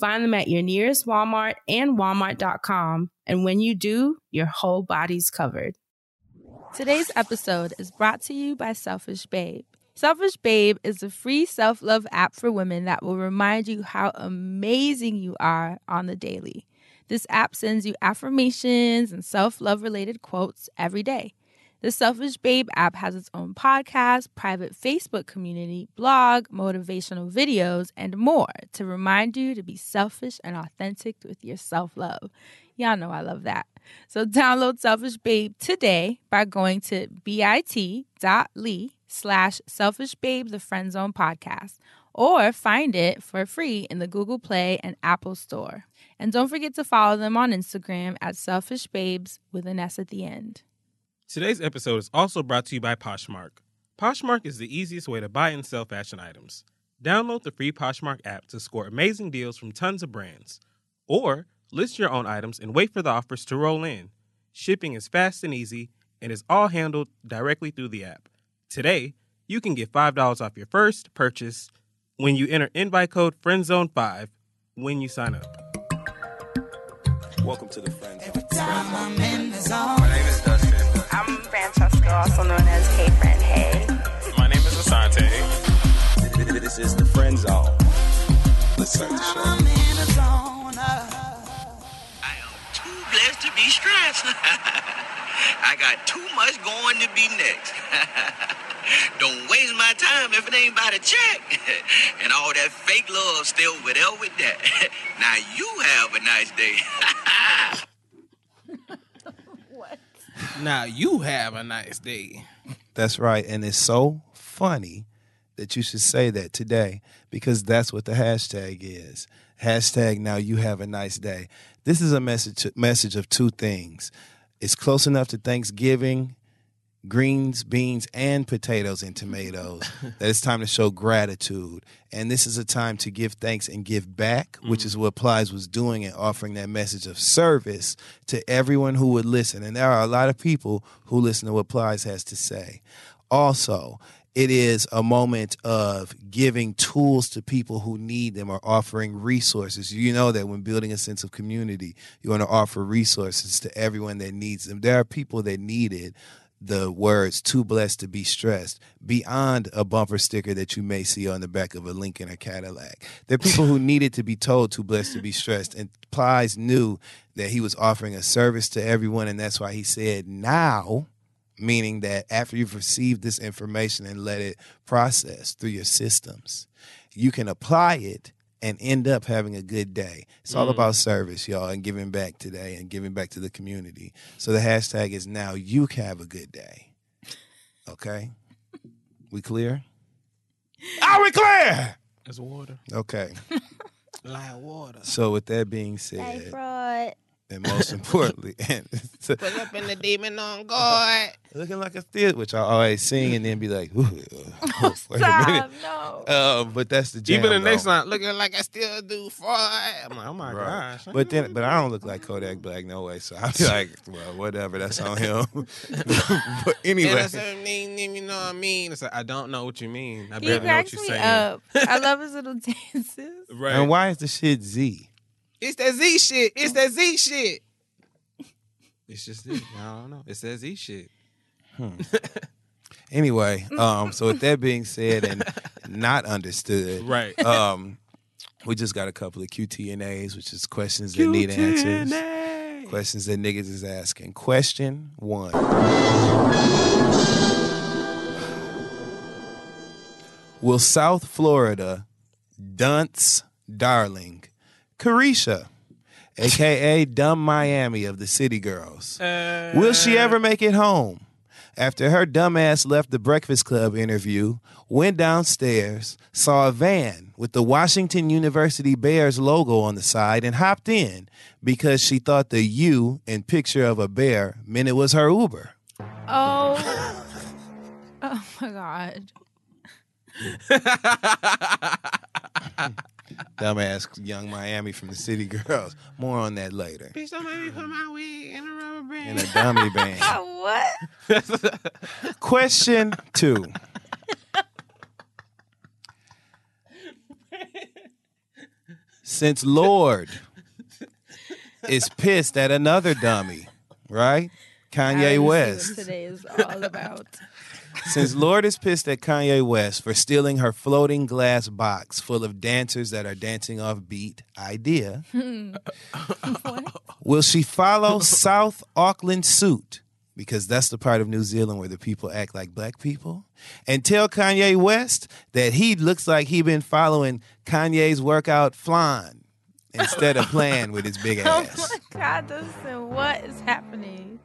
Find them at your nearest Walmart and walmart.com. And when you do, your whole body's covered. Today's episode is brought to you by Selfish Babe. Selfish Babe is a free self love app for women that will remind you how amazing you are on the daily. This app sends you affirmations and self love related quotes every day. The Selfish Babe app has its own podcast, private Facebook community, blog, motivational videos, and more to remind you to be selfish and authentic with your self love. Y'all know I love that. So download Selfish Babe today by going to bit.ly slash selfish babe the friend zone podcast or find it for free in the Google Play and Apple Store. And don't forget to follow them on Instagram at selfish babes with an S at the end. Today's episode is also brought to you by Poshmark. Poshmark is the easiest way to buy and sell fashion items. Download the free Poshmark app to score amazing deals from tons of brands. Or list your own items and wait for the offers to roll in. Shipping is fast and easy and is all handled directly through the app. Today, you can get $5 off your first purchase when you enter invite code FRIENDZONE5 when you sign up. Welcome to the Friend Zone. Francesca, also known as Hey Friend Hey. My name is Asante. This is the Friend Zone. Let's start the show. I am too blessed to be stressed. I got too much going to be next. Don't waste my time if it ain't about a check. and all that fake love still over there with that. now you have a nice day. Now you have a nice day. That's right. And it's so funny that you should say that today because that's what the hashtag is. Hashtag now you have a nice day. This is a message message of two things. It's close enough to Thanksgiving, greens, beans, and potatoes and tomatoes that it's time to show gratitude. And this is a time to give thanks and give back, which is mm-hmm. what Plies was doing and offering that message of service to everyone who would listen. And there are a lot of people who listen to what Plies has to say. Also, it is a moment of giving tools to people who need them or offering resources. You know that when building a sense of community, you want to offer resources to everyone that needs them. There are people that needed the words too blessed to be stressed beyond a bumper sticker that you may see on the back of a Lincoln or Cadillac. There are people who needed to be told too blessed to be stressed. And Plies knew that he was offering a service to everyone, and that's why he said, now meaning that after you've received this information and let it process through your systems, you can apply it and end up having a good day. It's all mm. about service, y'all, and giving back today and giving back to the community. So the hashtag is now you can have a good day. Okay? We clear? Are we clear? That's water. Okay. Like water. So with that being said, and most importantly, and Put up in the demon on guard. looking like a theater, which I always sing and then be like, Ooh, uh, wait a minute. no. Uh, but that's the jam. Even the next though. line, looking like I still do Freud. I'm like, oh my Right. gosh. But then, but I don't look like Kodak Black no way. So I'll be like, well, whatever. That's on him. but And anyway, it's mean, you know what I mean? It's like, I don't know what you mean. I He barely know what you're me saying. up. I love his little dances. Right. and why is the shit Z? It's that Z shit. It's that Z shit. It's just it. I don't know. It's that Z shit. Hmm. Anyway, um, so with that being said and not understood, Right. um, we just got a couple of QTNAs, which is questions that need answers. Questions that niggas is asking. Question one. Will South Florida dunce darling Caresha, aka Dumb Miami of the City Girls, will she ever make it home? After her dumbass left the Breakfast Club interview, went downstairs, saw a van with the Washington University Bears logo on the side, and hopped in because she thought the U and picture of a bear meant it was her Uber. Oh. oh my god. Dumbass Yung Miami from the City Girls. More on that later. Bitch, don't make me put my wig in a rubber band. In a dummy band. what? Question two. Since Lorde is pissed at another dummy, right? Kanye already see what West. Today is all about. Since Lorde is pissed at Kanye West for stealing her floating glass box full of dancers that are dancing off beat idea, will she follow South Auckland suit? Because that's the part of New Zealand where the people act like black people. And tell Kanye West that he looks like he been following Kanye's workout flying instead of playing with his big ass. oh ass. my god, Dustin, what is happening?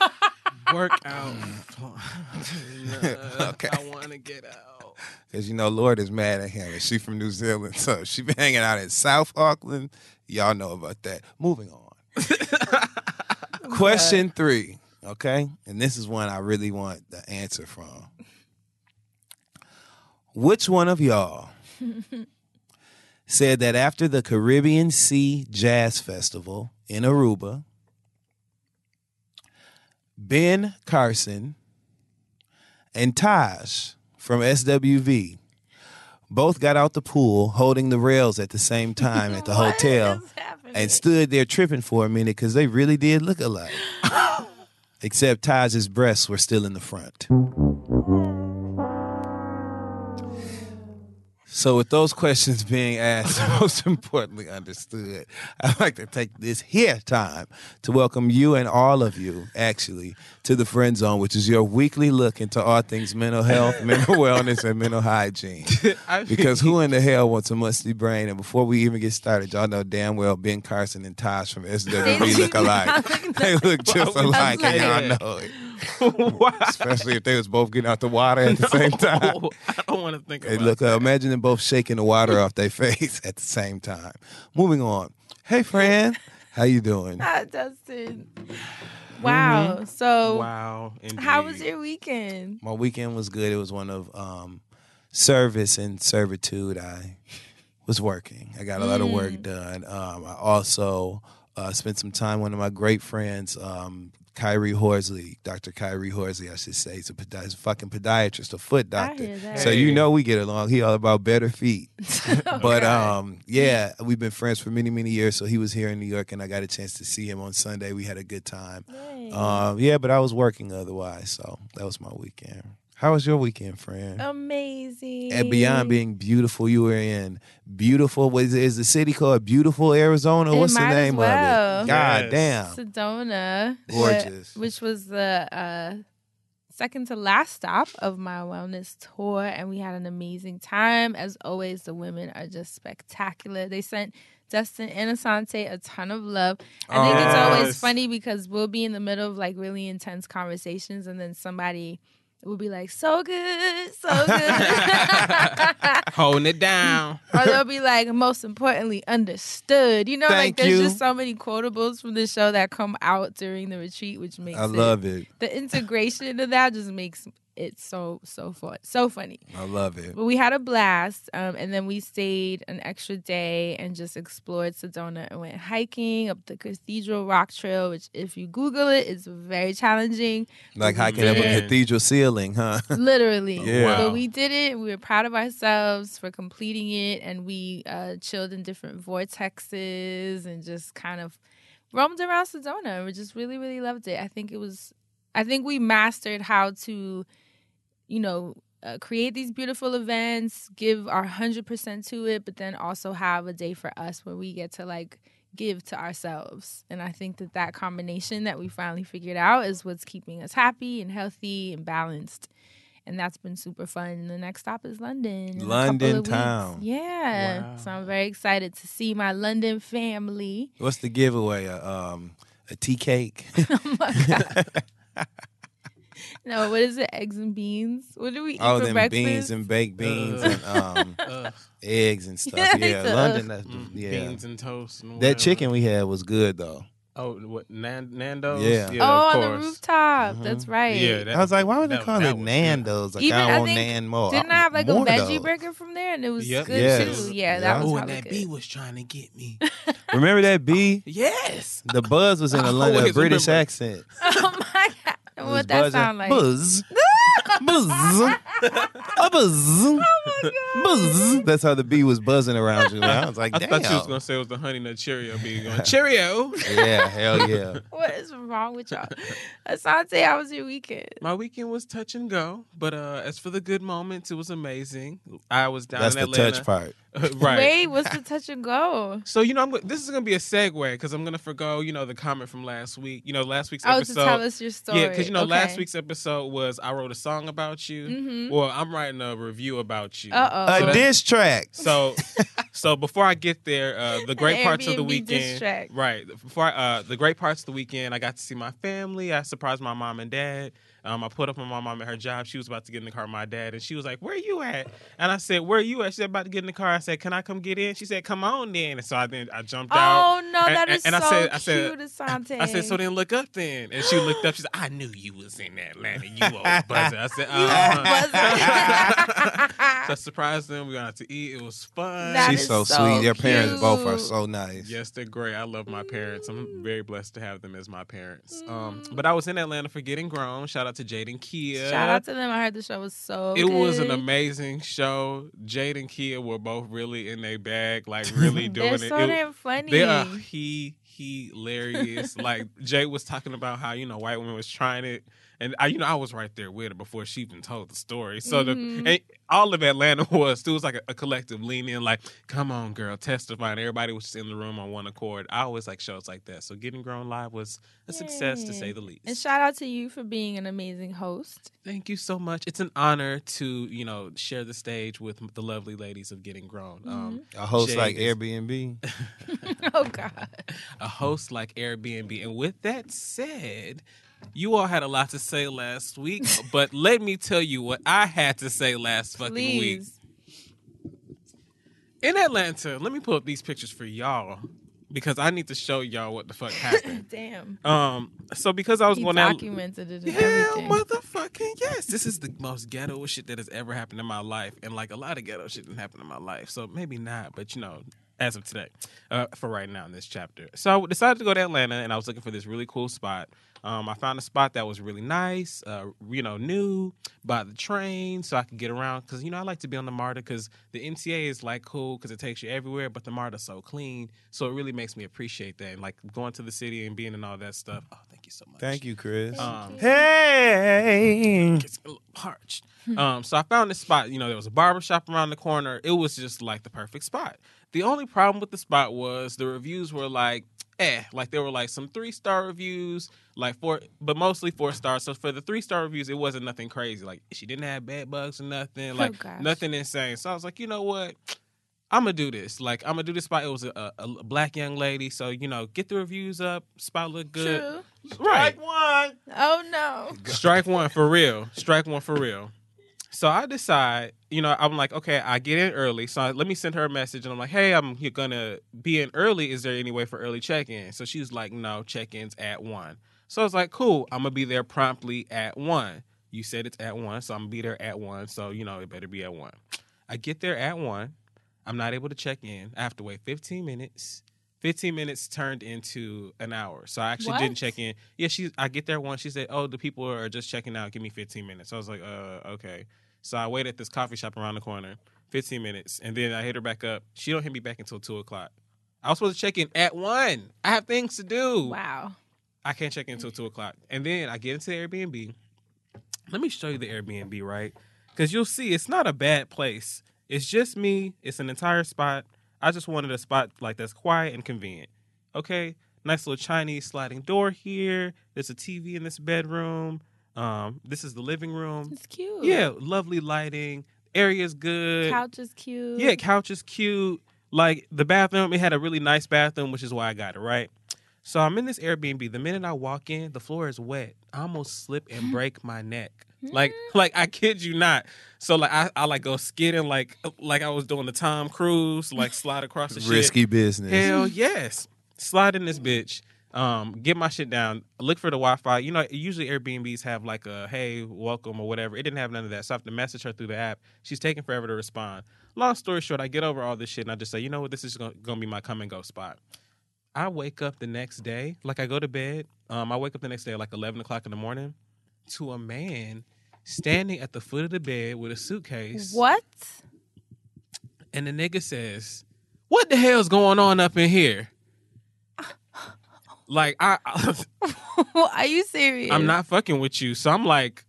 Work out. Okay. I want to get out. Because you know Lorde is mad at him, and she from New Zealand, so she been hanging out in South Auckland. Y'all know about that. Moving on. Question three, okay, and this is one I really want the answer from. Which one of y'all said that after the Caribbean Sea Jazz Festival in Aruba, Ben Carson and Taj from SWV both got out the pool holding the rails at the same time at the hotel and stood there tripping for a minute because they really did look alike. Except Taj's breasts were still in the front. So, with those questions being asked, most importantly understood, I'd like to take this here time to welcome you and all of you, actually, to the Friend Zone, which is your weekly look into all things mental health, mental wellness, and mental hygiene. Because who in the hell wants a musty brain? And before we even get started, y'all know damn well Ben Carson and Taj from SWV look alike. They look just alike, and y'all know it. Why? Especially if they was both getting out the water at the same time. I don't want to think They about look. that. Uh, imagine them both shaking the water off their face at the same time. Moving on. Hey, friend, how you doing? Ah, Dustin. Wow. So, Wow. Indeed. how was your weekend? My weekend was good. It was one of um, service and servitude. I was working. I got a lot of work done. Um, I also uh, spent some time with one of my great friends, um, Kyrie Horsley, Dr. Kyrie Horsley, I should say. He's a, podi- he's a fucking podiatrist, a foot I doctor. hear that. So you know we get along. He all about better feet. But um, yeah, we've been friends for many, many years. So he was here in New York, and I got a chance to see him on Sunday. We had a good time. Um, yeah, but I was working otherwise, so that was my weekend. How was your weekend, friend? Amazing. and beyond being beautiful, you were in beautiful. What is, it, is the city called Beautiful Arizona? It What's the might as name well. of it? God Yes. damn! Sedona, Gorgeous. wh- which was the uh, second to last stop of my wellness tour, and we had an amazing time. As always, the women are just spectacular. They sent Dustin and Asante a ton of love. I think it's always Yes. funny because we'll be in the middle of like really intense conversations, and then somebody will be like, "So good, so good." Holding it down. or they'll be like, most importantly, understood. You know, Thank like there's you. just so many quotables from the show that come out during the retreat, which makes I it, love it. the integration of that just makes it so so fun, so funny. I love it. But we had a blast, um, and then we stayed an extra day and just explored Sedona and went hiking up the Cathedral Rock Trail, which, if you Google it, it, is very challenging. Like hiking up a cathedral ceiling, huh? Literally. Yeah. But we did it. We were proud of ourselves for completing it. And we uh, chilled in different vortexes and just kind of roamed around Sedona. We just really, really loved it. I think it was, I think we mastered how to, you know, uh, create these beautiful events, give our 100% to it, but then also have a day for us where we get to like give to ourselves. And I think that that combination that we finally figured out is what's keeping us happy and healthy and balanced. And that's been super fun. The next stop is London. in a couple London of weeks. town. Yeah. Wow. So I'm very excited to see my London family. What's the giveaway? A, um, a tea cake. oh my God. no, what is it? Eggs and beans? What do we eat All for them breakfast? beans and baked beans Ugh. and um, eggs and stuff. Yeah, Yeah, London. That's, mm, yeah, beans and toast. And that chicken we had was good though. Oh, what Nan- Nando's? Yeah. oh, of on the course. rooftop. Mhm. That's right. Yeah, that, I was like, why would they that- call that it. Nando's? Like Even, I I want think- Nan more. Didn't I have like a veggie those. burger from there, and it was Yep. good Yes. too. Yeah, Yeah. that was Oh, and probably that good. bee was trying to get me. Remember that B? yes. The buzz was in I a, London, a British remember. accent. oh my god, It was what that buzzing. Uh, sound like? Buzz. buzz. A buzz. Oh Buzz. That's how the bee was buzzing around you. I was like, I damn. thought you was gonna say it was the honey nut Cheerio bee going Cheerio. yeah, hell yeah. What is wrong with y'all? Asante, how was your weekend? My weekend was touch and go, but uh, as for the good moments, it was amazing. I was down That's in the touch part. right. Wait, what's the touch and go? So you know, I'm, this is gonna be a segue because I'm gonna forgo, you know, the comment from last week. You know, last week's Oh, episode. Oh, to tell us your story. Yeah, because you know, last week's episode was I wrote a song about you. Mhm. Well, I'm writing a review about you. Uh-oh. So A that- diss track. So, so before I get there, uh, the great parts of the Airbnb diss weekend, track. right? Before I, uh, the great parts of the weekend, I got to see my family. I surprised my mom and dad. Um, I put up with my mom at her job. She was about to get in the car with my dad, and she was like, "Where are you at?" And I said, "Where are you at?" She said, "About to get in the car." I said, "Can I come get in?" She said, "Come on then." And so I then I jumped out. Oh no, And- that and- is and I so said- I said- cute, Asante. I said, "So then look up then." And she looked up. She said, "I knew you was in Atlanta. You old buzzer." I said, You uh-huh. old buzzer. So I surprised them. We went out to eat. It was fun. That She's is so, so sweet. Your parents both are so nice. Yes, they're great. I love my parents. I'm very blessed to have them as my parents. Um, but I was in Atlanta for Getting Grown. Shout out to Jade and Kia. Shout out to them. I heard the show was so. it was an amazing show. Jade and Kia were both really in their bag, like really doing it. so damn funny. They are he hilarious. like Jay was talking about how you know white women was trying it, and I you know I was right there with her before she even told the story. So Mhm. the and all of Atlanta was it was like a, a collective lean in, like come on girl, testify. And everybody was just in the room on one accord. I always like shows like that. So getting grown live was a success to say the least. And shout out to you for being an amazing host. Thank you so much. It's an honor to you know share the stage with the lovely ladies of Getting Grown. Um, A host Jade like is- Airbnb. oh God. a host like Airbnb. And with that said, you all had a lot to say last week, but let me tell you what I had to say last fucking week. In Atlanta, let me pull up these pictures for y'all because I need to show y'all what the fuck happened. Damn. um, so because I was He going out. documented it and Yeah, everything. motherfucking yes. This is the most ghetto shit that has ever happened in my life. And like a lot of ghetto shit didn't happen in my life. So maybe not, but you know, as of today, uh, for right now in this chapter. So I decided to go to Atlanta and I was looking for this really cool spot. Um, I found a spot that was really nice, uh, you know, new by the train so I could get around. Cause, you know, I like to be on the MARTA because the MTA is like cool because it takes you everywhere, but the MARTA's so clean. So it really makes me appreciate that. And like going to the city and being in all that stuff. Oh, thank you so much. Thank you, Chris. Um, Hey. gets a little parched. um, so I found this spot. You know, there was a barber shop around the corner. It was just like the perfect spot. The only problem with the spot was the reviews were like, eh, like there were like some three star reviews, like four, but mostly four stars. So for the three star reviews, it wasn't nothing crazy. Like she didn't have bed bugs or nothing, like gosh. nothing insane. So I was like, you know what? I'm gonna do this. Like I'm gonna do this spot. It was a, a, a black young lady, so you know, get the reviews up. Spot look good, True. right? one. Oh no. Strike one for real. Strike one for real. So I decide, you know, I'm like, okay, I get in early. So I, let me send her a message and I'm like, hey, I'm gonna be in early. Is there any way for early check-in? So she's like, no, check-in's at one. So I was like, cool, I'm gonna be there promptly at one. You said it's at one, so I'm gonna be there at one. So, you know, it better be at one. I get there at one. I'm not able to check in. I have to wait 15 minutes. 15 minutes turned into an hour. So I actually didn't check in. Yeah, she I get there once. She said, "Oh, the people are just checking out. Give me 15 minutes." So I was like, "Uh, okay." So I wait at this coffee shop around the corner, 15 minutes, and then I hit her back up. She don't hit me back until two o'clock. I was supposed to check in at one. I have things to do. Wow. I can't check in until two o'clock. And then I get into the Airbnb. Let me show you the Airbnb, right? Because you'll see it's not a bad place. It's just me. It's an entire spot. I just wanted a spot like that's quiet and convenient. Okay, nice little Chinese sliding door here. There's a TV in this bedroom. Um, this is the living room. It's cute. Yeah, lovely lighting. Area's good. Couch is cute. Yeah, couch is cute. Like the bathroom, it had a really nice bathroom, which is why I got it, right? So I'm in this Airbnb. The minute I walk in, the floor is wet. I almost slip and break my neck. Like, like I kid you not. So like I, I like go skidding like like I was doing the Tom Cruise, like slide across the shit. Risky business. Hell yes. Slide in this bitch. Um, get my shit down. Look for the Wi-Fi. You know, usually Airbnbs have like a hey, welcome or whatever. It didn't have none of that. So I have to message her through the app. She's taking forever to respond. Long story short, I get over all this shit and I just say, you know what, this is gonna, gonna be my come and go spot. I wake up the next day, like I go to bed. Um, I wake up the next day at like eleven o'clock in the morning to a man standing at the foot of the bed with a suitcase. What? And the nigga says, "What the hell's going on up in here?" Like I, Are you serious? I'm not fucking with you. So I'm like,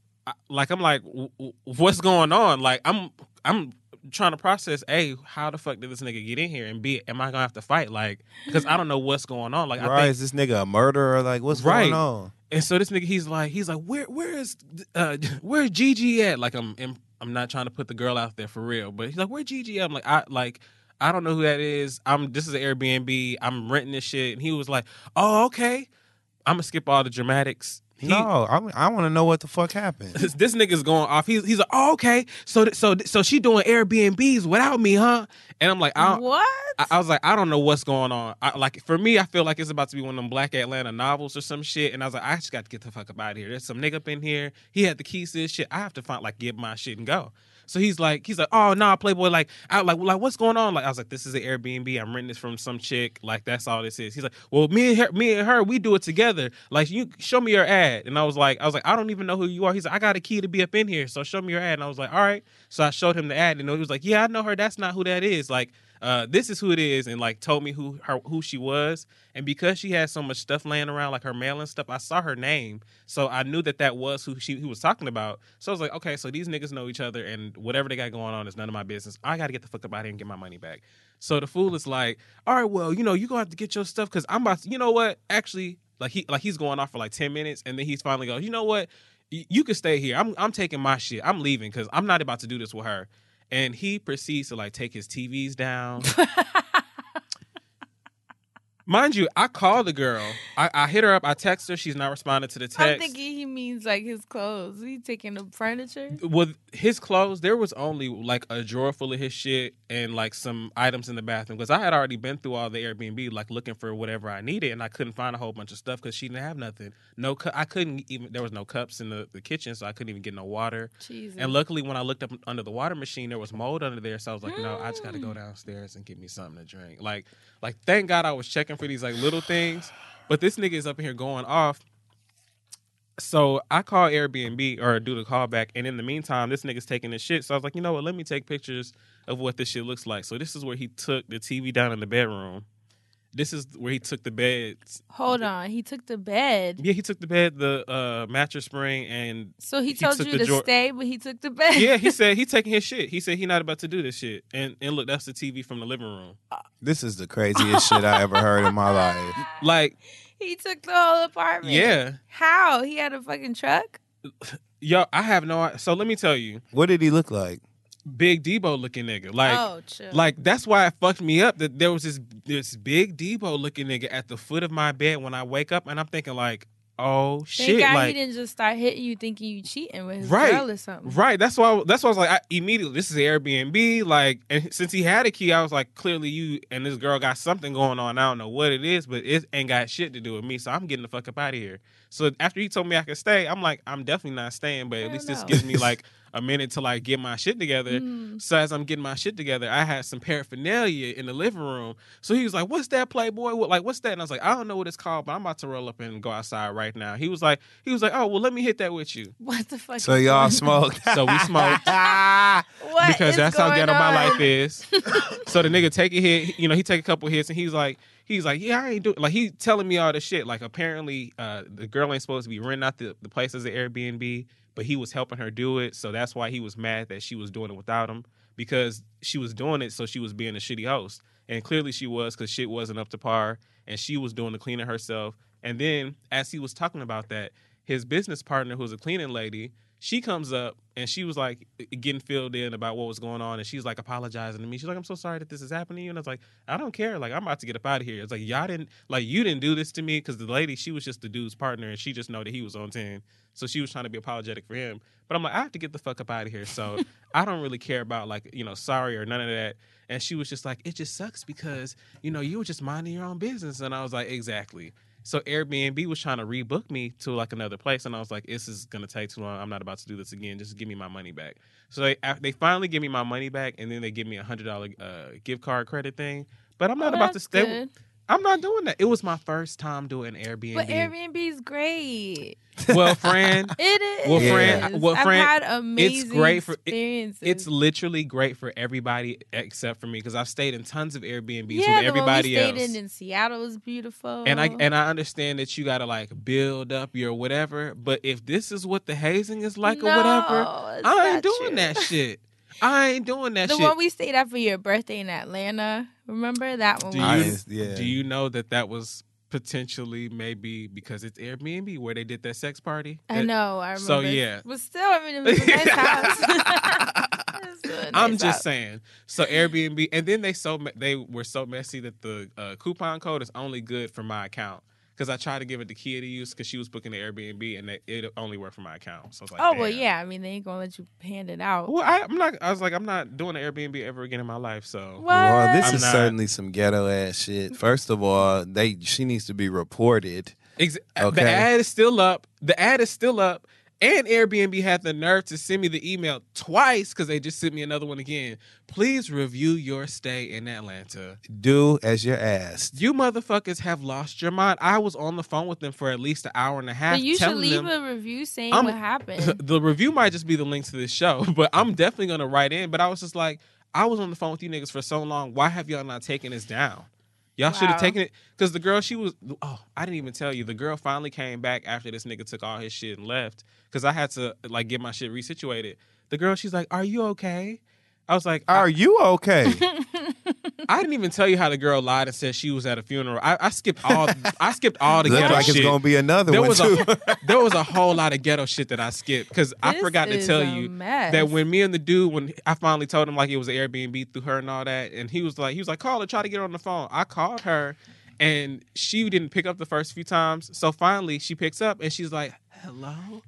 like I'm like, w- w- what's going on? Like I'm, I'm trying to process. A, how the fuck did this nigga get in here? And B, am I gonna have to fight? Like, because I don't know what's going on. Like, I right? think Is this nigga a murderer? Like, what's Right. going on? And so this nigga, he's like, he's like, where, where is, uh, where's Gigi at? Like, I'm, I'm, I'm not trying to put the girl out there for real, but he's like, where Gigi at? I'm like, I, like, I don't know who that is. I'm, this is an Airbnb. I'm renting this shit. And he was like, oh, okay. I'm gonna skip all the dramatics. He, no, I, I want to know what the fuck happened. this, this nigga's going off. He's, he's like, oh, okay. So, th- so, so she doing Airbnbs without me, huh? And I'm like, I don't, What? I, I was like, I don't know what's going on. I, like for me, I feel like it's about to be one of them Black Atlanta novels or some shit. And I was like, I just got to get the fuck up out of here. There's some nigga up in here. He had the keys to this shit. I have to find like get my shit and go. So he's like, he's like, oh nah, Playboy, like, I like, like, what's going on? Like, I was like, this is an Airbnb. I'm renting this from some chick. Like, that's all this is. He's like, well, me and her, me and her, we do it together. Like, you show me your ad. And I was like, I was like, I don't even know who you are. He's like, I got a key to be up in here, so show me your ad. And I was like, all right. So I showed him the ad, and he was like, yeah, I know her. That's not who that is. Like, uh, this is who it is, and like told me who her who she was. And because she had so much stuff laying around, like her mail and stuff, I saw her name, so I knew that that was who she he was talking about. So I was like, okay, so these niggas know each other, and whatever they got going on is none of my business. I got to get the fuck up out of here and get my money back. So the fool is like, all right, well, you know, you gonna have to get your stuff because I'm about. To, you know what? Actually, like he like he's going off for like ten minutes, and then he's finally goes, you know what? You can stay here. I'm I'm taking my shit. I'm leaving because I'm not about to do this with her. And he proceeds to like take his TVs down. Mind you, I called the girl. I, I hit her up. I text her. She's not responding to the text. I'm thinking he means like his clothes. He taking the furniture. with his clothes, there was only like a drawer full of his shit and like some items in the bathroom because I had already been through all the Airbnb like looking for whatever I needed and I couldn't find a whole bunch of stuff because she didn't have nothing. No, cu- I couldn't even. There was no cups in the, the kitchen, so I couldn't even get no water. Jesus. And luckily, when I looked up under the water machine, there was mold under there. So I was like, no, I just got to go mm. downstairs and get me something to drink. Like, like thank God I was checking for these like little things. But this nigga is up here going off. So I call Airbnb or do the callback, and in the meantime, this nigga's taking this shit. So I was like, you know what? Let me take pictures of what this shit looks like. So this is where he took the TV down in the bedroom. This is where he took the beds. Hold on. He took the bed. Yeah, he took the bed, the uh, mattress spring, and So he He told you to drawer- stay, but he took the bed. yeah, he said he taking his shit. He said he not about to do this shit. And and look, that's the TV from the living room. This is the craziest shit I ever heard in my life. Like, He took the whole apartment. yeah, How? He had a fucking truck? yo, I have no. So let me tell you, What did he look like? Big Debo looking nigga. Like, oh, like that's why it fucked me up that there was this this big Debo looking nigga at the foot of my bed when I wake up, and I'm thinking like, oh Thank shit, God like. he didn't just start hitting you thinking you cheating with his Right. girl or something. Right. That's why. That's why I was like, I, immediately, this is Airbnb. Like, and since he had a key, I was like, clearly you and this girl got something going on. I don't know what it is, but it ain't got shit to do with me. So I'm getting the fuck up out of here. So after he told me I could stay, I'm like, I'm definitely not staying. But at least this no. gives me like a minute to like get my shit together. Mm. So as I'm getting my shit together, I had some paraphernalia in the living room. So he was like, "What's that, Playboy? What, like, what's that?" And I was like, "I don't know what it's called, but I'm about to roll up and go outside right now." He was like, "He was like, oh well, let me hit that with you." What the fuck? So y'all going- smoked. So we smoked. What because is that's how going ghetto my life is. so the nigga take a hit, you know, he take a couple hits, and he's like, he's like, yeah, I ain't doing. Like he telling me all this shit. Like apparently, uh, the girl ain't supposed to be renting out the, the place as an Airbnb, but he was helping her do it, so that's why he was mad that she was doing it without him because she was doing it, so she was being a shitty host. and clearly she was because shit wasn't up to par, and she was doing the cleaning herself. And then as he was talking about that, his business partner, who's a cleaning lady, she comes up and she was like getting filled in about what was going on, and she's like apologizing to me. She's like, "I'm so sorry that this is happening to you," and I was like, "I don't care. Like, I'm about to get up out of here." It's like y'all didn't like you didn't do this to me because the lady she was just the dude's partner, and she just know that he was on ten, so she was trying to be apologetic for him. But I'm like, I have to get the fuck up out of here, so I don't really care about like you know sorry or none of that. And she was just like, "It just sucks because you know you were just minding your own business," and I was like, "Exactly." So Airbnb was trying to rebook me to like another place, and I was like, "This is gonna take too long. I'm not about to do this again. Just give me my money back." So they they finally give me my money back, and then they give me a hundred dollar uh, gift card credit thing. But I'm not Oh, about to stay. good. I'm not doing that. It was my first time doing Airbnb. But Airbnb is great. well, friend, It is. Well, Fran- well, Fran, I've had amazing great for- it- experiences. it's literally great for everybody except for me because I've stayed in tons of Airbnbs yeah, with the everybody one we stayed else. in in Seattle was beautiful. and I and I understand that you gotta like build up your whatever, but if this is what the hazing is like or whatever, I ain't doing true. that shit. I ain't doing that the shit. one we stayed at for your birthday in Atlanta. Remember that one? do you just- yeah. do you know that that was potentially maybe because it's Airbnb where they did that sex party? I That- know. I remember. So, yeah. but still, I mean, it was a nice house. It was a I'm just house. saying. So Airbnb, and then they so they were so messy that the uh, coupon code is only good for my account because I tried to give it to Kia to use because she was booking the Airbnb and they, it only worked for my account. So I was like, Oh well, yeah. I mean, they ain't gonna let you hand it out. Well, I, I'm not. I was like, I'm not doing the Airbnb ever again in my life. So What? Well, this I'm is not. certainly some ghetto ass shit. First of all, they she needs to be reported. Ex- Okay. the ad is still up. The ad is still up. And Airbnb had the nerve to send me the email twice because they just sent me another one again. Please review your stay in Atlanta. Do as you're asked. You motherfuckers have lost your mind. I was on the phone with them for at least an hour and a half. But you should leave them, a review saying I'm- what happened. the review might just be the link to this show, but I'm definitely gonna write in. But I was just like, I was on the phone with you niggas for so long. Why have y'all not taken this down? Y'all should have taken it because the girl she was. Oh, I didn't even tell you. The girl finally came back after this nigga took all his shit and left because I had to like get my shit resituated. The girl, she's like, "Are you okay?" I was like, Are I, you okay? I didn't even tell you how the girl lied and said she was at a funeral. I, I skipped all. I skipped all the Look ghetto like shit it's gonna be another there one was too. a there was a whole lot of ghetto shit that I skipped because I This forgot to is tell a you mess. that when me and the dude when I finally told him like it was an Airbnb through her and all that, and he was like he was like call her, try to get her on the phone. I called her, and she didn't pick up the first few times. So finally she picks up and she's like hello.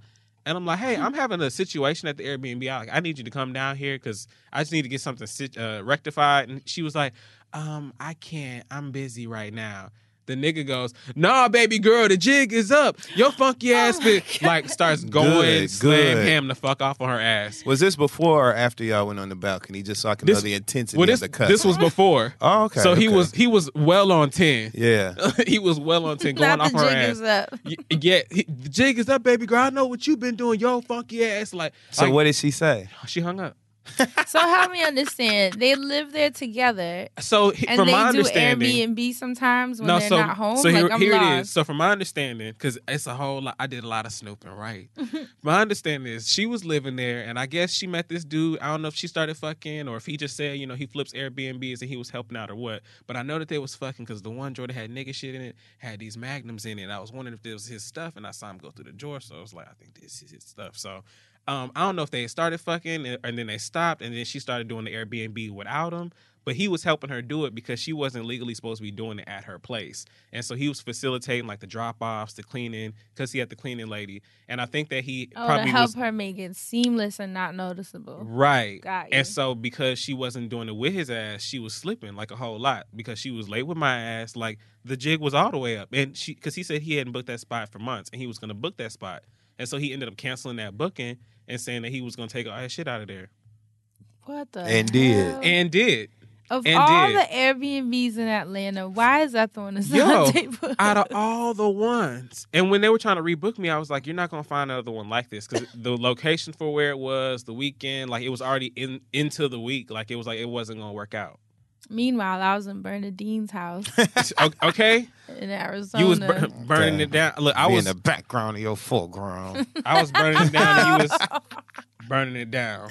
And I'm like, hey, I'm having a situation at the Airbnb. I like, I need you to come down here because I just need to get something uh, rectified. And she was like, um, I can't. I'm busy right now. The nigga goes, nah, baby girl, the jig is up. Your funky ass oh my bitch like starts going, Good, slam good. him the fuck off on her ass. was this before or after y'all went on the balcony? Just so I can This- know the intensity Well, this of the cut. this was before. Oh, okay. so he was he was well on ten. Yeah. he was well on ten, going Not off the her jig ass. is up. Y- Yeah, he- the jig is up, baby girl. I know what you've been doing, yo funky ass. Like, So like, what did she say? She hung up. So help me understand. They live there together, So he- and from they my do understanding, Airbnb sometimes when no, they're so not home. so like here, I'm here lost. it is. So from my understanding, because it's a whole lot, I did a lot of snooping, right? my understanding is she was living there, and I guess she met this dude. I don't know if she started fucking or if he just said, you know, he flips Airbnbs and he was helping out or what. But I know that they was fucking because the one drawer that had nigga shit in it had these magnums in it. I was wondering if this was his stuff, and I saw him go through the drawer, so I was like, I think this is his stuff. So. Um, I don't know if they started fucking and, and then they stopped, and then she started doing the Airbnb without him. But he was helping her do it because she wasn't legally supposed to be doing it at her place, and so he was facilitating like the drop offs, the cleaning, because he had the cleaning lady. And I think that he Oh, to probably help was her make it seamless and not noticeable. right. Got you. And so because she wasn't doing it with his ass, she was slipping like a whole lot because she was late with my ass. Like the jig was all the way up, and she because he said he hadn't booked that spot for months, and he was going to book that spot, and so he ended up canceling that booking and saying that he was going to take all his shit out of there, What the And did. and did. of and all did. the Airbnbs in Atlanta, why is that the one that's Yo, on table? out of all the ones. And when they were trying to rebook me, I was like, you're not going to find another one like this because the location for where it was, the weekend, like it was already in into the week. Like it was like it wasn't going to work out. Meanwhile, I was in Bernadine's house O- okay, in Arizona. you was bur- burning it down. Look, I Be was in the background of your foreground. I was burning it down, and you was burning it down.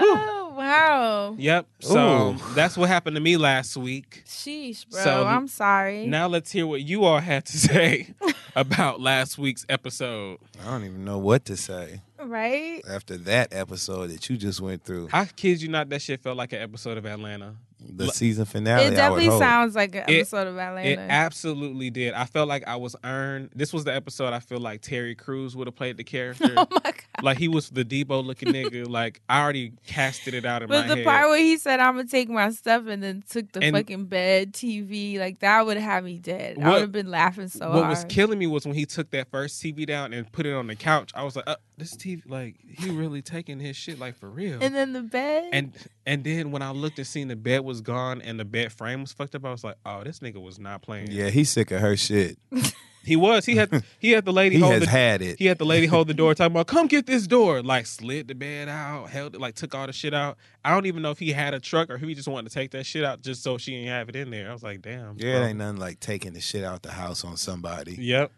Oh wow. Yep. So Ooh. that's what happened to me last week. Sheesh, bro. So, I'm sorry. Now let's hear what you all had to say about last week's episode. I don't even know what to say right? after that episode that you just went through. I kid you not, that shit felt like an episode of Atlanta. The season finale. it I would definitely hope. sounds like an It- episode of Atlanta. It absolutely did. I felt like I was earned. This was the episode I feel like Terry Crews would have played the character. oh my god. like he was the Debo looking nigga. Like I already casted it out in But my head. But the part where he said, "I'm gonna take my stuff," and then took the And- fucking bed, TV, like that would have me dead. I would have been laughing so what hard. was killing me was when he took that first TV down and put it on the couch. I was like, uh, "This TV, like, he really taking his shit like for real." and then the bed. and and then when I looked and seen the bed was gone and the bed frame was fucked up, I was like, "Oh, this nigga was not playing." Yeah, he's sick of her shit. he was. He had he had the lady He hold has the, had it. He had the lady hold the door, talking about, "Come get this door." Like slid the bed out, held it, like took all the shit out. I don't even know if he had a truck or if he just wanted to take that shit out just so she didn't have it in there. I was like, "Damn." Yeah, bro. it ain't nothing like taking the shit out the house on somebody. Yep.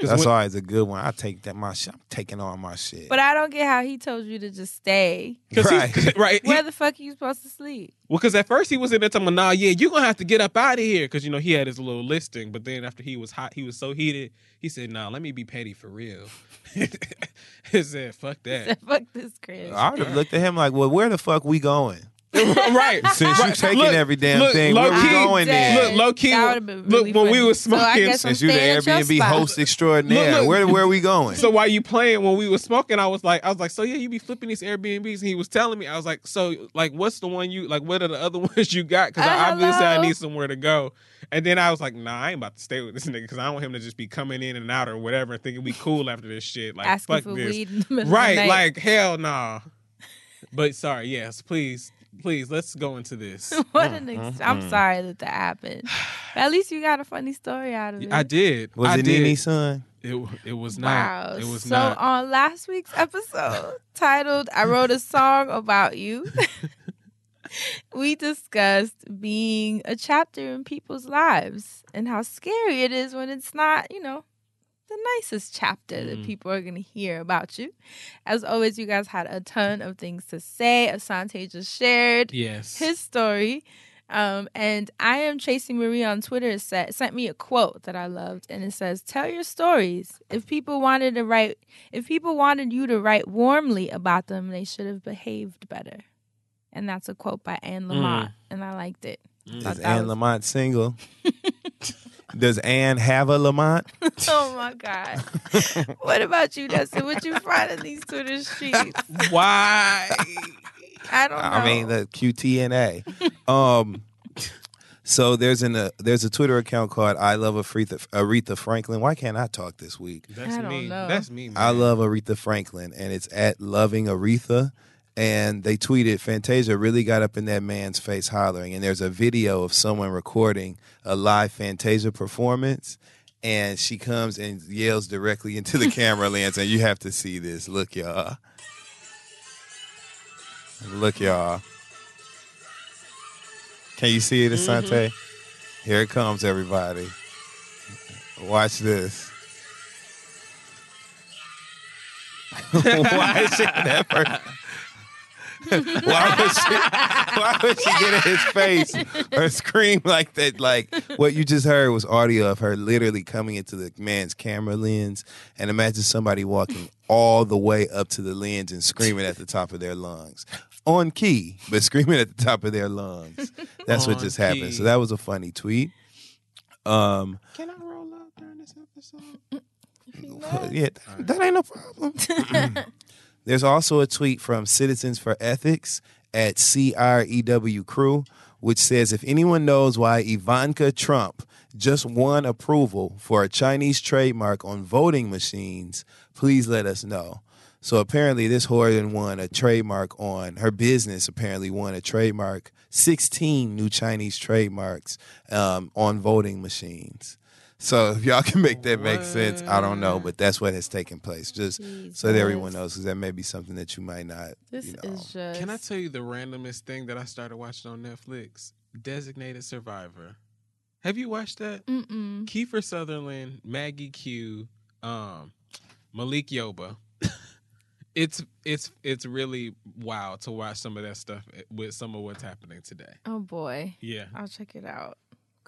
'Cause That's when- always a good one. I take that my shit. I'm taking all my shit. but I don't get how he told you to just stay. Cause he- Right. right. he- Where the fuck are you supposed to sleep? well, because at first he was in there talking, about, "Nah, yeah, you're gonna have to get up out of here," because you know he had his little listing. But then after he was hot, he was so heated. He said, "Nah, let me be petty for real." he said, "Fuck that." Said, fuck this, Chris. I would have looked at him like, well, where the fuck we going? right. Since you Right. taking Look, every damn look, thing, low where we key- going dead. then? Look, low key. That would've look, really when we funny. was So smoking, guess Since you the staying your Airbnb host extraordinaire, Look, look. where where we going? So while you playing, when we were smoking, I was like, I was like, so yeah, you be flipping these Airbnbs, and he was telling me, I was like, so like, what's the one you like? What are the other ones you got? Because Uh, obviously I need somewhere to go. And then I was like, nah, I ain't about to stay with this nigga because I don't want him to just be coming in and out or whatever, and thinking we cool after this shit. Like, asking fuck for this. weed in the middle Right? of the night. Like hell nah. But sorry, yes, please, please, let's go into this. what an mm-hmm. ex- I'm mm-hmm. sorry that that happened. But at least you got a funny story out of it. I did. Was I it did. Nini's son? It it was not. Wow. It was so not. on last week's episode titled I wrote a song about you. we discussed being a chapter in people's lives and how scary it is when it's not, you know, the nicest chapter that Mhm. people are going to hear about you. As always, you guys had a ton of things to say. Asante just shared yes. his story. Um, and I am Tracy Marie on Twitter set, sent me a quote that I loved, and it says, "Tell your stories. If people wanted to write, if people wanted you to write warmly about them, they should have behaved better." And that's a quote by Anne Lamott, and I liked it. Thought Is Anne was- Lamont single? Does Anne have a Lamont? oh my god! what about you, Dustin? What you find in these Twitter streets? Why? I don't know. I mean the QTNA. um, so there's an uh, there's a Twitter account called I love Aretha Aretha Franklin. Why can't I talk this week? That's I don't me. know. That's me. Man. I love Aretha Franklin, and it's at loving Aretha. And they tweeted, Fantasia really got up in that man's face hollering. And there's a video of someone recording a live Fantasia performance. And she comes and yells directly into the camera lens. And you have to see this. Look, y'all. Look, y'all. Can you see it, mm-hmm. Asante? Here it comes, everybody. Watch this. Why is she that person? why would she? Why would she get in his face or scream like that? Like what you just heard was audio of her literally coming into the man's camera lens, and imagine somebody walking all the way up to the lens and screaming at the top of their lungs, on key, but screaming at the top of their lungs. That's what just happened. key. So that was a funny tweet. Um, Can I roll out during this episode? yeah, that, that ain't no problem. There's also a tweet from Citizens for Ethics at CREW Crew, which says if anyone knows why Ivanka Trump just won approval for a Chinese trademark on voting machines, please let us know. So apparently, this whore won a trademark on her business. Apparently, won a trademark, sixteen new Chinese trademarks um, on voting machines. So if y'all can make that make sense, I don't know, but that's what has taken place. Just so that everyone knows, because that may be something that you might not. This you know. is just. Can I tell you the randomest thing that I started watching on Netflix? Designated Survivor. Have you watched that? Mm-mm. Kiefer Sutherland, Maggie Q, um, Malik Yoba. it's it's it's really wild to watch some of that stuff with some of what's happening today. Oh boy, Yeah. I'll check it out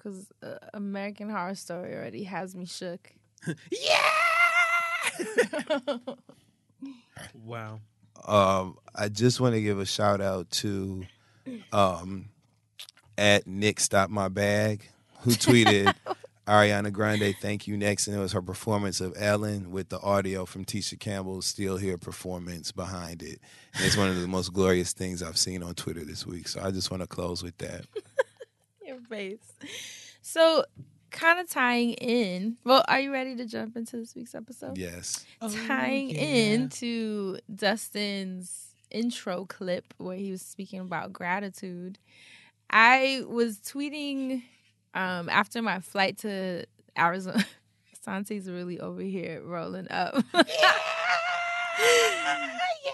because uh, American Horror Story already has me shook. Yeah. wow. Um, I just want to give a shout out to um, at Nick Stop My Bag, who tweeted Ariana Grande, thank you next. And it was her performance of Ellen with the audio from Tisha Campbell's Still Here performance behind it. And it's one of the most glorious things I've seen on Twitter this week. So I just want to close with that. Your face. So, kind of tying in. Well, are you ready to jump into this week's episode? Yes. tying in to Dustin's intro clip where he was speaking about gratitude. I was tweeting um, after my flight to Arizona. Sante's really over here rolling up. Yeah, yeah, yeah.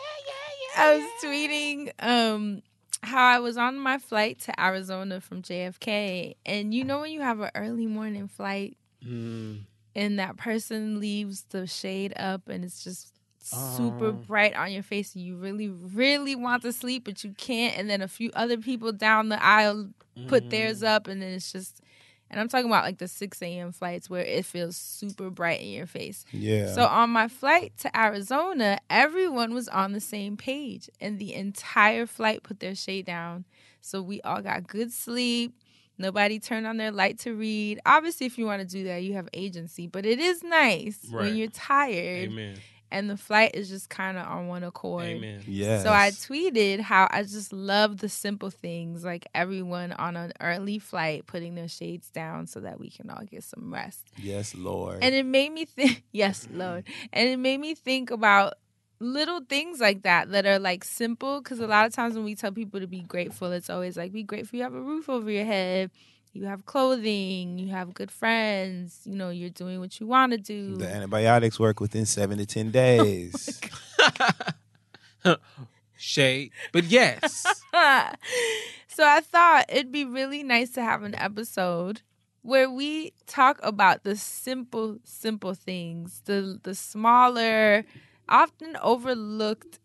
I was tweeting um, how I was on my flight to Arizona from JFK, and you know when you have an early morning flight Mm. and that person leaves the shade up and it's just super Oh. bright on your face and you really really want to sleep but you can't and then a few other people down the aisle put theirs Mm. up and then it's just and i'm talking about like the 6 a.m flights where it feels super bright in your face Yeah. so on my flight to Arizona, everyone was on the same page, and the entire flight put their shade down. So we all got good sleep. Nobody turned on their light to read. Obviously, if you want to do that, you have agency, but it is nice Right. when you're tired Amen. And the flight is just kind of on one accord. Amen. yes. So I tweeted how I just love the simple things, like everyone on an early flight putting their shades down so that we can all get some rest. Yes, Lord. And it made me think, yes, Lord. And it made me think about little things like that that are like simple. Because a lot of times when we tell people to be grateful, it's always like, be grateful you have a roof over your head, you have clothing, you have good friends, you know, you're doing what you want to do. the antibiotics work within seven to 10 days. Shade. But yes. so I thought it'd be really nice to have an episode where we talk about the simple, simple things, the the smaller, often overlooked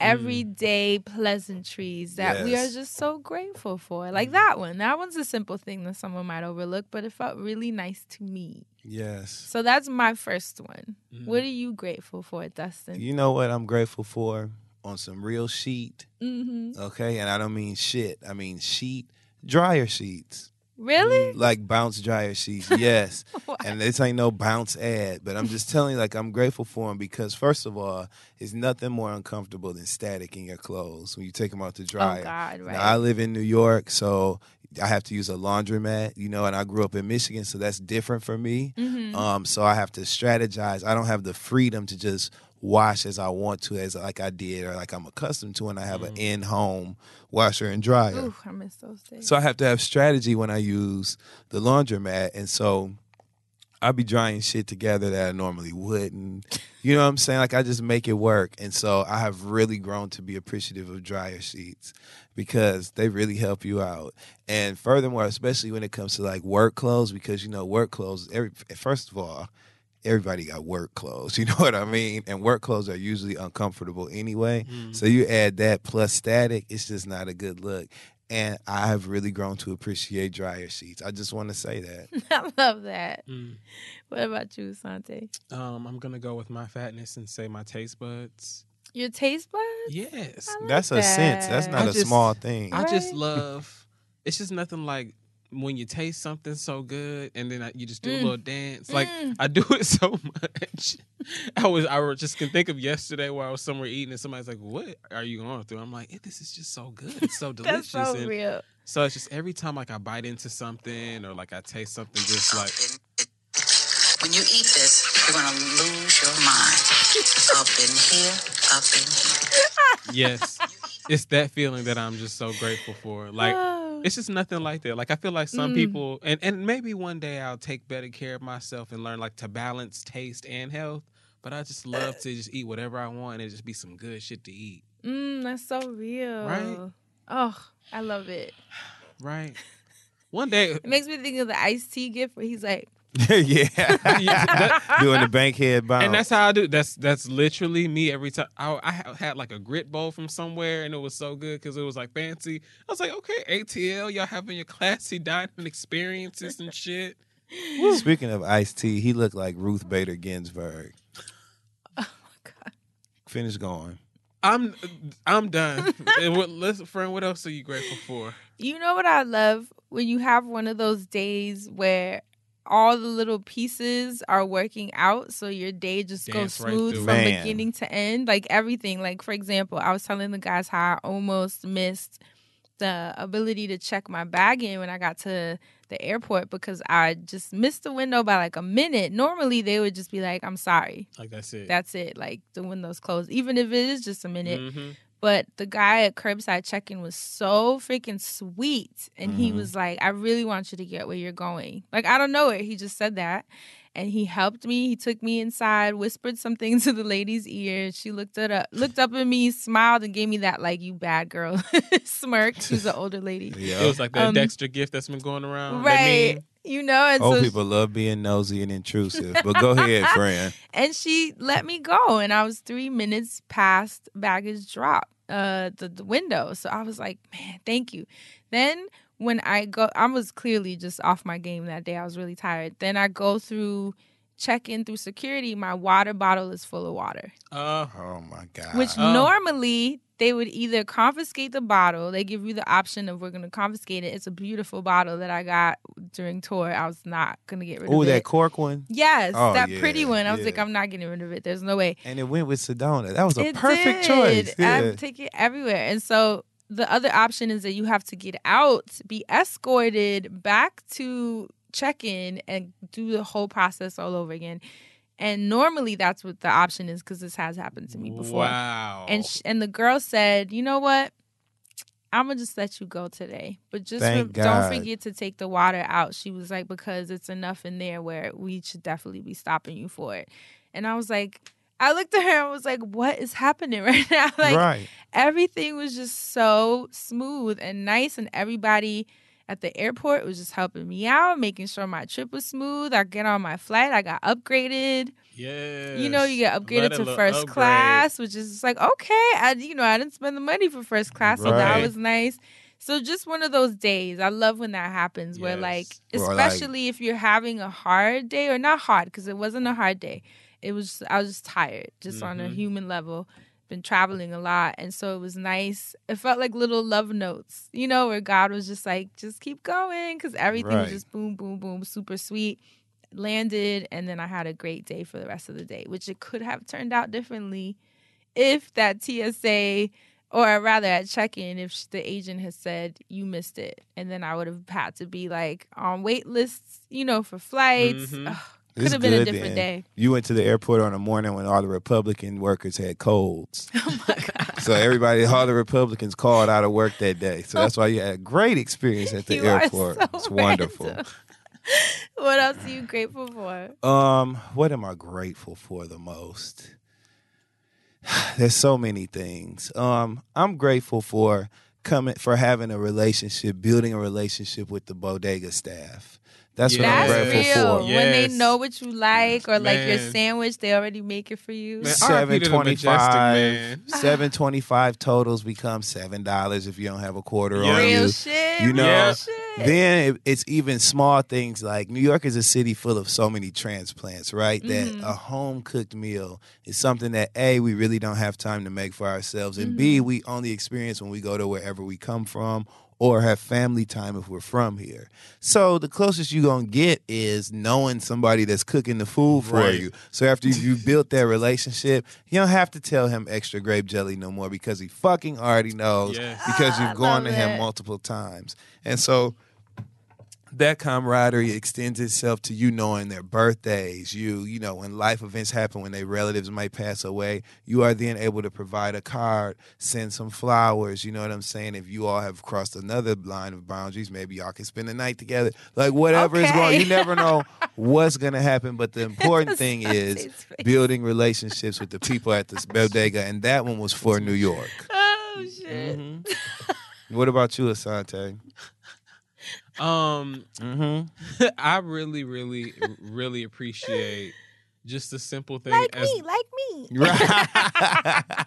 everyday pleasantries that we are just so grateful for. Like that one. That one's a simple thing that someone might overlook, but it felt really nice to me. yes. So that's my first one. What are you grateful for, Dustin? You know what I'm grateful for? On some real sheet. Mm-hmm. Okay, and I don't mean shit. I mean sheet, dryer sheets, Really? like bounce dryer sheets. Yes, and this ain't no bounce ad, but I'm just telling you, like I'm grateful for them because first of all, it's nothing more uncomfortable than static in your clothes when you take them out to dryer. Oh God, right. Now, I live in New York, so I have to use a laundromat, you know, and I grew up in Michigan, so that's different for me. Mhm. Um, so I have to strategize. I don't have the freedom to just wash as I want to, as like I did or like I'm accustomed to, and I have an mm. in-home washer and dryer. Ooh, I miss those days. So I have to have strategy when I use the laundromat, and so I'll be drying shit together that I normally wouldn't. You know what I'm saying? Like I just make it work, and so I have really grown to be appreciative of dryer sheets because they really help you out. And furthermore, especially when it comes to like work clothes, because you know work clothes. Every first of all, everybody got work clothes. You know what I mean? And work clothes are usually uncomfortable anyway. So you add that plus static, it's just not a good look. And I have really grown to appreciate dryer sheets. I just want to say that. I love that. Mm. What about you, Sante? Um, I'm gonna go with my fatness and say my taste buds. Your taste buds? Yes. I like That's a sense. That's not I a just- small thing. I just love. It's just nothing like when you taste something so good and then I, you just do Mm. a little dance. Like Mm. I do it so much. I was I was- just can think of yesterday where I was somewhere eating and somebody's like, "What are you going through?" I'm like, "This is just so good. It's so delicious." That's so and real. so it's just every time like I bite into something or like I taste something, just like When you eat this, you're gonna lose your mind. Up in here, up in here. yes, it's that feeling that I'm just so grateful for. Like. Oh. It's just nothing like that. Like I feel like some Mm. people, and and maybe one day I'll take better care of myself and learn like to balance taste and health. But I just love to just eat whatever I want and just be some good shit to eat. mm, that's so real. Right? Oh, I love it. Right. One day, It makes me think of the Ice T gift where he's like, yeah. Yeah, that- Doing the bankhead bounce. and that's how I do. That's that's literally me every time. I, I had like a grit bowl from somewhere, and it was so good because it was like fancy. I was like, okay, ATL, y'all having your classy dining experiences and shit. Speaking of Ice T, he looked like Ruth Bader Ginsburg. Oh my god. Finish going. I'm I'm done. and what, listen, friend, what else are you grateful for? You know what I love when you have one of those days where all the little pieces are working out so your day just Dance goes right smooth through from. Man. beginning to end like everything like for example i was telling the guys how i almost missed the ability to check my bag in when i got to the airport because i just missed the window by like a minute normally they would just be like i'm sorry Like that's it. that's it like the window's closed even if it is just a minute Mhm. But the guy at curbside check-in was so freaking sweet and he Mhm. was like i really want you to get where you're going like i don't know it he just said that and he helped me he took me inside whispered something to the lady's ear she looked it up looked up at me smiled and gave me that like you bad girl smirk she's an older lady Yeah, It was like that Um, Dexter gift that's been going around. right meme. You know and Old so people love being nosy and intrusive. But go ahead, friend. and she let me go and i was three minutes past baggage drop uh the, the window so i was like man thank you then when i go i was clearly just off my game that day i was really tired then i go through check in through security my water bottle is full of water Uh, Oh my God. which Oh. normally they would either confiscate the bottle they give you the option of we're going to confiscate it it's a beautiful bottle that i got during tour i was not going to get rid Oh, of it Oh, that cork one. yes Oh, that yeah, pretty one i was yeah. like i'm not getting rid of it there's no way And it went with Sedona. That was a it perfect did. choice. I Yeah. take it everywhere. And so the other option is that you have to get out, be escorted back to check in, and do the whole process all over again. And normally that's what the option is because this has happened to me before. Wow. And sh- and the girl said, you know what? I'm gonna just let you go today, but just rem- don't forget to take the water out. She was like, because it's enough in there where we should definitely be stopping you for it. And I was like, I looked at her and was like, what is happening right now? like right. everything was just so smooth and nice, and everybody at the airport was just helping me out, making sure my trip was smooth. I get on my flight, I got upgraded. Yeah. You know, you get upgraded to first upgrade. class, which is just like okay. I, you know, I didn't spend the money for first class, so that was nice. So just one of those days. I love when that happens, where like, Yes. Or, like- especially if you're having a hard day or not hard, because it wasn't a hard day. It was I was just tired, just on a Mhm. human level. Been traveling a lot, and so it was nice. It felt like little love notes, you know, where God was just like, just keep going, because everything Right. was just boom, boom, boom, super sweet landed and then I had a great day for the rest of the day, which it could have turned out differently if that TSA or rather at check-in if the agent had said you missed it and then I would have had to be like on wait lists, you know, for flights. Mhm. Ugh, It's could have been a good different then. day. You went to the airport on a morning when all the Republican workers had colds. Oh my god. So everybody, all the Republicans called out of work that day. So that's why you had a great experience at the You airport. so it's wonderful. random. what else are you grateful for? Um, what am I grateful for the most? There's so many things. Um, I'm grateful for coming for having a relationship, building a relationship with the bodega staff. That's what I'm That's grateful real. for. When they know what you like or like your sandwich, they already make it for you. Man, Seven RIP to the Majestic, twenty-five. man. Seven twenty-five totals become seven dollars if you don't have a quarter Yeah. on Real you. shit. You know, real shit. Then it, it's even small things like New York is a city full of so many transplants, right? Mhm. That a home cooked meal is something that A, we really don't have time to make for ourselves, and B, Mm-hmm. we only experience when we go to wherever we come from or have family time if we're from here. So the closest you're gonna get is knowing somebody that's cooking the food for Right. you. So after you you built that relationship, you don't have to tell him extra grape jelly no more because he fucking already knows Yes. because Ah, you've gone to him it. multiple times. And so that camaraderie extends itself to you knowing their birthdays. You, you know, when life events happen, when their relatives might pass away, you are then able to provide a card, send some flowers. You know what I'm saying? If you all have crossed another line of boundaries, maybe y'all can spend the night together. Like whatever is going, you never know what's gonna happen. But the important thing is building relationships with the people at this bodega, and that one was for New York. Oh shit. Mhm. what about you, Asante? Um, Mm-hmm. I really, really, really appreciate just the simple thing. like as, me, like me. Right.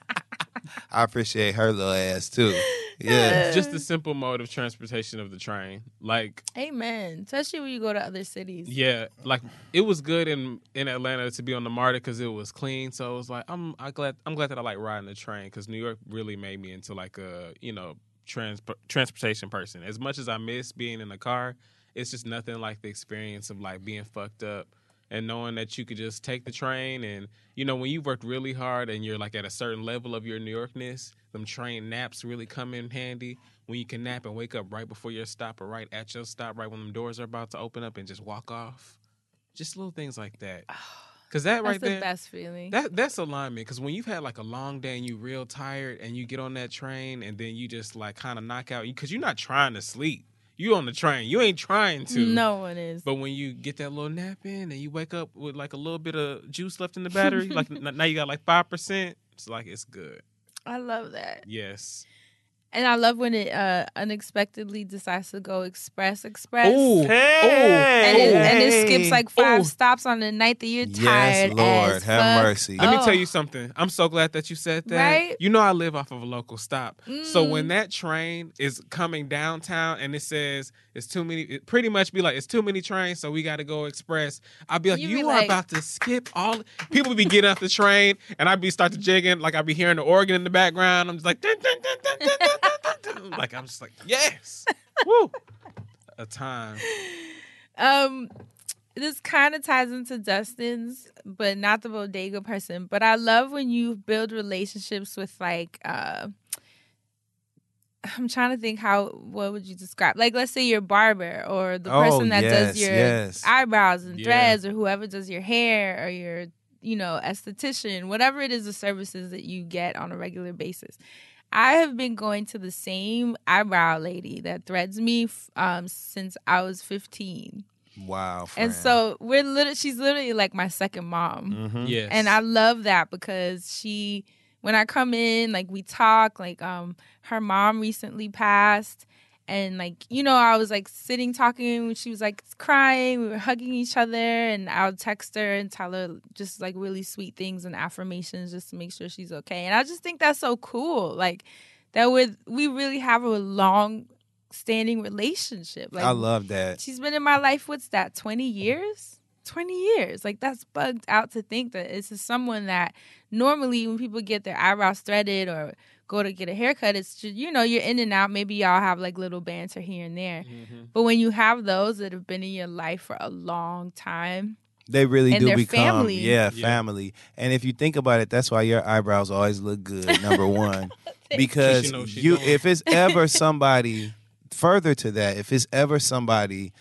I appreciate her little ass too. Yeah. just the simple mode of transportation of the train. Like, Amen. Especially when you go to other cities. yeah, like it was good in in Atlanta to be on the MARTA because it was clean. So it was like, I'm I glad I'm glad that I like riding the train because New York really made me into like a you know trans transportation person. As much as I miss being in the car, it's just nothing like the experience of like being fucked up and knowing that you could just take the train and you know when you've worked really hard and you're like at a certain level of your New Yorkness, them train naps really come in handy when you can nap and wake up right before your stop or right at your stop, right when them doors are about to open up and just walk off. Just little things like that. Ah. Cause that That's right the there, best feeling. that that's alignment. Because when you've had like a long day and you're real tired and you get on that train and then you just like kind of knock out because you're not trying to sleep. You on the train. You ain't trying to. no one is. But when you get that little nap in and you wake up with like a little bit of juice left in the battery, like now you got like five percent. It's like it's good. I love that. Yes. And I love when it uh, unexpectedly decides to go express express. Ooh. And it, and it skips like five Ooh. stops on the night that you're tired. Yes. Lord, as have fuck. mercy. Let me Oh. tell you something. I'm so glad that you said that. Right? You know I live off of a local stop. So Mm. when that train is coming downtown and it says it's too many, it pretty much be like it's too many trains, so we got to go express. I'll be like, You you, be are like- about to skip all. People be getting off the train, and I'd be start to jigging, like I'd be hearing the organ in the background. I'm just like, dun, dun, dun, like I'm just like, yes, woo, a time. Um, this kind of ties into Dustin's, but not the bodega person. But I love when you build relationships with like uh I'm trying to think how what would you describe? Like let's say your barber or the Oh, person that yes, does your yes. eyebrows and Yeah. threads or whoever does your hair or your you know esthetician, whatever it is the services that you get on a regular basis. I have been going to the same eyebrow lady that threads me um, since I was 15. Wow. And so we're literally, she's literally like my second mom. Mhm. Yes, And I love that because she, when I come in, like we talk, like um, her mom recently passed. And like, you know, I was like sitting talking she was like crying. We were hugging each other, and I'll text her and tell her just like really sweet things and affirmations just to make sure she's okay. And I just think that's so cool. Like that with we really have a long standing relationship. Like I love that. She's been in my life, what's that, 20 years? 20 years. Like, that's bugged out to think that this is someone that normally when people get their eyebrows threaded or go to get a haircut, it's just, you know, you're in and out. Maybe y'all have like little banter here and there. Mm-hmm. But when you have those that have been in your life for a long time, They really And do become family. yeah, Yeah. family. And if you think about it, that's why your eyebrows always look good. Number one, because She she you, doing. if it's ever somebody further to that, if it's ever somebody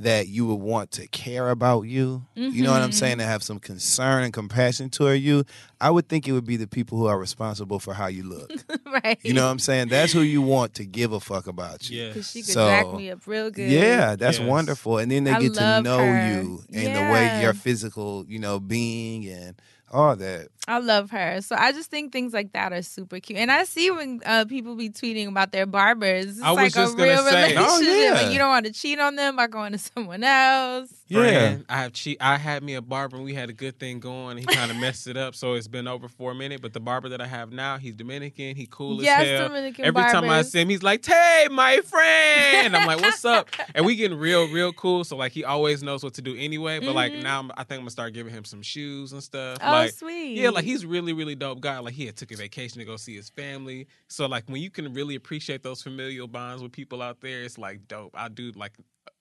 that you would want to care about you, you know what I'm saying, mm-hmm. to have some concern and compassion toward you, I would think it would be the people who are responsible for how you look. right? You know what I'm saying? That's who you want to give a fuck about you. yeah. Because she could So- jack me up real good. Yeah, that's Yes. wonderful. And then they I get to know her. you and the way your physical, you know, being and all that. I love her. So I just think things like that are super cute. And I see when uh, people be tweeting about their barbers. It's I was like just a gonna real say- relationship. Oh, yeah. Like you don't want to cheat on them by going to someone else. Friend, I have che- I had me a barber and we had a good thing going. He kind of messed it up, so it's been over for a minute. But the barber that I have now, he's Dominican. He cool Yes, as hell. Dominican Every time I see him, he's like, "Tay, my friend." I'm like, "What's up?" And we getting real, real cool. So like, he always knows what to do anyway. But like Mhm. now, I'm- I think I'm gonna start giving him some shoes and stuff. Oh, like, sweet. yeah, like he's really, really dope guy. Like he had took a vacation to go see his family. So like when you can really appreciate those familial bonds with people out there, it's like dope. I do like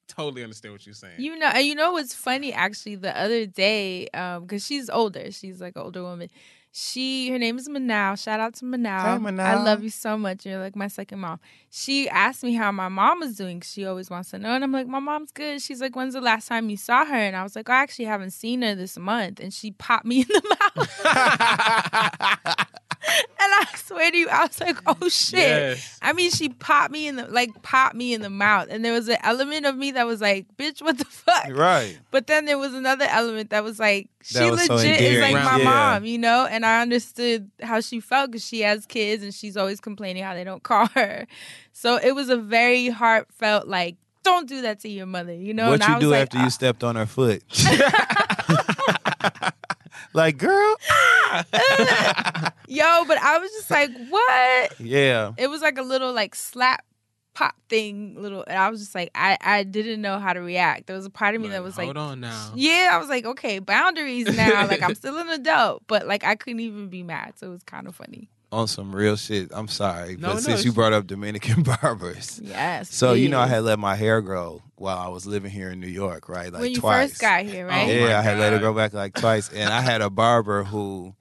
totally understand what you're saying. You know, and you know what's funny actually? The other day, um, because she's older, she's like an older woman. She, her name is Manal. Shout out to Manal. Hey, I love you so much. You're like my second mom. She asked me how my mom was doing. She always wants to know, and I'm like, my mom's good. She's like, when's the last time you saw her? And I was like, oh, I actually haven't seen her this month. And she popped me in the mouth. and I swear to you, I was like, oh shit. Yes. I mean, she popped me in the like popped me in the mouth, and there was an element of me that was like, "Bitch, what the fuck?" Right. But then there was another element that was like, she was so legit is like my Yeah. mom, you know? And I understood how she felt because she has kids and she's always complaining how they don't call her. So it was a very heartfelt, like, don't do that to your mother. You know. what and I you do like, after you "Ah." stepped on her foot? like, girl, Yo, but I was just like, what? yeah. It was like a little like slap pop thing, little, and I was just like, I I didn't know how to react. There was a part of me that was like, hold on now. yeah, I was like, okay, boundaries now. like I'm still an adult, but like I couldn't even be mad, so it was kind of funny. On some real shit. I'm sorry, No, but no, since you brought up Dominican barbers, Yes. so you know I had let my hair grow while I was living here in New York, right? Like when you twice. first got here, right? Oh, yeah, I had let it God. grow back like twice, and I had a barber who,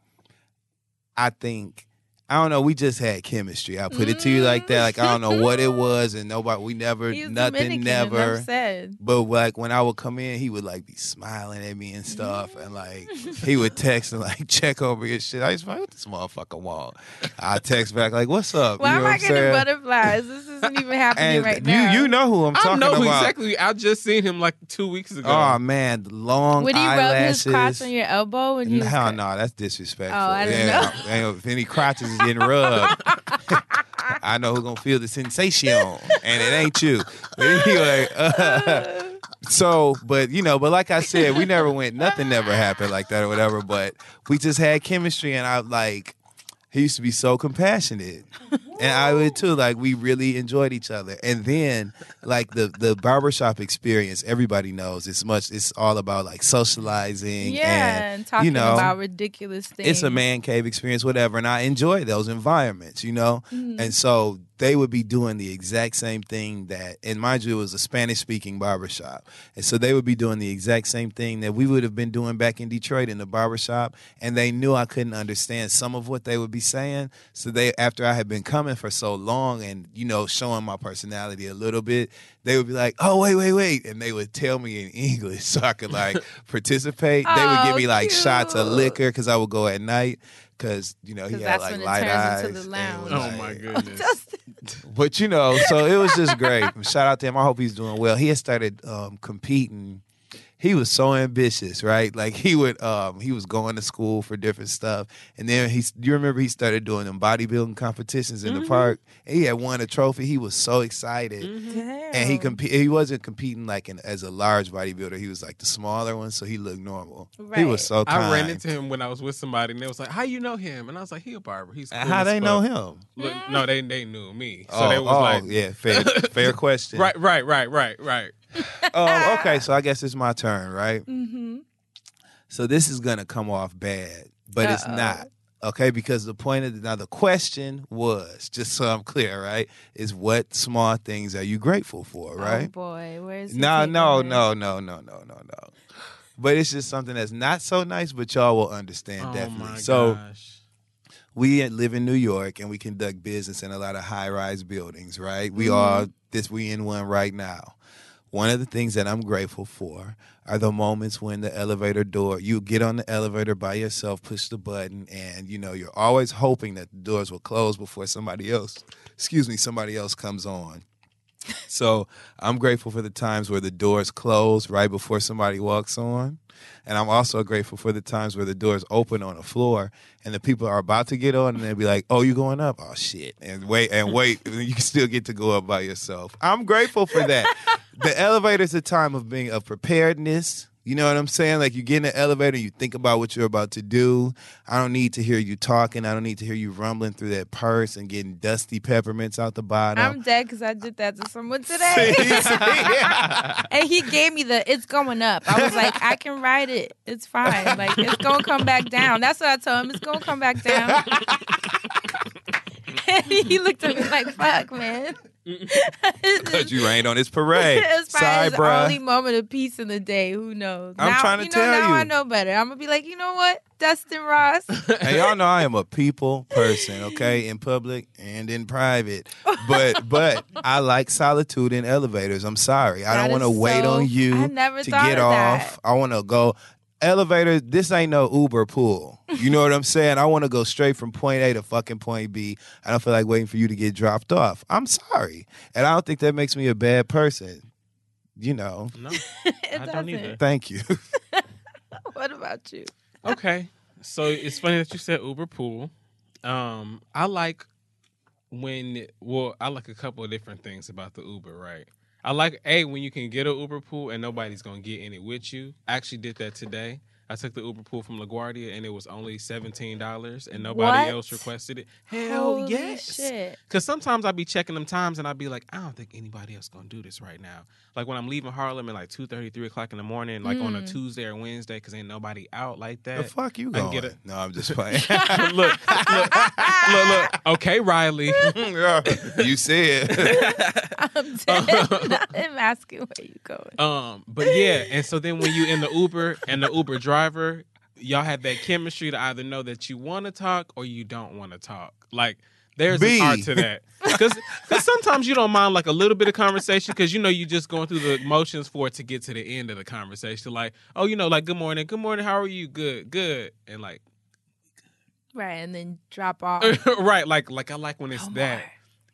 I think, I don't know. We just had chemistry. I put it to you like that. Like I don't know what it mm. was, and nobody. We never He's nothing. Never. said. But like when I would come in, he would like be smiling at me and stuff, and like he would text and like check over his shit. I just like, what this motherfucker want? I text back like, "What's up?" Why you am know I I'm getting saying? butterflies? This isn't even happening And right you now. you know who I'm talking about. I talking know about. exactly. I just seen him like two weeks ago. Oh man, the long Would he rub his crotch on your elbow when he was Hell cra- no, that's disrespectful. Oh, I didn't yeah, know. If any crotches is getting rubbed, I know who's gonna feel the sensation, and it ain't you. Anyway, uh, so, but you know, but like I said, we never went. Nothing never happened like that or whatever. But we just had chemistry, and I like. He used to be so compassionate, and I would too. Like we really enjoyed each other. And then, like the the barbershop experience, everybody knows it's much. It's all about like socializing Yeah, and, talking you know, about ridiculous things. it's a man cave experience, whatever. And I enjoy those environments, you know? Mhm. And so they would be doing the exact same thing that, and mind you, it was a Spanish speaking barbershop. And so they would be doing the exact same thing that we would have been doing back in Detroit in the barbershop. And they knew I couldn't understand some of what they would be saying. So they, after I had been coming for so long and, you know, showing my personality a little bit, they would be like, oh, wait, wait, wait. And they would tell me in English so I could like participate. They would give me like shots of liquor because I would go at night. Cause you know he had that's like when it light turns eyes. into the lounge. it Oh like- my goodness. But you know, so it was just great. Shout out to him. I hope he's doing well. He had started um, competing. He was so ambitious, right? Like he would, um, he was going to school for different stuff, and then he. You remember he started doing them bodybuilding competitions in the mm-hmm. park. And he had won a trophy. He was so excited, Damn. and he compe- He wasn't competing like in, as a large bodybuilder. He was like the smaller one, so he looked normal. He was so kind. I ran into him when I was with somebody, and they was like, "How you know him?" And I was like, "He a barber. He's uh, cool How as they know him? Look, no, they they knew me. So oh, they was oh, like, yeah, fair, fair question. right, right, right, right, right. Um, okay, so I guess it's my turn, right? Mhm. So this is gonna come off bad, but it's Uh-oh. not. Okay, because the point of the, now the question was, just so I'm clear, right, is what small things are you grateful for, right? Oh boy, where's no, no, no, no, no, no, no, no. But it's just something that's not so nice, but y'all will understand Oh definitely. my so gosh. we live in New York and we conduct business in a lot of high rise buildings, right? We Mhm. are this we in one right now. One of the things that I'm grateful for are the moments when the elevator door you get on the elevator by yourself, push the button, and you know you're always hoping that the doors will close before somebody else, excuse me, somebody else comes on. So I'm grateful for the times where the doors close right before somebody walks on. And I'm also grateful for the times where the doors open on the floor and the people are about to get on and they'll be like, Oh, you going up? Oh shit. And wait and wait. and you can still get to go up by yourself. I'm grateful for that. the elevator's a time of being of preparedness. You know what I'm saying? Like you get in the elevator, you think about what you're about to do. I don't need to hear you talking. I don't need to hear you rumbling through that purse and getting dusty peppermints out the bottom. I'm dead because I did that to someone today. And he gave me the it's going up. I was like, I can ride it. It's fine. Like it's gonna come back down. That's what I told him. It's gonna come back down. he looked at me like, fuck, man. Because you rained on this parade. it's probably Sorry, his bruh. only moment of peace in the day. Who knows? I'm now, trying to you know, tell now you. I know better. I'm gonna be like, you know what, Dustin Ross. and y'all know I am a people person, okay, in public and in private. But but I like solitude in elevators. I'm sorry. I That don't want to is wait so- on you I never to thought get of off. that. I want to go elevator. This ain't no Uber pool. You know what I'm saying? I want to go straight from point A to fucking point B. I don't feel like waiting for you to get dropped off. I'm sorry, and I don't think that makes me a bad person. You know. No, It I don't either. Thank you. What about you? okay. So it's funny that you said Uber pool. Um, I like when well, I like a couple of different things about the Uber, right? I like a when you can get an Uber pool and nobody's gonna get in it with you. I actually did that today. I took the Uber pool from LaGuardia and it was only seventeen dollars and nobody What? else requested it. Hell Holy yes. Cause sometimes I'd be checking them times and I'd be like, I don't think anybody else gonna do this right now. Like when I'm leaving Harlem at like 2 3 o'clock in the morning, like on a Mm. Tuesday or Wednesday, because ain't nobody out like that. The fuck you I can going? get it. No, I'm just playing. look, look, look, look. Okay, Riley. you said. I'm dead. I'm asking where you going. Um, but yeah, and so then when you in the Uber and the Uber driver, y'all have that chemistry to either know that you want to talk or you don't want to talk. Like there's B. an art to that. Because sometimes you don't mind like a little bit of conversation because you know you're just going through the motions for it to get to the end of the conversation. Like, oh, you know, like good morning, good morning, how are you? Good, good, and like Right, and then drop off. right, like like I like when it's No that.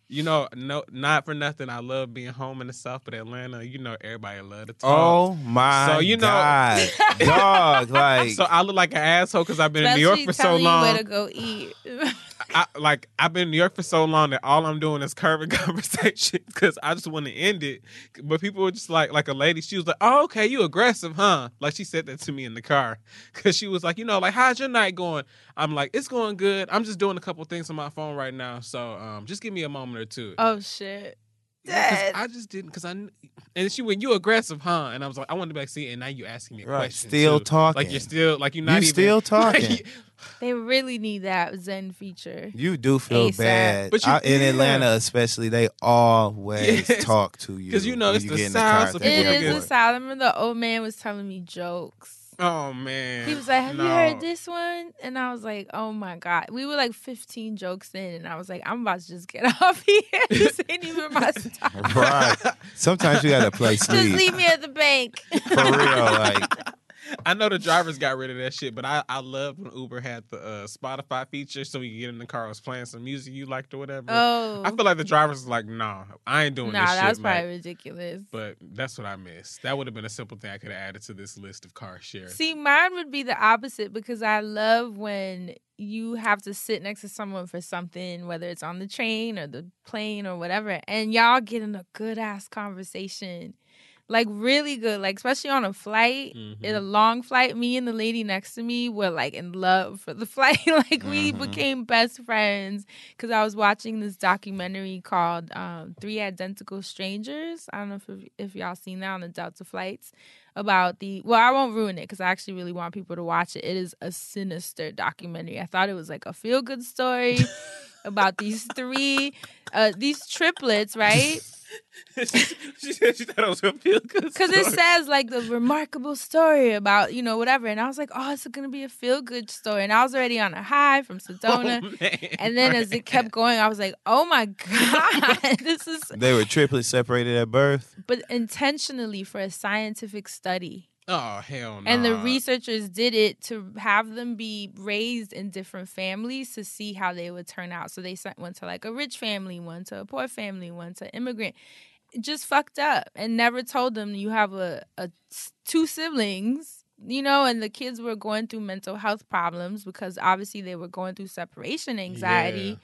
More. You know, no, not for nothing. I love being home in the South, but Atlanta, you know, everybody love to talk. Oh my So, you know- god, dog! Like so I look like an asshole because I've been in New York for so long. Where to go eat. I, like I've been in New York for so long that all I'm doing is curving conversation because I just want to end it. But people were just like, like a lady, she was like, "Oh, okay, you aggressive, huh?" Like she said that to me in the car because she was like, "You know, like how's your night going?" I'm like, "It's going good. I'm just doing a couple things on my phone right now, so um, just give me a moment or two. oh shit. Yeah, 'cause Dead. I just didn't because I and she went, "You aggressive, huh?" And I was like, "I wanted to be like, see," and now you asking me a Right, question, still too. talking. like you're still like you're not you even still talking. like, They really need that Zen feature. You do feel ASAP. bad. But you- I- in yeah. Atlanta, especially, they always Yes. talk to you because you know it's you the get in the South, so thinking people It get- is about a silent. I remember the old man was telling me jokes. Oh man. He was like, "Have you heard this one?" And I was like, "Oh my god!" We were like 15 jokes in, and I was like, "I'm about to just get off here. this ain't even my style. Right. Sometimes you gotta play Just leave me at the bank." For real, like I know the drivers got rid of that shit, but I, I loved when Uber had the uh, Spotify feature so you could get in the car, was playing some music you liked or whatever. oh, I feel like the drivers was like, nah, I ain't doing nah, this that shit. was probably Mac." ridiculous. But that's what I missed. That would have been a simple thing I could have added to this list of car share. See, mine would be the opposite because I love when you have to sit next to someone for something, whether it's on the train or the plane or whatever, and y'all get in a good ass conversation. Like really good, like especially on a flight, Mhm. in a long flight. Me and the lady next to me were like in love for the flight. like we Mhm. became best friends because I was watching this documentary called um, Three Identical Strangers. I don't know if if y'all seen that on the Delta flights about the well i won't ruin it because i actually really want people to watch it it is a sinister documentary i thought it was like a feel good story about these three uh these triplets right she said she thought it was gonna feel good. because it says like the remarkable story about you know whatever. And i was like oh it's gonna be a feel good story? And i was already on a high from sedona. Oh, and then as it kept going i was like oh my god this is they were triplets separated at birth. but intentionally for a scientific study Oh hell no. And the researchers did it to have them be raised in different families to see how they would turn out. So they sent one to like a rich family, one to a poor family, one to immigrant. Just fucked up and never told them you have a, a two siblings, you know, and the kids were going through mental health problems because obviously they were going through separation anxiety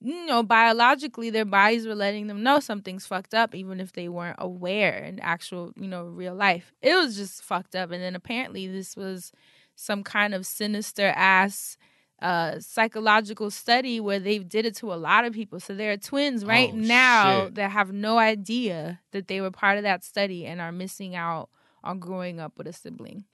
you know, biologically, their bodies were letting them know something's fucked up, even if they weren't aware in actual, you know, real life. It was just fucked up. And then apparently, this was some kind of sinister ass uh psychological study where they did it to a lot of people so there are twins right Oh, now shit. that have no idea that they were part of that study and are missing out on growing up with a sibling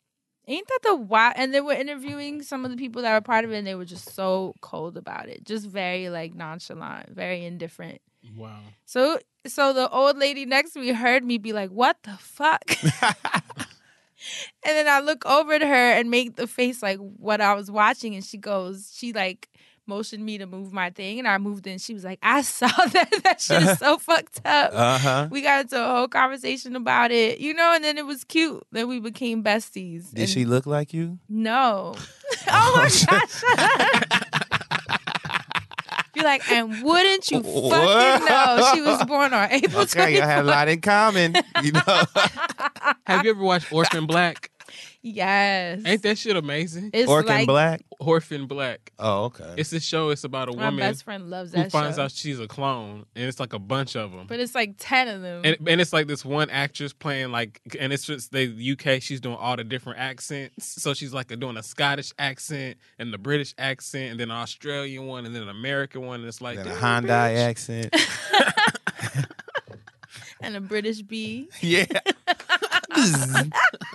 Ain't that the wild? And they were interviewing some of the people that were part of it, and they were just so cold about it, just very like nonchalant, very indifferent. Wow. So, so the old lady next to me heard me be like, "What the fuck?" and then I look over to her and make the face like what I was watching, and she goes, she like motioned me to move my thing, and I moved in. She was like, "I saw that. That shit is so fucked up." Uh huh. We got into a whole conversation about it, you know, and then it was cute. Then we became besties. Did And- she look like you? No. oh my gosh. Be like, and wouldn't you fucking know she was born on April Okay, y'all had a lot in common. You know. Have you ever watched Orphan Black? Yes. Ain't that shit amazing? It's Orphan like Black. Orphan Black. Oh, okay. It's a show. It's about a my woman best friend loves who that finds show. out she's a clone, and it's like a bunch of them. but it's like ten of them. And, and it's like this one actress playing like, and it's just the UK. She's doing all the different accents. So she's like doing a Scottish accent and the British accent, and then an Australian one, and then an American one. And it's like Then a Hyundai bitch. accent. and a British B. yeah. Bzz.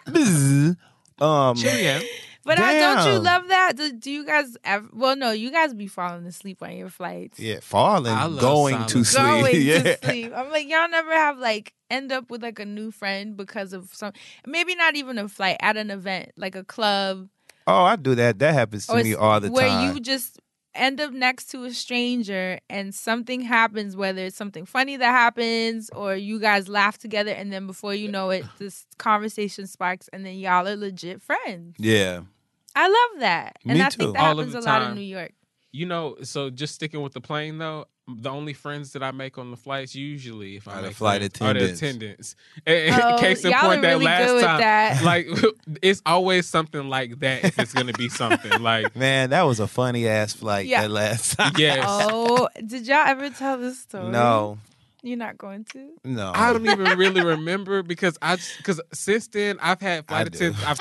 Bzz. Um, Cheerio. But I don't you Damn. love that? Do, do you guys ever? Well, no, you guys be falling asleep on your flights. yeah, falling, I love going to sleep. Going yeah. to sleep. I'm like, y'all never have like end up with like a new friend because of some, maybe not even a flight at an event like a club Oh, I do that. That happens to me all the time. where time. you just end up next to a stranger and something happens, whether it's something funny that happens or you guys laugh together, and then before you know it, this conversation sparks, and then y'all are legit friends. yeah. I love that, and Me I too. think that All of happens the a lot in time. New York. You know, so just sticking with the plane though, the only friends that I make on the flights usually, if I Are the make flight friends, are the attendants. attendants. And, Oh, case in point, that really last time, that. like it's always something like that. If it's gonna be something like, Man, that was a funny ass flight Yeah. that last time. yes, Oh, did y'all ever tell this story? No, you're not going to. no. I don't even really remember because I because since then I've had flight attendants. I've,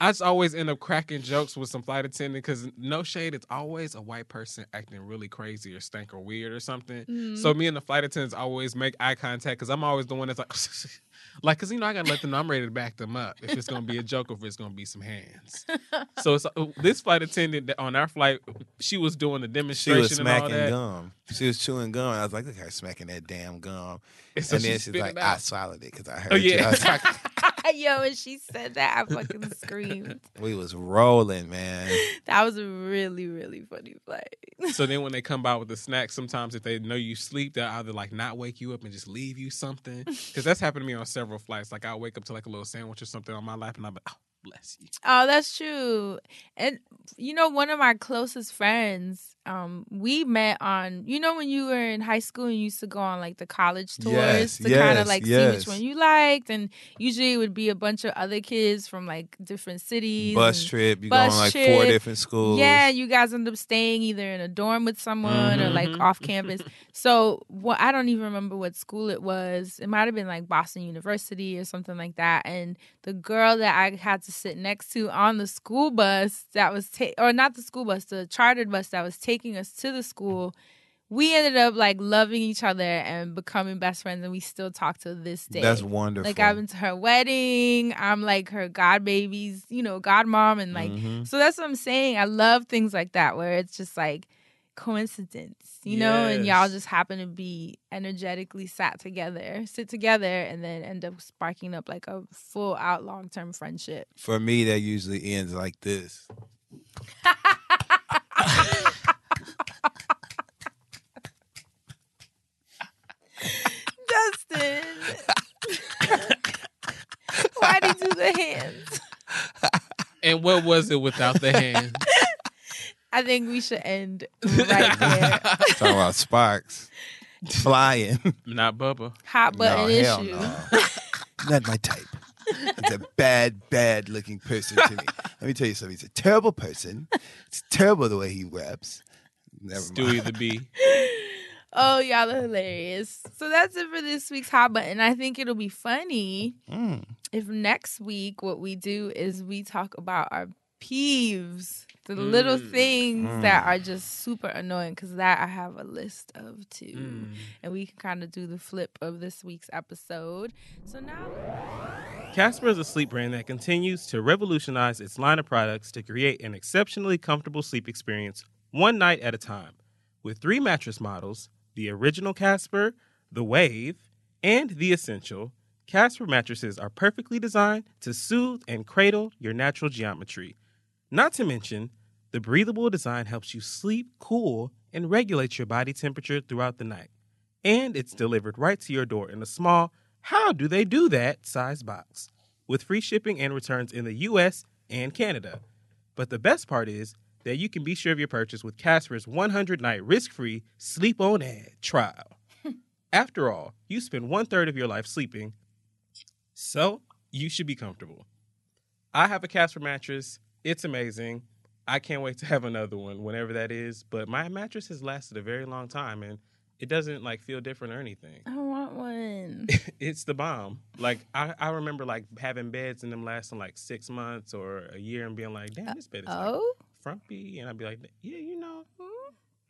I just always end up cracking jokes with some flight attendant because no shade, it's always a white person acting really crazy or stank or weird or something. Mm-hmm. So me and the flight attendants always make eye contact because I'm always the one that's like, like, cause you know I gotta let them know I'm ready to back them up if it's gonna be a joke or if it's gonna be some hands. so it's uh, this flight attendant on our flight, she was doing the She demonstration was and all smacking that. gum. She was chewing gum. I was like, look at her smacking that damn gum. And so and then she's spit like, it I out. swallowed it because I heard Oh, you. I was like, Yo, and she said that, I fucking screamed. we was rolling, man. That was a really, really funny flight. So then when they come by with the snacks, sometimes if they know you sleep, they'll either like not wake you up and just leave you something. Because that's happened to me on several flights. Like I'll wake up to like a little sandwich or something on my lap and I'll be oh, bless you. Oh, that's true. And you know, one of my closest friends, um, we met on you know when you were in high school and you used to go on like the college tours Yes, to kind of yes, like see which one you liked, and usually it would be a bunch of other kids from like different cities. Bus trip. You bus go on like four different schools. Yeah, you guys end up staying either in a dorm with someone or like Mhm. off campus. So what I don't even remember what school it was. It might have been like Boston University or something like that. And the girl that I had to sit next to on the school bus that was ta- or not the school bus, the chartered bus that was taking us to the school. We ended up like loving each other and becoming best friends, and we still talk to this day. That's wonderful. Like I've been to her wedding. I'm like her god baby's, you know, godmom, and like Mhm. so that's what I'm saying. I love things like that where it's just like coincidence, you know, and y'all just happen to be energetically sat together, sit together, and then end up sparking up like a full out long term friendship. For me, that usually ends like this. Justin, why do you do the hands? And what was it without the hand? I think we should end right there. Talking about sparks flying. Not Bubba. Hot button no, hell issue. no. Not my type. It's a bad, bad looking person to me. Let me tell you something. He's a terrible person. It's terrible the way he raps. Never Stewie mind. the bee. Oh, y'all are hilarious. So that's it for this week's hot button. I think it'll be funny Mm. if next week what we do is we talk about our peeves, the little Mm. things that are just super annoying. Because that I have a list of too, Mm. and we can kind of do the flip of this week's episode. So now, Casper is a sleep brand that continues to revolutionize its line of products to create an exceptionally comfortable sleep experience one night at a time. With three mattress models the original Casper, the Wave, and the Essential, Casper mattresses are perfectly designed to soothe and cradle your natural geometry. Not to mention, the breathable design helps you sleep cool and regulate your body temperature throughout the night. And it's delivered right to your door in a small, how do they do that size box, with free shipping and returns in the US and Canada. But the best part is that you can be sure of your purchase with Casper's 100 night risk free sleep on ad trial. After all, you spend one third of your life sleeping, so you should be comfortable. I have a Casper mattress. It's amazing. I can't wait to have another one whenever that is. But my mattress has lasted a very long time and it doesn't like feel different or anything. I want one. it's the bomb. Like I, I remember like having beds and them lasting like six months or a year and being like, damn, uh, this bed is like oh, frumpy. And I'd be like, yeah, you know. Hmm?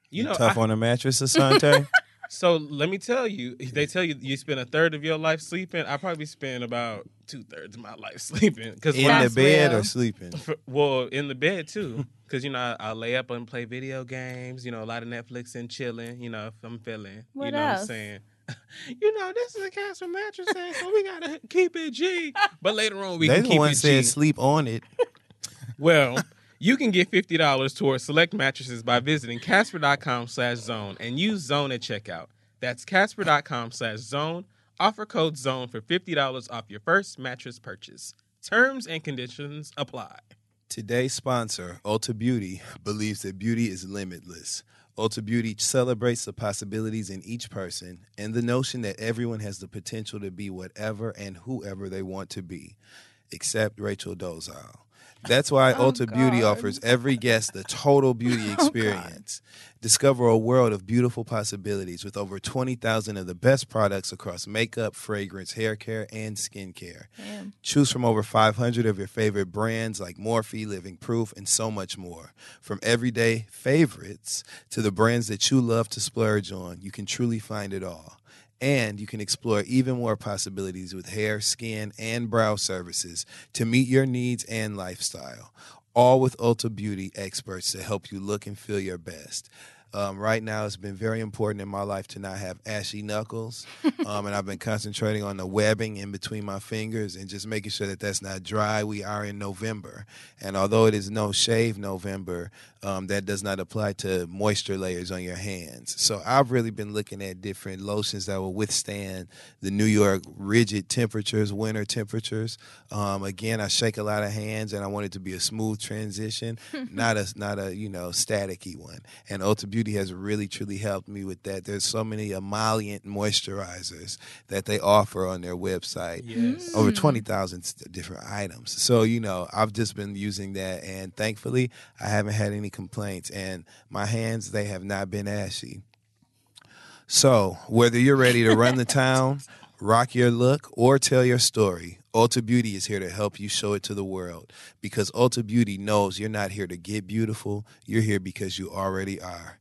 You, You know, tough I- on a mattress, Asante? So let me tell you, they tell you you spend a third of your life sleeping, I probably spend about two thirds of my life sleeping. Because in the That's bed real. or sleeping? well, in the bed too. Because you know I, I lay up and play video games. You know a lot of Netflix and chilling. You know if I'm feeling. What you know what I'm else? saying. you know this is a Casper mattress, so we gotta keep it G. But later on we they can the keep one it said sleep on it. Well, you can get fifty dollars towards select mattresses by visiting Casper.com slash zone and use zone at checkout. That's Casper.com slash zone. Offer code zone for fifty dollars off your first mattress purchase. Terms and conditions apply. Today's sponsor, Ulta Beauty, believes that beauty is limitless. Ulta Beauty celebrates the possibilities in each person and the notion that everyone has the potential to be whatever and whoever they want to be, except Rachel Dolezal. That's why Oh, Ulta Beauty offers every guest the total beauty oh, experience. Discover a world of beautiful possibilities with over 20,000 of the best products across makeup, fragrance, hair care, and skincare. Damn. Choose from over 500 of your favorite brands like Morphe, Living Proof, and so much more. From everyday favorites to the brands that you love to splurge on, you can truly find it all. And you can explore even more possibilities with hair, skin, and brow services to meet your needs and lifestyle. All with Ulta Beauty experts to help you look and feel your best. Um, right now, it's been very important in my life to not have ashy knuckles, um, and I've been concentrating on the webbing in between my fingers and just making sure that that's not dry. We are in November, and although it is no shave November, um, that does not apply to moisture layers on your hands. So I've really been looking at different lotions that will withstand the New York rigid temperatures, winter temperatures. Um, again, I shake a lot of hands, and I want it to be a smooth transition, not a not a you know staticky one. And Ulta Beauty has really truly helped me with that. There's so many emollient moisturizers that they offer on their website Yes. over mm. 20,000 s- uh, different items. So, you know, I've just been using that and thankfully I haven't had any complaints and my hands they have not been ashy. So, whether you're ready to run the town, rock your look or tell your story, Ulta Beauty is here to help you show it to the world because Ulta Beauty knows you're not here to get beautiful, you're here because you already are.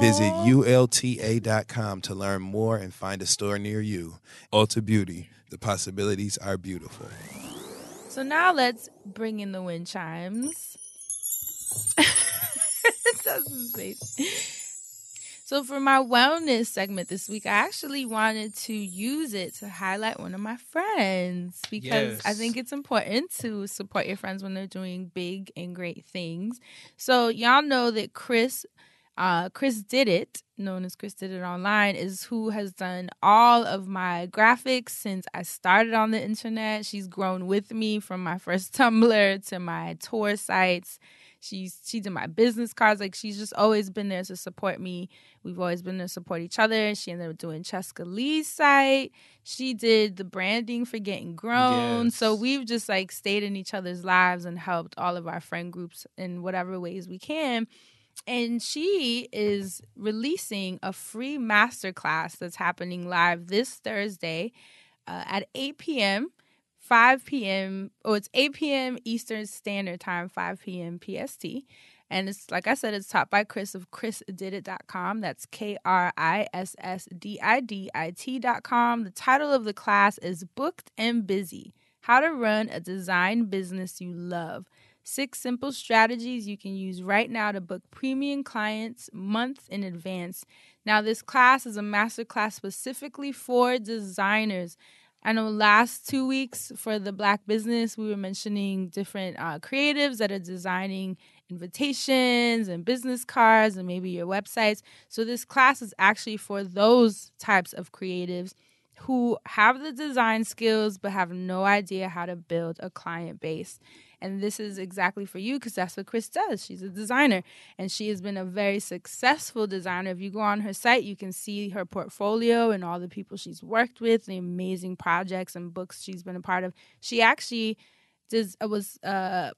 Visit ulta.com to learn more and find a store near you. Ulta Beauty, the possibilities are beautiful. So now let's bring in the wind chimes. That's his face. So for my wellness segment this week, I actually wanted to use it to highlight one of my friends because I think it's important to support your friends when they're doing big and great things. So y'all know that Chris uh, Chris Did It, known as Chris Did It Online, is who has done all of my graphics since I started on the internet. She's grown with me from my first Tumblr to my tour sites. She's she did my business cards. Like she's just always been there to support me. We've always been there to support each other. She ended up doing Chescaleigh's site. She did the branding for Getting Grown. So we've just like stayed in each other's lives and helped all of our friend groups in whatever ways we can and she is releasing a free masterclass that's happening live this Thursday uh, at 8 p.m., 5 p.m. Oh, it's 8 p.m. Eastern Standard Time, 5 p.m. PST. And it's like I said, it's taught by Chris of chrisdidit.com. That's K R I S S D I D I T.com. The title of the class is Booked and Busy How to Run a Design Business You Love. Six simple strategies you can use right now to book premium clients months in advance. Now, this class is a master class specifically for designers. I know last two weeks for the Black business, we were mentioning different uh, creatives that are designing invitations and business cards and maybe your websites. So, this class is actually for those types of creatives who have the design skills but have no idea how to build a client base. And this is exactly for you because that's what Chris does. She's a designer and she has been a very successful designer. If you go on her site, you can see her portfolio and all the people she's worked with, the amazing projects and books she's been a part of. She actually does, was uh,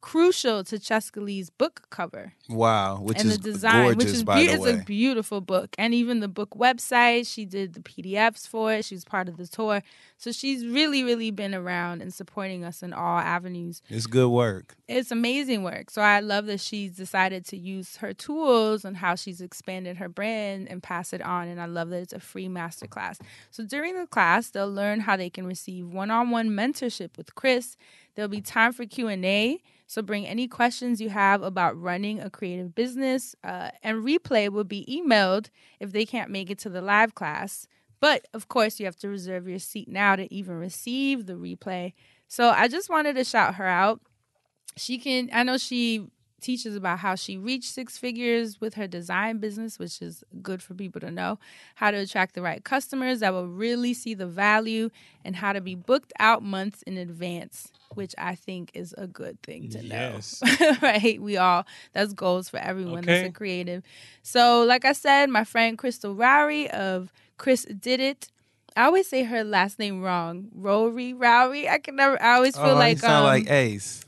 crucial to Chescaleigh's book cover Wow, which and is the design, gorgeous, which is by beau- the it's a beautiful book, and even the book website. She did the PDFs for it. She was part of the tour, so she's really, really been around and supporting us in all avenues. it's good work. It's amazing work. So I love that she's decided to use her tools and how she's expanded her brand and pass it on. And I love that it's a free masterclass. So during the class, they'll learn how they can receive one-on-one mentorship with Chris. There'll be time for Q&A. So bring any questions you have about running a creative business. Uh, and replay will be emailed if they can't make it to the live class. But of course, you have to reserve your seat now to even receive the replay. So I just wanted to shout her out she can i know she teaches about how she reached six figures with her design business which is good for people to know how to attract the right customers that will really see the value and how to be booked out months in advance which i think is a good thing to Yes. know right? We all that's goals for everyone. That's a creative. So like i said my friend crystal rowry of chris did it I always say her last name wrong. Rory, Rowry. I can never. I always feel oh, like you sound um, like Ace.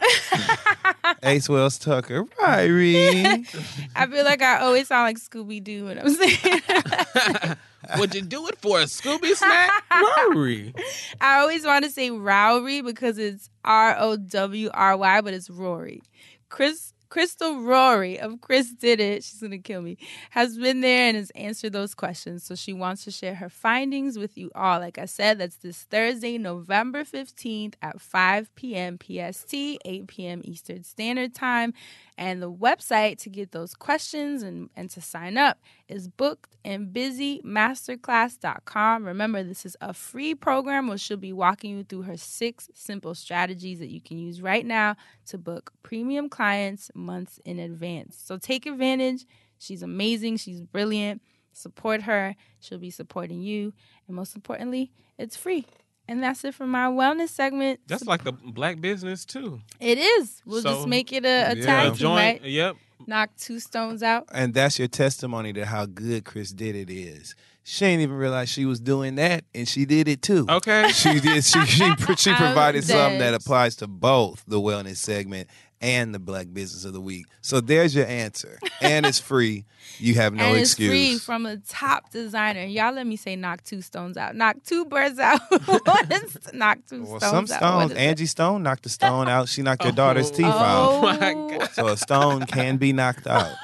Ace Wells Tucker. Ryrie. I feel like I always sound like Scooby Doo when I'm saying. Would you do it for a Scooby snack? Rory. I always want to say Rowry because it's R O W R Y, but it's Rory. Chris Crystal Rory of Chris Did It, she's gonna kill me, has been there and has answered those questions. So she wants to share her findings with you all. Like I said, that's this Thursday, November 15th at 5 p.m. PST, 8 p.m. Eastern Standard Time. And the website to get those questions and, and to sign up is bookedandbusymasterclass.com. Remember, this is a free program where she'll be walking you through her six simple strategies that you can use right now to book premium clients months in advance. So take advantage. She's amazing. She's brilliant. Support her. She'll be supporting you. And most importantly, it's free. And that's it for my wellness segment. That's like a black business too. It is. We'll So, just make it a, a yeah. tag team, joint. right? Yep. Knock two stones out. and that's your testimony to how good Chris did it is. She ain't even realize she was doing that, and she did it too. Okay. She did. She she, she provided something that applies to both the wellness segment and the Black Business of the Week. So there's your answer, and it's free. You have no and it's excuse. free from a top designer. Y'all let me say knock two stones out. Knock two birds out. What is- knock two well, stones some out. What stones. is it? Angie Stone knocked a stone out. She knocked her oh daughter's teeth out. Oh my God. So a stone can be knocked out.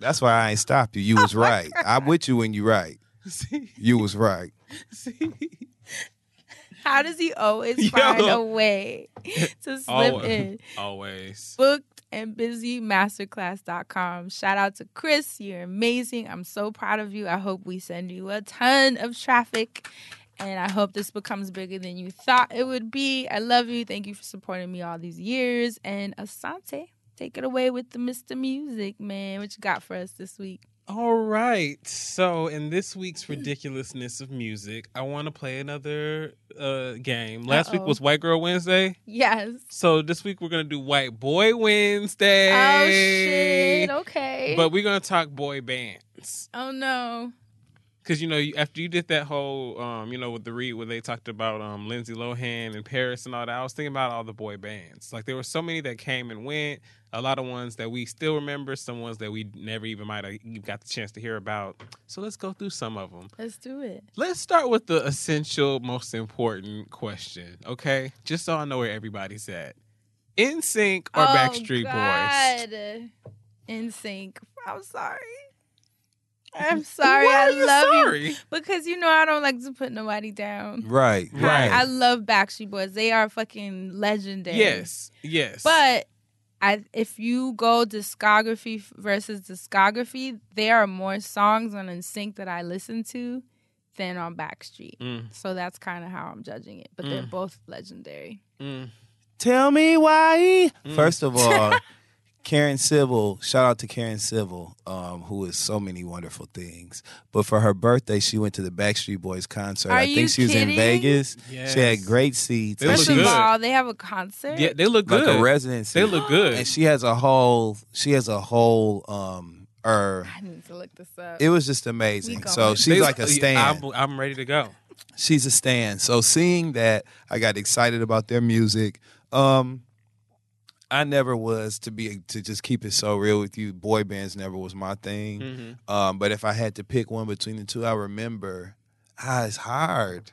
That's why I ain't stopped you. You was right. I'm with you when you right. See, You was right. see. How does he always Yo. find a way to slip Always. in? Always. Booked and busymasterclass.com. Shout out to Chris. You're amazing. I'm so proud of you. I hope we send you a ton of traffic. And I hope this becomes bigger than you thought it would be. I love you. Thank you for supporting me all these years. And Assante, take it away with the Mr. Music, man. What you got for us this week? All right. So, in this week's ridiculousness of music, I want to play another uh, game. Last week Uh-oh. was White Girl Wednesday. Yes. So this week we're gonna do White Boy Wednesday. Oh, shit. Okay. But we're gonna talk boy bands. oh, no. Cause you know, after you did that whole, um, you know, with the read where they talked about um, Lindsay Lohan and Paris and all that, I was thinking about all the boy bands. Like there were so many that came and went. A lot of ones that we still remember, some ones that we never even might have got the chance to hear about. So let's go through some of them. Let's do it. Let's start with the essential, most important question, okay? Just so I know where everybody's at. NSYNC or Backstreet Boys? Boys? NSYNC. I'm sorry. I'm sorry. Why I are you love sorry? you because you know I don't like to put nobody down. Right. I- Right. I, love Backstreet Boys. They are fucking legendary. Yes, yes. But I, if you go discography versus discography, there are more songs on NSYNC that I listen to than on Backstreet. Mm, So that's kind of how I'm judging it. But they're Mm. both legendary. mm. Tell me why. Mm. First of all, Karen Civil, shout out to Karen Civil, um, who is so many wonderful things. But for her birthday, she went to the Backstreet Boys concert. Are I you think she was kidding? in Vegas. She had great seats. They and look First of good. all, they have a concert. Yeah, they look good. like a residency. They look good. And she has a whole she has a whole um er I need to look this up. it was just amazing. So she's They- like a stand. I'm, I'm ready to go. she's a stand. So seeing that, I got excited about their music. Um, I never was to be to just keep it so real with you. Boy bands never was my thing. Mhm. Um, but if I had to pick one between the two, I remember ah, it's hard.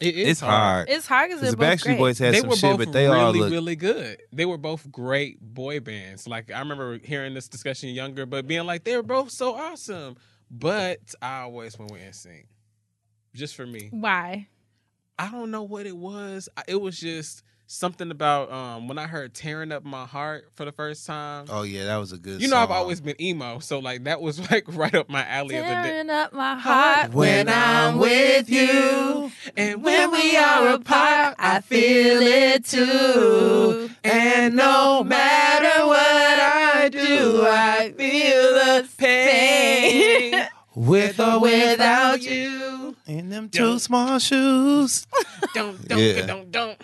It is it's hard. It's hard because Because they're the both Backstreet great. Boys had they some were shit, both but they really, all look. really good. They were both great boy bands. Like I remember hearing this discussion younger, but being like they were both so awesome. But I always went with NSYNC, just for me. Why? I don't know what it was. It was just something about um when I heard "Tearing Up My Heart" for the first time. oh yeah, that was a good. you know, I've always been emo, so like that was like right up my alley of the day. Tearing up my heart When I'm with you, and when we are apart, I feel it too. And no matter what I do, I feel the pain. with or without you. in them two small shoes. Don't don't Yeah. don't don't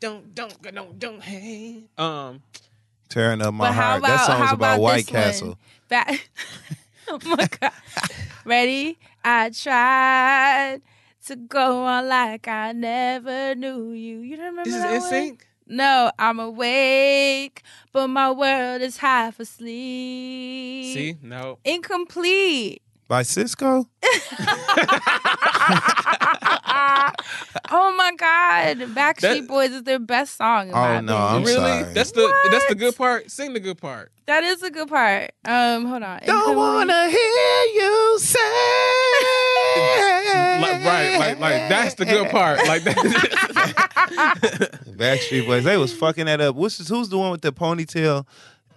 don't don't don't don't hey. Um Tearing up my But how heart. about that song was how about, White? Castle. Ba- oh my god! Ready? I tried to go on like I never knew you. You don't remember this is that one? NSYNC? No, I'm awake, but my world is half asleep. See? No. Incomplete. By Sisqó? oh my God. Backstreet That- Boys is their best song. In my Oh, no, opinion. I'm really? sorry. That's the that's the good part. Sing the good part. That is a good part. Um, hold on. Don't wanna hear you say. Like, right, like like that's the good part. Like that. Backstreet Boys, they was fucking that up. What's who's the one with the ponytail?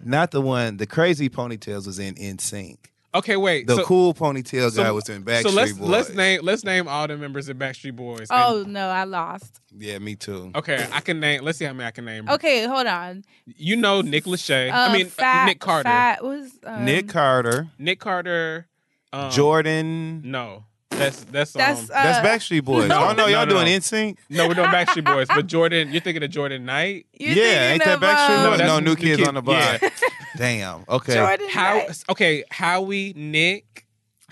Not the one. The crazy ponytails was in NSYNC. Okay, wait. The so, cool ponytail so- guy was in Backstreet so let's Boys. let's name let's name all the members of Backstreet Boys. And- Oh no, I lost. Yeah, me too. okay, I can name. Let's see how many I can name. Okay, hold on. You know Nick Lachey. Uh, I mean uh, fat, Nick Carter. Fat was um, Nick Carter, Nick Carter. Um, Jordan. No, that's that's That's um, uh, That's Backstreet Boys. no, oh no, y'all no, no. doing NSYNC? no, we're doing Backstreet Boys. But Jordan, you're thinking of Jordan Knight. you're Yeah, ain't that of, Backstreet um, No, that's No, New New Kids Kid- on the Block. yeah. Damn. Okay. Jordan How? Knight. Okay, Howie, Nick.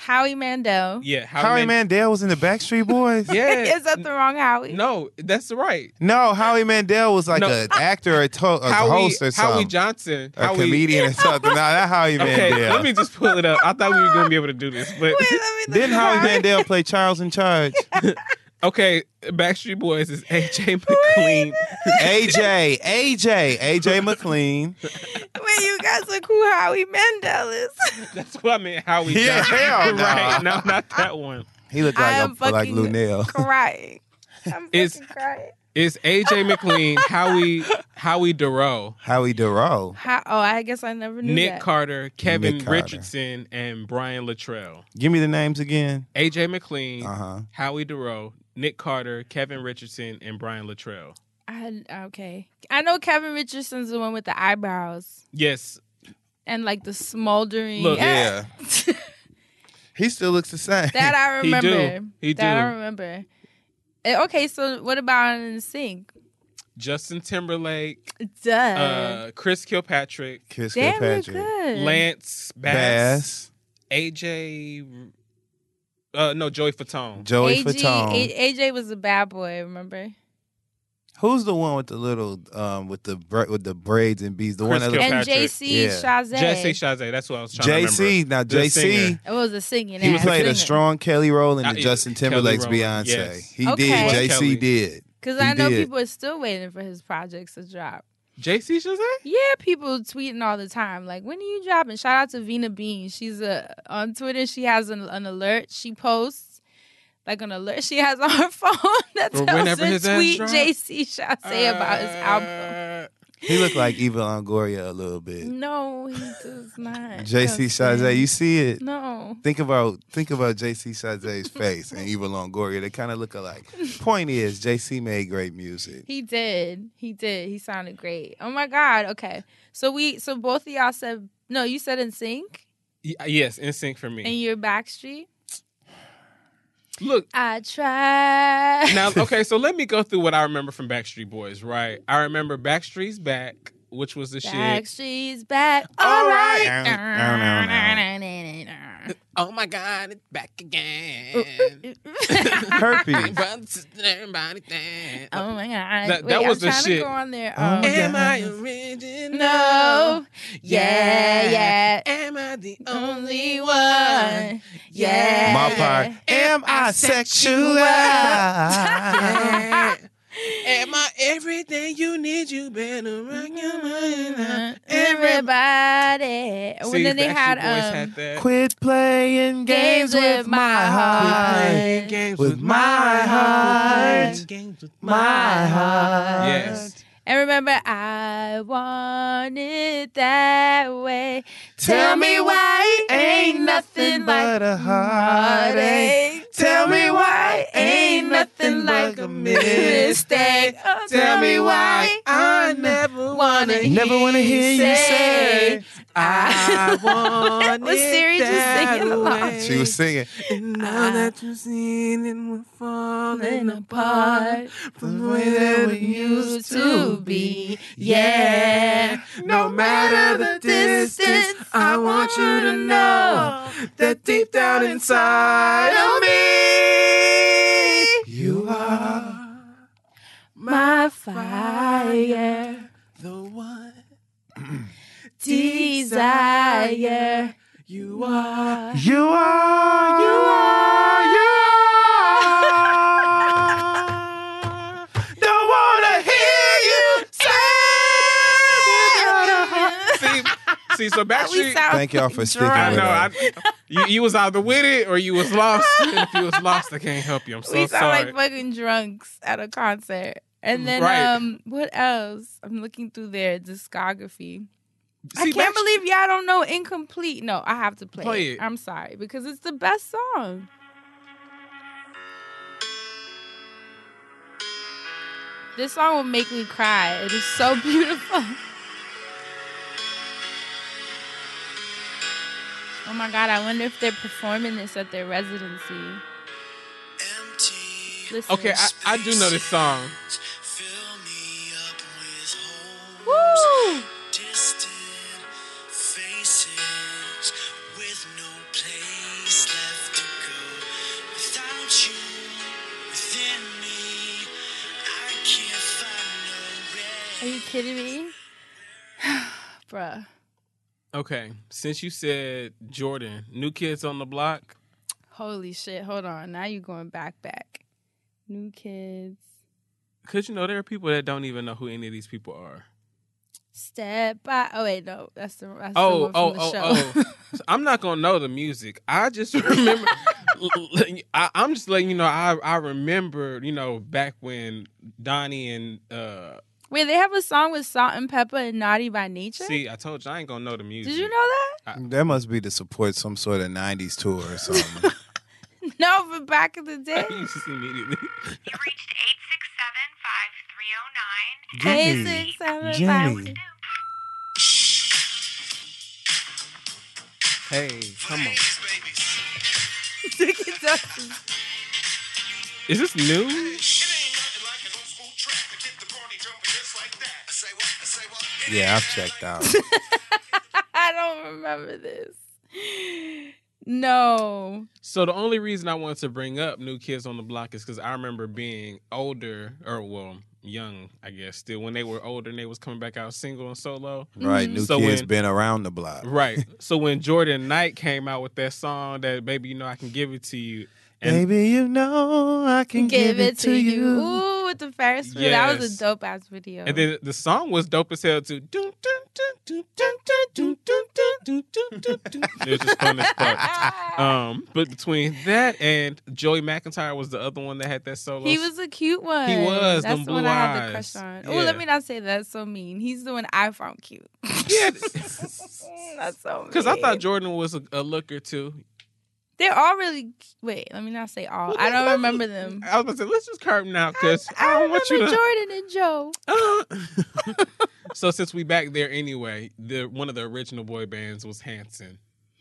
Howie Mandel. Yeah, Howie, Howie Man- Mandel was in the Backstreet Boys. Yeah. is that the wrong Howie? No, that's the right. No, Howie Mandel was like No. an actor, or a, to- a Howie, host or something. Howie. Johnson. a Howie, comedian or something. No, that Howie Okay, Mandel. let me just pull it up. I thought we were gonna be able to do this, but Wait, let me look Didn't Howie Mandel play Charles in Charge? okay. Backstreet Boys is AJ McLean. AJ, AJ, AJ McLean. Wait, you guys look who Howie Mandel is. That's what I meant. Howie Yeah, Johnson. hell no. right? No, not that one. He looked I like am a, like fucking Lunel. crying. I'm Is- fucking crying. It's AJ McLean, Howie, Howie Dorough, Howie Dorough. How, oh, I guess I never knew Nick that. Carter, Kevin Nick Carter. Richardson, and Brian Littrell. Give me the names again. AJ McLean, Uh huh. Howie Dorough, Nick Carter, Kevin Richardson, and Brian Littrell. I, okay. I know Kevin Richardson's the one with the eyebrows Yes, and like the smoldering. Look, Yeah. He still looks the same. that I He do. remember. He that I remember. Eh, Okay, so what about NSYNC? Justin Timberlake, Duh. uh, Chris Kirkpatrick, Kiss Damn, Kirkpatrick. good. Lance Bass, Bass. AJ, uh, no Joey Fatone. Joey AG, Fatone. A- AJ was a bad boy, remember? Who's the one with the little um with the bra- with the braids and beads? The Chris one that And Kirkpatrick. JC Yeah. Chasez. Jesse Chasez. That's what I was trying to remember. JC. Now The JC. It was a singing. He ass played a singer. strong Kelly role in the yeah, Justin Timberlake's Beyonce. yes. He Okay. did. Was JC Kelly. did. Because I know did. people are still waiting for his projects to drop. JC Chasez. Yeah, people tweeting all the time. Like, when are you dropping? Shout out to Vina Bean. She's a, on Twitter. She has an, an alert. She posts like an alert she has on her phone that tells her tweet? JC Chasez about his album. Uh, He looked like Eva Longoria a little bit. No, he does not. JC Justin. Chasez, you see it? No. Think about think about JC Chasez's face and Eva Longoria. They kind of look alike. Point is, JC made great music. He did. He did. He sounded great. Oh my God. Okay. So we so both of y'all said no, you said NSYNC y- yes, NSYNC for me. and you're Backstreet. Look, I tried. now okay, so let me go through what I remember from Backstreet Boys. Right, I remember Backstreet's Back, which was the shit. Backstreet's back. All All right. right. Oh my God, it's back again. Herpes. Everybody dance. Oh my god! That- Wait, that was I'm the trying shit. To go on there. Oh, Um, Am God. I original? no. Yeah, yeah. Am I the Only one. Yeah. My part. Am I sexual? Yeah. Am I everything you need? You better rock your mind out. Everybody. And See, then they had, Boys um, had that. Quit playing games with my heart. Playing games With my heart. Games with My heart. Yes. And remember, I want it that way. Tell me why it ain't nothing but a heartache. Tell me why it ain't nothing like a mistake. Oh, Tell me why I never wanna Never wanna hear you say I ah. want Was it Siri just that singing along? She was singing. And now ah. that you're seeing it, we're falling apart from the way that we used to be. Yeah, no matter the distance, I want you to know that deep down inside of me, My fire, the one. desire. You are. You are, you are, you are. Don't wanna hear you say. See, see, so We Backstreet. Thank y'all for sticking I with know. I, us. you, you was either with it or you was lost. And if you was lost, I can't help you. I'm so we sound sorry. like fucking drunks at a concert. And then Right. um what else? I'm looking through their discography. I can't Backstreet- believe y'all don't know incomplete. No, I have to play, Play it. it. I'm sorry because it's the best song. This song will make me cry. It is so beautiful. Oh my god, I wonder if they're performing this at their residency. Listen. Okay, I, I do know this song. Are you kidding me? Bruh. Okay, since you said Jordan, New Kids on the Block. Holy shit. Hold on. Now you're going back, back. New kids. Cause you know there are people that don't even know who any of these people are. Step by. Oh, wait. No. That's the, that's Oh, the oh, one from the oh, show. oh. So I'm not gonna know the music. I just remember. I, I'm just letting you know. I I remember. You know, back when Donnie and uh, Wait, they have a song with Salt-N-Pepa and Naughty by Nature? see, I told you I ain't gonna know the music. Did you know that? That must be to support some sort of '90s tour or something. No, but back in the day. you just immediately. You reached 867-5309. Eight, Jenny, six, seven, Jenny. Hey, come on. five. Is this new? yeah, I've checked out. I don't remember this. No. So the only reason I wanted to bring up New Kids on the Block is because I remember being older, or well, young, I guess, still when they were older and they was coming back out single and solo. Right, mm-hmm. new So kids when- been around the block. Right. so when Jordan Knight came out with that song that baby, you know I can give it to you. And Baby, you know I can give, give it, it, to you. you. Ooh, with the Ferris wheel. Yes. That was a dope ass video. And then the song was dope as hell too. it was just fun as fuck. Um, but between that and Joey McIntyre was the other one that had that solo. He was a cute one. He was. That's the one eyes. I had the crush on. Oh, let me not say that. That's so mean. He's the one I found cute. yeah. That's so Because I thought Jordan was a, a looker too they're all really. Wait, let me not say all. I don't remember them. I was gonna say let's just curb them out because I, I don't want you remember to. Jordan and Joe. so since we back there anyway, the one of the original boy bands was Hanson.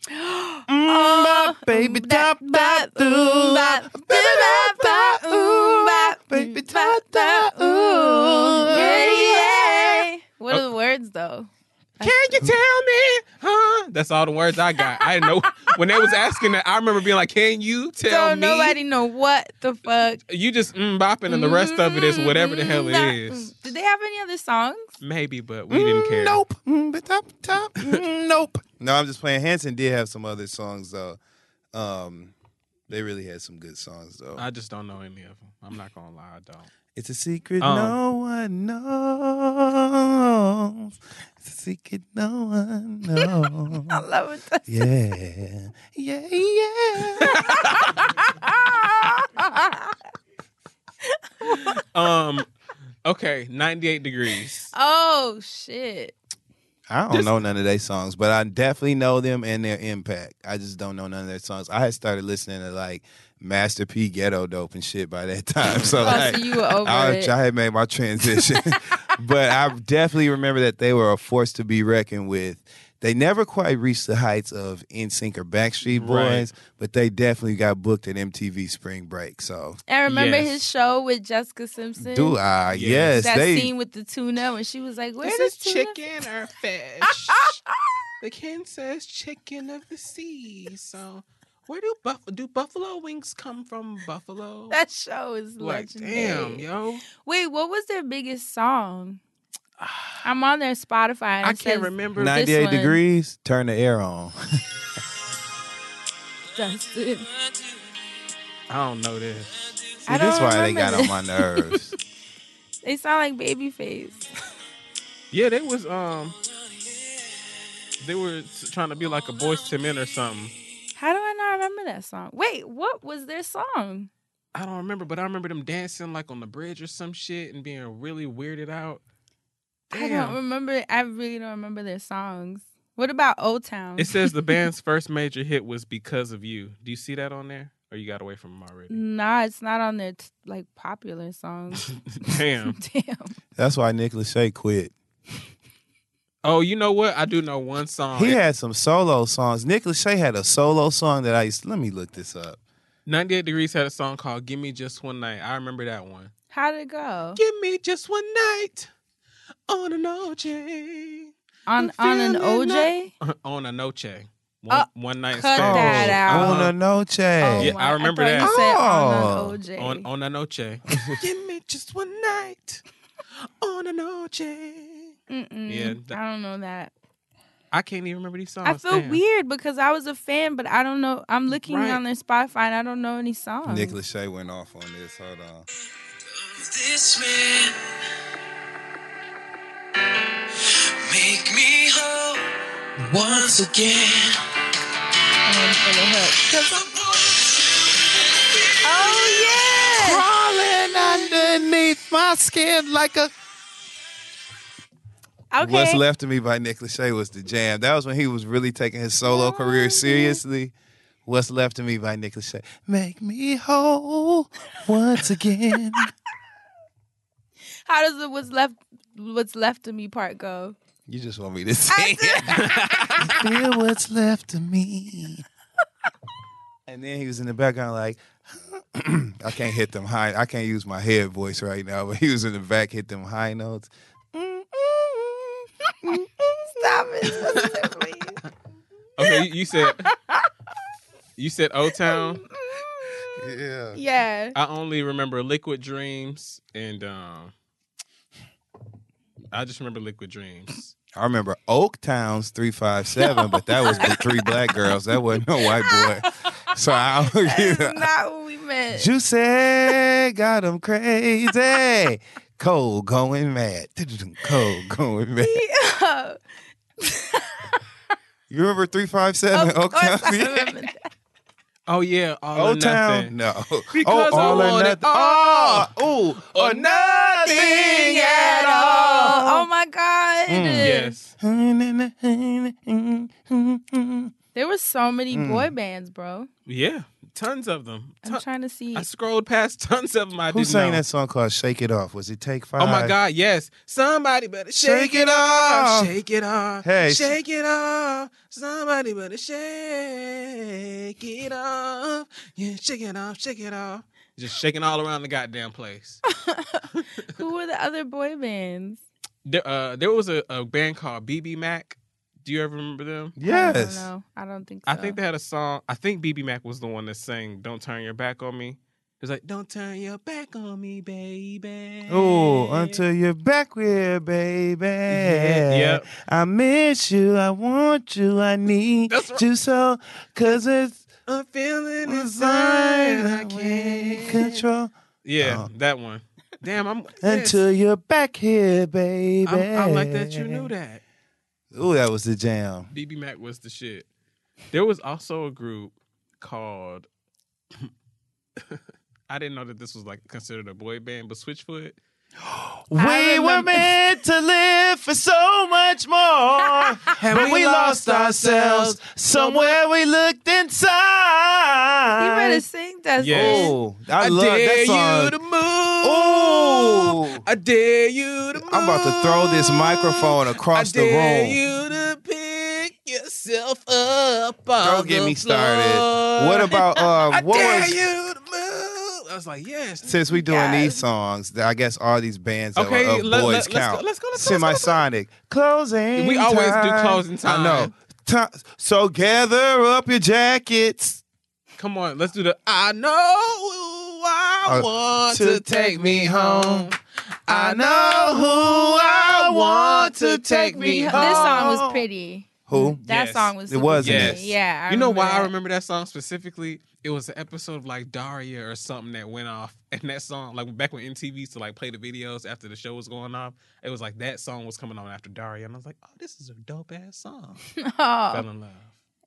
Oh, baby, da- ba- ba- ooh, ba- ba- ba- ooh, ba- Baby, ba- ba- ooh. Yeah, yeah. What are oh. the words though? Can you tell me? Huh? That's all the words I got. I didn't know when they was asking that. I remember being like, "Can you tell So me?" nobody know what the fuck. You just mm, bopping, and the rest of it is whatever the hell it Nah, is. Did they have any other songs? Maybe, but we didn't care. Nope. Mm, but top, top. Mm, nope. No, I'm just playing. Hanson did have some other songs though. Um, they really had some good songs though. I just don't know any of them. I'm not gonna lie, I don't. It's a secret Um, no one knows. It's a secret no one knows. I love it. yeah. Yeah, yeah. Um, okay, 98 degrees. oh shit. I don't This- know none of their songs, but I definitely know them and their impact. I just don't know none of their songs. I had started listening to like Master P Ghetto Dope and shit by that time. So Oh, like so you were over I, it. I had made my transition. but I definitely remember that they were a force to be reckoned with. They never quite reached the heights of NSYNC or Backstreet Right. Boys, but they definitely got booked at MTV Spring Break. So And remember Yes. his show with Jessica Simpson? do I? Yes. Yes, that they scene with the tuna when she was like, "Where This is tuna?" chicken or fish. the king says chicken of the sea. So where do buff- do buffalo wings come from? Buffalo. That show is like legendary. damn, yo. Wait, what was their biggest song? I'm on their Spotify. And I can't remember. 98 one. degrees, turn the air on. Dustin. I don't know this. See, I this don't why they remember got on my nerves. They sound like Babyface. Yeah, they was um they were trying to be like a boys to men or something. Remember that song? Wait, what was their song? I don't remember, but I remember them dancing like on the bridge or some shit and being really weirded out. I don't remember. I really don't remember their songs. What about O Town? It says the band's first major hit was because of you. Do you see that on there? Or you got away from them already? Nah, it's not on their t- like popular songs. Damn. Damn. That's why Nick Lachey quit. Oh, you know what? I do know one song. He had some solo songs. Nick Lachey had a solo song that I used. To, Let me look this up. 98 Degrees had a song called Give Me Just One Night. I remember that one. How did it go? Give me just one night on an OJ. On on an OJ? on a noche. One, Uh, one night cut stand. that out. On a noche. Oh Yeah, I remember thought that. You said Oh. on an OJ. On on a noche. Give me just one night on a noche. Mm-mm. Yeah, that- I don't know that. I can't even remember these songs. I feel damn. weird because I was a fan, but I don't know. I'm looking Right. on their Spotify and I don't know any songs. Nick Lachey went off on this. Hold on. This man make me whole once again. I'm waiting for the hook. Oh yeah. Crawling underneath my skin like a. Okay. What's Left of Me by Nick Lachey was the jam. That was when he was really taking his solo career oh, seriously. What's Left of Me by Nick Lachey. Make me whole once again. How does the what's left what's left of me part go? You just want me to sing. Feel what's left of me. And then he was in the background like, I can't hit them high. I can't use my head voice right now, but he was in the back, hit them high notes. Stop it. Okay, you, you said you said O Town. Yeah. yeah. I only remember Liquid Dreams and um I just remember Liquid Dreams. I remember Oak Town's 357, but that was the three black girls. That wasn't no white boy. So I That is not what we meant. Juicy got him crazy. Cold going mad. Cold going mad. Yeah. You remember 357 Of Oak course I remember that. Oh yeah, all or O Town? nothing. No. Because oh, I all or nothing. it all. Oh, ooh, Or or nothing at all. Oh my god. Yes. There were so many Mm. boy bands, bro. Yeah. Tons of them. I'm Ton- trying to see. I scrolled past tons of them. I Who didn't sang know. that song called Shake It Off? Was it Take Five? Oh my God! Yes, somebody better shake, Shake it it off, off. shake it off, Hey. shake it off. Somebody better shake it off. Yeah, shake it off, shake it off. Just shaking all around the goddamn place. Who were the other boy bands? There, uh, there was a, a band called BBMak. Do you ever remember them? I don't Yes. know. I don't think so. I think they had a song. I think BBMak was the one that sang "Don't Turn Your Back on Me." It was like, "Don't turn your back on me, baby." Oh, until you're back here, baby. Mm-hmm. yep. I miss you. I want you. I need That's right. you so. Cause it's I'm feeling inside. inside. I can't control. Yeah, Oh. that one. Damn, I'm Until you're back here, baby. I'm, I like that you knew that. Ooh, that was the jam. BBMak was the shit. There was also a group called. I didn't know that this was like considered a boy band, but Switchfoot. We were remember- meant to live for so much more. but we lost ourselves somewhere we looked inside. You better sing that Yes. Oh, I, love that song. You to move. Ooh. I dare you to move. I'm about to throw this microphone across the room. I dare you to pick yourself up. Don't get me started. What about uh I what dare was you to move. I was like, yes. since we're doing these Yes. songs, I guess all these bands that Okay, were of let- boys let- count. let's go, let's go, let's go, let's go. Semisonic. Closing. We always do closing time. I know. time. So gather up your jackets. Come on, let's do the. I know I Uh, want to to take me home. I know who I I want to take me home. This song was pretty. Who? That Yes. song was. It super was, pretty. yes. Yeah. I you know remember why I remember that song specifically? It was an episode of like Daria or something that went off, and that song, like back when MTV used to like play the videos after the show was going off, it was like that song was coming on after Daria, and I was like, oh, this is a dope ass song. Fell Oh, in love.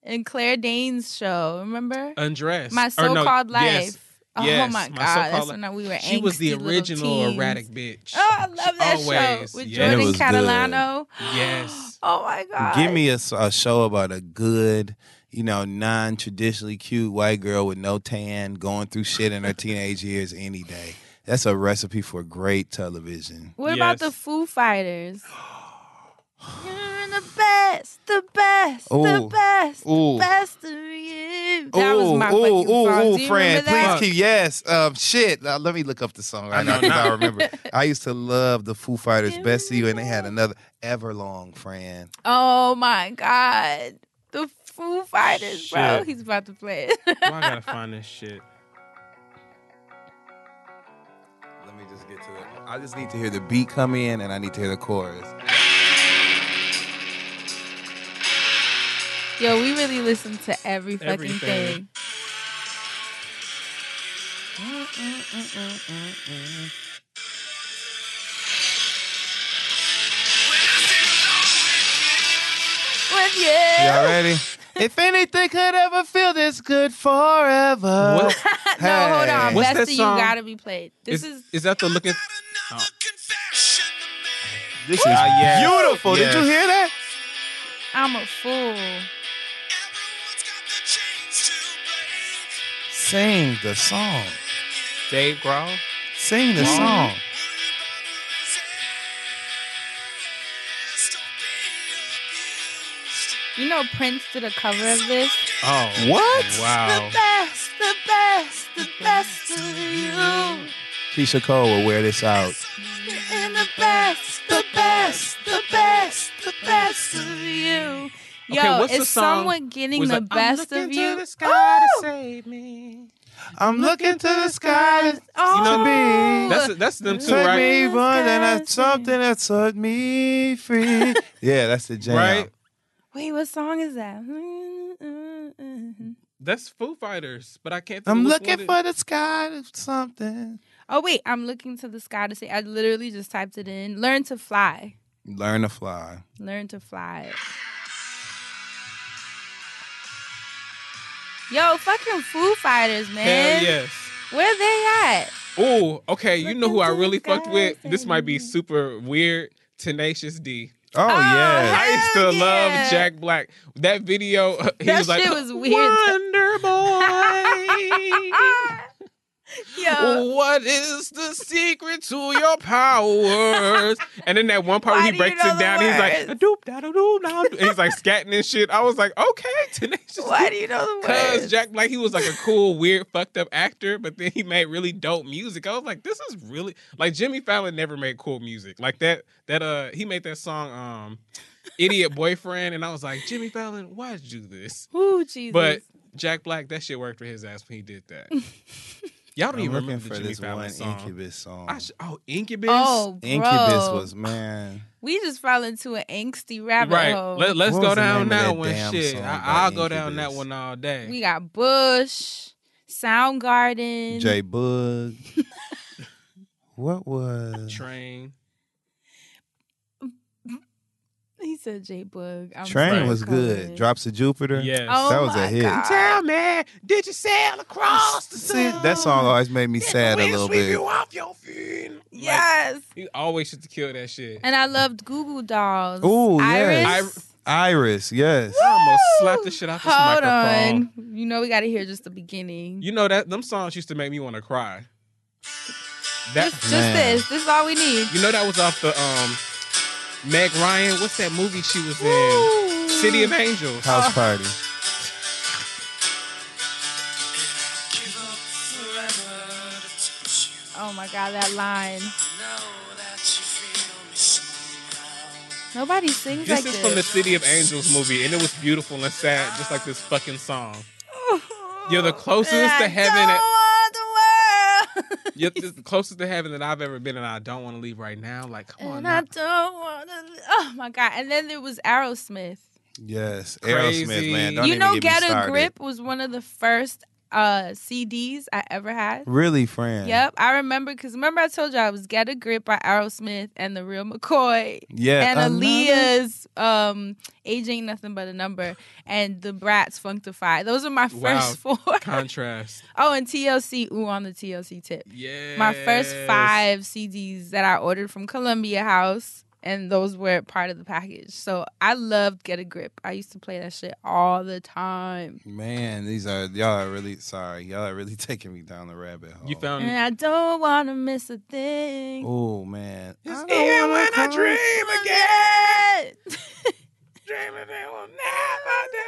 and Claire Danes' show. Remember Undressed. my so-called life? yes, oh yes, my My god, So-Called that's when we were. She was the original erratic bitch. Oh, I love that always, show with yeah. And it Jordan was good. Catalano. Yes. Oh my god! Give me a show about a good, you know, non-traditionally cute white girl with no tan going through shit in her teenage years any day. That's a recipe for great television. What about the Foo Fighters? You're the best, the best, the Ooh. best, Ooh. the best of you. That was my ooh, fucking ooh, song. ooh, Do you friend, remember that? please keep yes. Um, shit. Uh, let me look up the song right I now I remember. I used to love the Foo Fighters' "Best of You," and they had another Everlong friend. Oh my god, the Foo Fighters, bro. Shit. He's about to play it. Well, I gotta find this shit. Let me just get to it. I just need to hear the beat come in, and I need to hear the chorus. Yo, we really listen to every fucking Everything. thing. With you. Y'all ready? if anything could ever feel this good forever. What? no, hold on. What's Best that of you song? gotta be played. This is, is is that the looking? This is Ah, yes. beautiful. Did you Yes. hear that? I'm a fool. Sing the song. Dave Grohl. Sing the Wow. song. You know Prince did a cover of this. Oh, What? Wow. The best, the best, the best of you. Keyshia Cole will wear this out. And the best, the best, the best, the best of you. Yo, Okay, what's the is song? someone getting Was the like, I'm best looking of to you? the sky to save me. I'm looking to the sky to Oh. be. That's that's them too, right? me one and that's something that set me free. yeah, that's the jam. Right. Wait, what song is that? That's Foo Fighters, but I can't. Think I'm looking one for the sky to something. Oh wait, I'm looking to the sky to say. I literally just typed it in. Learn to fly. Learn to fly. Learn to fly. Yo, fucking Foo Fighters, man. Hell yes. Where they at? Oh, okay. You know who I really fucked with? This might be super weird. Tenacious D. Oh, oh yeah. I used to hell love. Jack Black. That video, he That was like, shit was weird. Wonder Boy. Yo, What is the secret to your powers? And then that one part where he do you breaks know it down, he's like, doop, da, da, doop, da. And he's like scatting and shit. I was like, okay, Tenacious why do you know the way? Cause? Jack Black, he was like a cool, weird, fucked up actor, but then he made really dope music. I was like, this is really like Jimmy Fallon never made cool music like that. That uh, he made that song, um, "Idiot Boyfriend," and I was like, Jimmy Fallon, why'd you do this? Ooh, Jesus. But Jack Black, that shit worked for his ass when he did that. Y'all don't I'm even remember for the Jimmy this Fallon one song. Incubus song. I sh- oh, Incubus. oh, bro. Incubus was man. We just fell into an angsty rabbit right. hole. Let, us go down that that one. Shit, I, I'll go down that one all day. we got Bush, Soundgarden. J Bug. what was? Train. He said J Bug. I'm Train sorry, was good. Drops of Jupiter. Yes. Oh that was a my hit. God. Tell me, did you sail across the See, that song always made me Did the sad a wind little sweep bit. You off your feet? Like, Yes. he always used to kill that shit. And I loved Goo Goo Dolls. Ooh, Iris. yes. Iris, yes. I almost slapped the shit out this Hold microphone. on. You know we got to hear just the beginning. You know that them songs used to make me want to cry. That just just this. This is all we need. you know that was off the um Meg Ryan. What's that movie she was in? City of Angels. House party. Oh my God, that line. Nobody sings This like is this. from the City of Angels movie, and it was beautiful and sad, just like this fucking song. Oh, you're the closest And to I heaven. don't That, want the world. you're the closest to heaven that I've ever been, and I don't want to leave right now. Like, come on, and now. I don't want to. Oh my God. And then there was Aerosmith. Yes. Crazy. Aerosmith, man. Don't you even know, get, Get a started. Grip was one of the first uh, CDs I ever had. Really, friend. Yep, I remember because remember I told you I was "Get a Grip" by Aerosmith and the Real McCoy Yeah. and another- Aaliyah's um, "Age Ain't Nothing But a Number" and Da Brat's "Funkdafied." Those are my Wow. first four. Contrast. oh, and TLC. Ooh, on the TLC tip. Yeah. My first five CDs that I ordered from Columbia House, and those were part of the package. So I loved "Get a Grip." I used to play that shit all the time. Man, these are y'all are really sorry. Y'all are really taking me down the rabbit hole. You found it. And I don't want to miss a thing. Oh man. It's I don't even when I cry. dream again. Dreaming they will never do,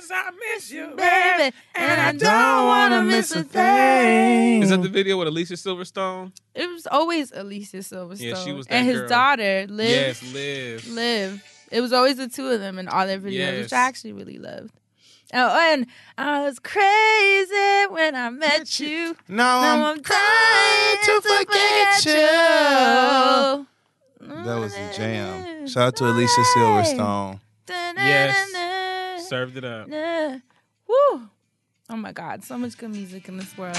cause I miss you, baby, and I don't want to miss a thing. Is that the video with Alicia Silverstone? It was always Alicia Silverstone. Yeah, she was that and his girl. daughter, Liv. Yes, Liv. Liv. It was always the two of them in all their videos, which I actually really loved. Oh, and I was crazy when I met you. No, Now I'm, I'm trying dying to forget you. you. That was a jam. Shout out to Alicia Silverstone. Yes. Served it up. Woo. Oh my God, so much good music in this world.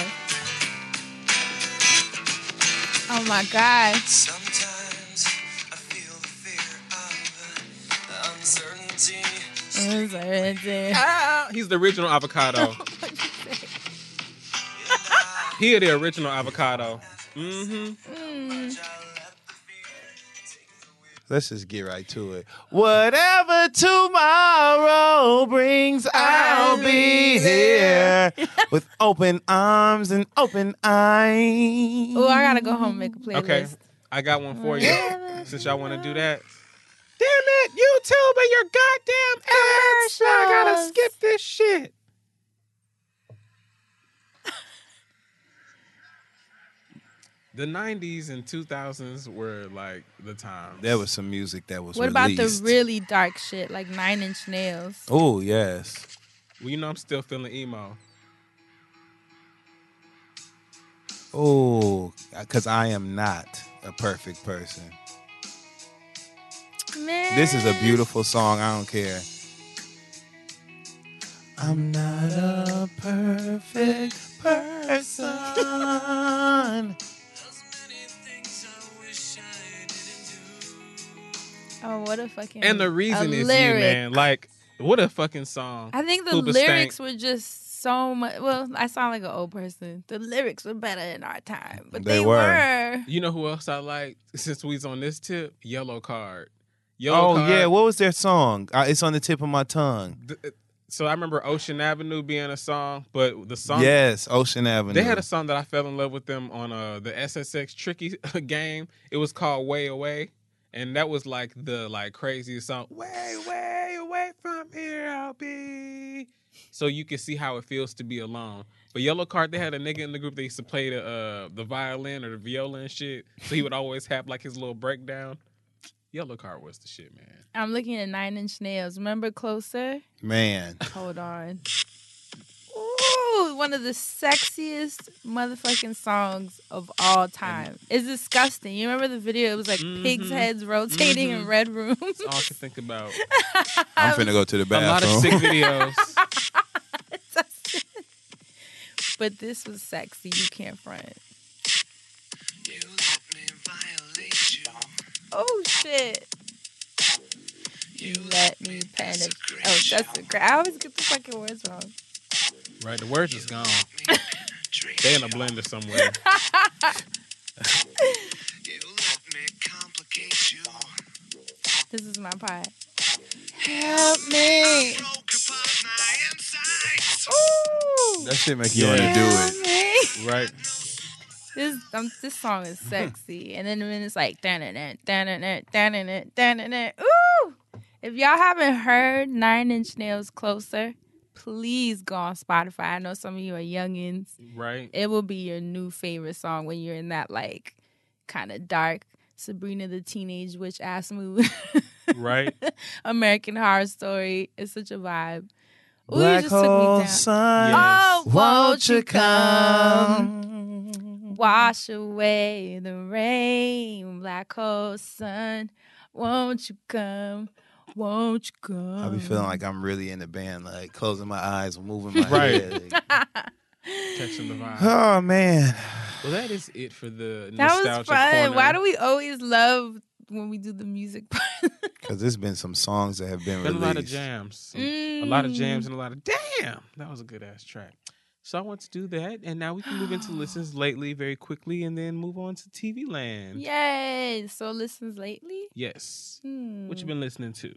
Oh my God. Sometimes I feel the fear of the uncertainty. Uncertainty. Ah, he's the original avocado. he the original avocado. Mm-hmm. Mm. Let's just get right to it. Whatever tomorrow brings, I'll be here with open arms and open eyes. Oh, I gotta go home and make a playlist. Okay, I got one for you. Since y'all want to do that. Damn it, YouTube and your goddamn ads! I gotta skip this shit. The 90s and 2000s were like the time. There was some music that was What about the really dark shit like Nine Inch Nails? Oh yes. Well, you know I'm still feeling emo. Oh, because I am not a perfect person. Man. This is a beautiful song. I don't care. I'm not a perfect person. Oh, what a fucking And the reason is lyric. you, man. Like, what a fucking song. I think the Hoopa lyrics stank. were just so much. Well, I sound like an old person. The lyrics were better in our time, but They they, were. were. You know who else I like? Since we's on this tip, Yellowcard. Yellow Oh Card. yeah, what was their song? Uh, it's on the tip of my tongue. th- So I remember Ocean Avenue being a song, but the song Yes, Ocean Avenue. They had a song that I fell in love with them on uh, the SSX Tricky game. It was called Way Away, and that was like the like craziest song. Way, way away from here, I'll be. So you can see how it feels to be alone. But Yellowcard, they had a nigga in the group that used to play the uh, the violin or the viola and shit. So he would always have like his little breakdown. Yellowcard was the shit, man. I'm looking at Nine Inch Nails. Remember Closer? Man. Hold on. Ooh, one of the sexiest motherfucking songs of all time. It's disgusting. You remember the video? It was like pigs' Mhm. heads rotating in Mhm. red rooms. That's all I can think about. I'm finna go to the bathroom. A lot of sick videos. but this was sexy. You can't front. Oh shit. You let me penetrate. Oh, that's a great. I always get the fucking words wrong. Right, the words is gone. they in a blender somewhere. this is my part. Help me. Ooh. That shit make you want to do it. Me. Right. This um, this song is sexy, and then when it's like down dan it, dan in it, dan in it, down it. Ooh! If y'all haven't heard Nine Inch Nails Closer, please go on Spotify. I know some of you are youngins. Right. It will be your new favorite song when you're in that like kind of dark Sabrina the Teenage Witch ass mood. Right. American Horror Story. It's such a vibe. Ooh, you Black just took me hole down. sun, Oh, won't you come? Wash away the rain, black hole sun. Won't you come? Won't you come? I'll be feeling like I'm really in the band, like closing my eyes, moving my Right. head. Catching the vibe. Oh man, Well, that is it for the that was nostalgia fun. corner. Why do we always love when we do the music part? because there's been some songs that have been Been a released. lot of jams, Some- a lot of Mm. jams, and a lot of damn. That was a good ass track. So I want to do that, and now we can move into listens lately very quickly, and then move on to TV land. Yay! So listens lately. Yes. Hmm. What you been listening to?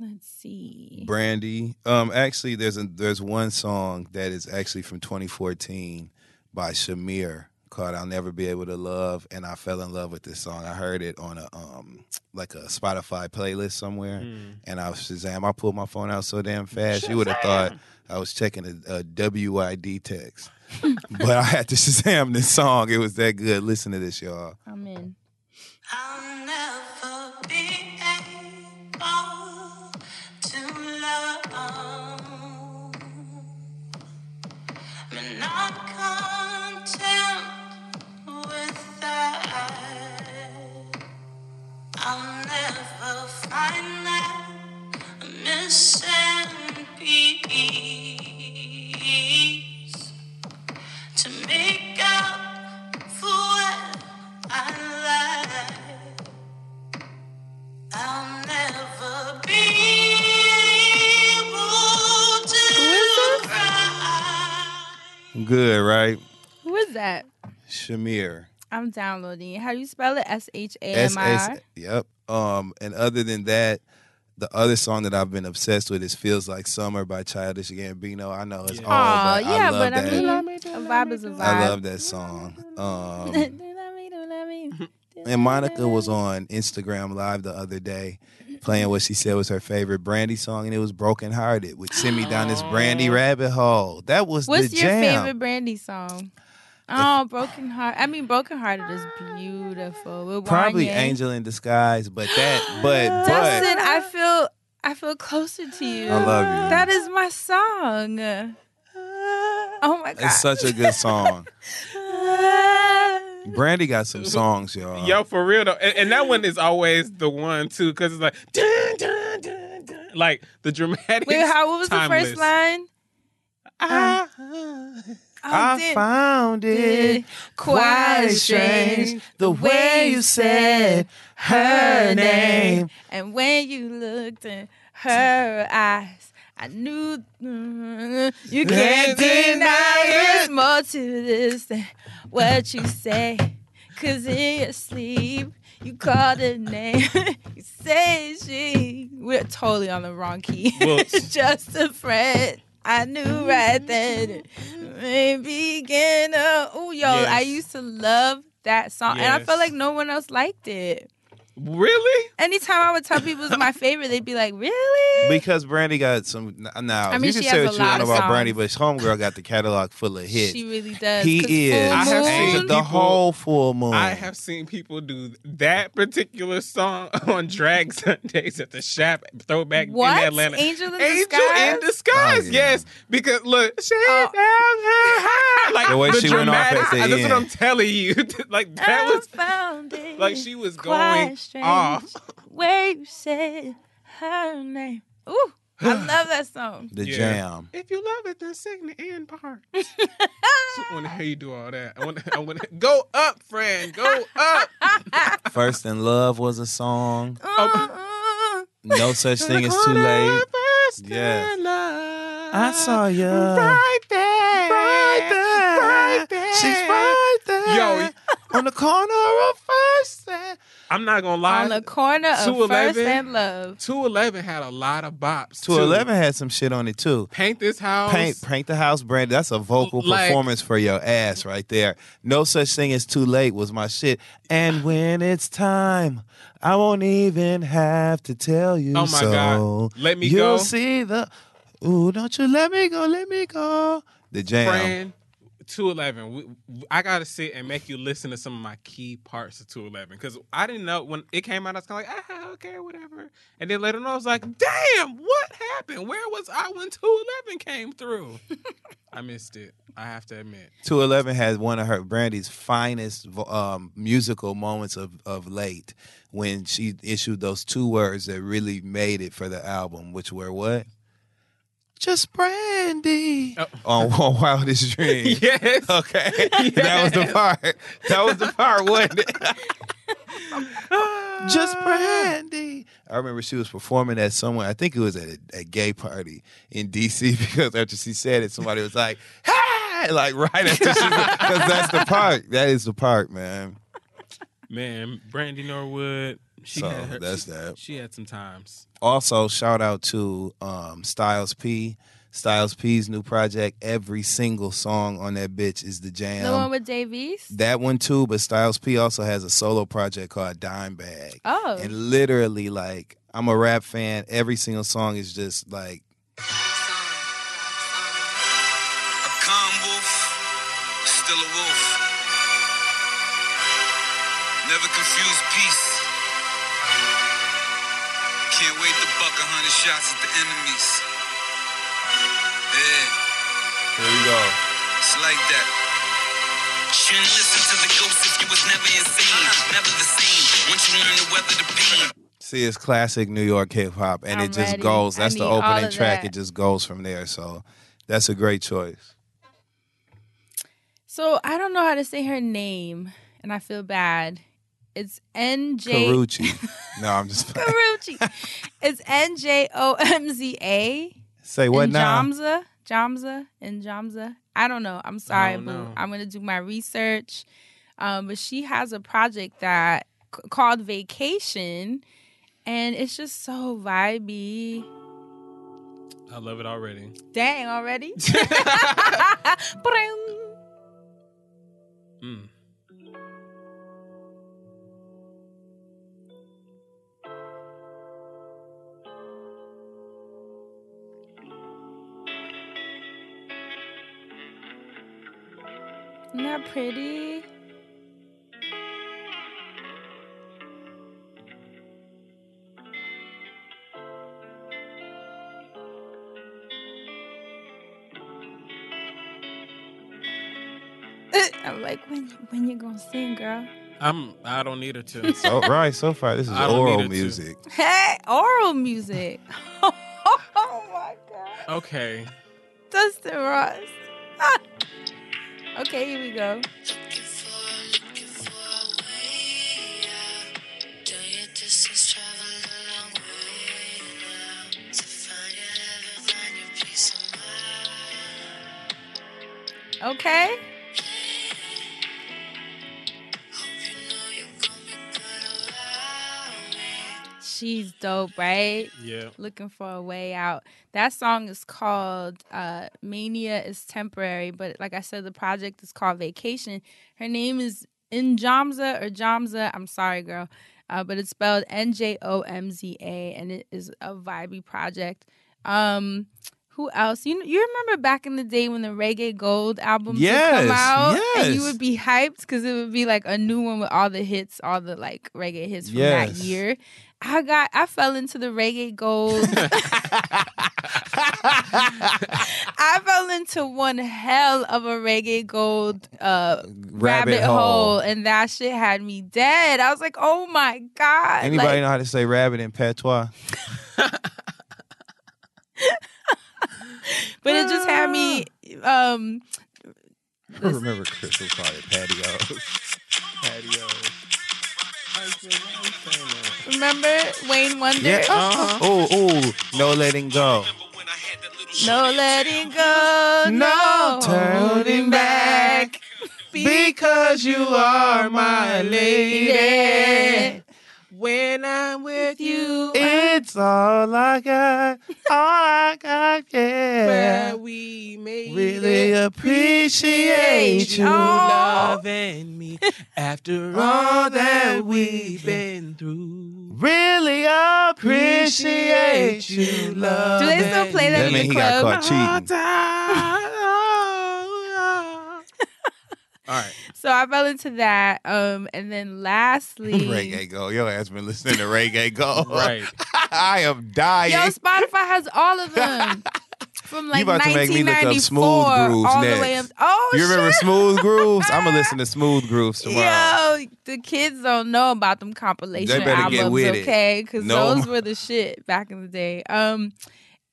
Let's see. Brandy. Um, actually, there's a there's one song that is actually from 2014 by Shamir called "I'll Never Be Able to Love," and I fell in love with this song. I heard it on a um like a Spotify playlist somewhere, Mm. and I was Shazam. I pulled my phone out so damn fast, you would have thought I was checking a, a WID text, but I had to Shazam this song. It was that good. Listen to this, y'all. I'm in. I'll never be I'll never find that missing piece to make up for what I lack. I'll never be able to cry. Good, right? Who is that? Shamir. I'm downloading it. How do you spell it? S H A M I. Yep. Um, and other than that, the other song that I've been obsessed with is "Feels Like Summer" by Childish Gambino. I know it's Yeah. all, Oh but yeah, I love but that. I mean, a vibe is a vibe. I love that song. Um, Don't me, don't me. and Monica was on Instagram Live the other day playing what she said was her favorite Brandy song, and it was "Broken Hearted," which sent me down this Brandy rabbit hole. That was the What's your favorite Brandy song? Oh, Broken Heart. I mean, Broken Hearted is beautiful. With Probably Wanya. "Angel in Disguise," but that, but but Dustin, I feel I feel closer to you. I love you. That is my song. Oh my god. it's such a good song. Brandy got some songs, y'all. Yo, for real though, and, and that one is always the one too, because it's like dun, dun, dun, dun. like the dramatic. Wait, how what was the first line? Ah, Oh, I found it quite strange the way you said her name. And when you looked in her eyes, I knew mm, you can't deny there's more to this than what you say. Cause in your sleep, You called her name. you say she. We're totally on the wrong key. Whoops. Just a friend. I knew right then. Mm-hmm. Maybe again. Oh, yo, I Yes. used to love that song, and I felt like no one else liked it. Really? Anytime I would tell people it was my favorite, they'd be like, "Really?" Because Brandy got some. Now, I mean, you can she say has what a you want of about Brandy, songs. but Homegirl got the catalog full of hits. She really does. 'cause he is. Full I have Moon- seen the people- whole full moon. I have seen people do that particular song on Drag Sundays at the shop throwback What? in Atlanta. Angel in Angel Disguise? in disguise, Oh, yeah. yes. Because look, she Oh. down her high. like The way she went off at dramatic- the That's what. I'm telling you. like that I was found it like she was going strange off. Where you said her name. Ooh, I love that song. the Yeah. jam. If you love it, then sing the end part. so I want to hear you do all that. I want. I want to go up, friend. Go up. First in Love was a song. Uh, No such thing as too late. First Yes. in love. I saw you. Right there. Right there. Right there. She's right there. Yo. on the corner of First and I'm not gonna lie. on the corner of 211. First and Love. 211 had a lot of bops. too. 211 had some shit on it too. Paint this house. Paint, paint the house, Brandy. That's a vocal Like- performance for your ass right there. No such thing as too late was my shit. And when it's time, I won't even have to tell you. Oh my so. God. Let me You'll go. see the. Ooh, don't you let me go? Let me go. The jam. friend. 211. We, we- I gotta sit and make you listen to some of my key parts of 211 because I didn't know when it came out. I was kind of like, ah, okay, whatever. And then later on, I was like, damn, what happened? Where was I when 211 came through? I missed it. I have to admit. 211 has one of her Brandy's finest um, musical moments of, of late when she issued those two words that really made it for the album, which were what? Just Brandy Oh. on, on Wildest Dream. yes. Okay, that was the part. That was the part, wasn't it? Just Brandy. I remember she was performing at somewhere. I think it was at a, a gay party in DC because after she said it, somebody was like, "Hey!" Like right after she, because that's the part. That is the part, man. Man, Brandy Norwood. She So, had her, that's she, that. She had some times. Also, shout out to um, Styles P. Styles P's new project. Every single song on that bitch is the jam. the one with Dave East. that one too, but Styles P also has a solo project called Dime Bag. Oh, And literally, like, I'm a rap fan. Every single song is just like, shots at the enemies. Yeah, here we go. it's like that. Shouldn't listen to the ghost if you was never insane. Never the same. Once you learn to weather the pain. See, it's classic New York hip hop, and I'm it just ready. goes. I That's the opening track. that. It just goes from there. So that's a great choice. so I don't know how to say her name, and I feel bad. It's N J Karuchi. no, I'm just Karuchi. It's N J O M Z A. say what now? Njamza, Jamza, and Jamza. I don't know. I'm sorry, don't boo. know. I'm gonna do my research. Um, but she has a project that c- called Vacation, and it's just so vibey. I love it already. Dang, already. Mm. Isn't that pretty? I'm like, when when you gonna sing, girl? I'm. I don't need her to. So right, so far this is I don't need oral to. music. Hey, oral music. oh my god. okay. Dustin Ross. Okay, here we go. Okay. She's dope, right? Yeah. Looking for a way out. That song is called uh, Mania is Temporary, but like I said, the project is called Vacation. Her name is Njomza or Jamza. I'm sorry, girl. Uh, but it's spelled N J O M Z A, and it is a vibey project. Um, who else? You you remember back in the day when the Reggae Gold albums would come out, and you would be hyped because it would be like a new one with all the hits, all the like reggae hits from that year. I got I fell into the Reggae Gold. I fell into one hell of a Reggae Gold uh, rabbit, hole. hole. and that shit had me dead. I was like, oh my god! Anybody Like, know how to say rabbit in patois? but it just had me. Um, I remember Chris was calling it patios. Patios. Remember Wayne Wonder? Yeah. Uh-huh. Oh, oh, no letting go. No letting go, no turning back. Because you are my lady. When I'm with you, It's all I got. All I got, yeah. where yeah. we made Really it. appreciate you. Oh. loving me after all that we've been through. Really appreciate you. love. Do they still play that That in mean the he got club? caught cheating. All right. So I fell into that. Um, and then lastly, Reggae go. Your ass been listening to reggae go. Right. I am dying. Yo, Spotify has all of them. From like You about to make me look up 1994 Smooth Grooves all the way up. Oh, you remember shit. Smooth Grooves? I'm gonna listen to Smooth Grooves tomorrow. Yo, the kids don't know about them compilation They better get albums, with okay? Because No those were the shit back in the day. Um,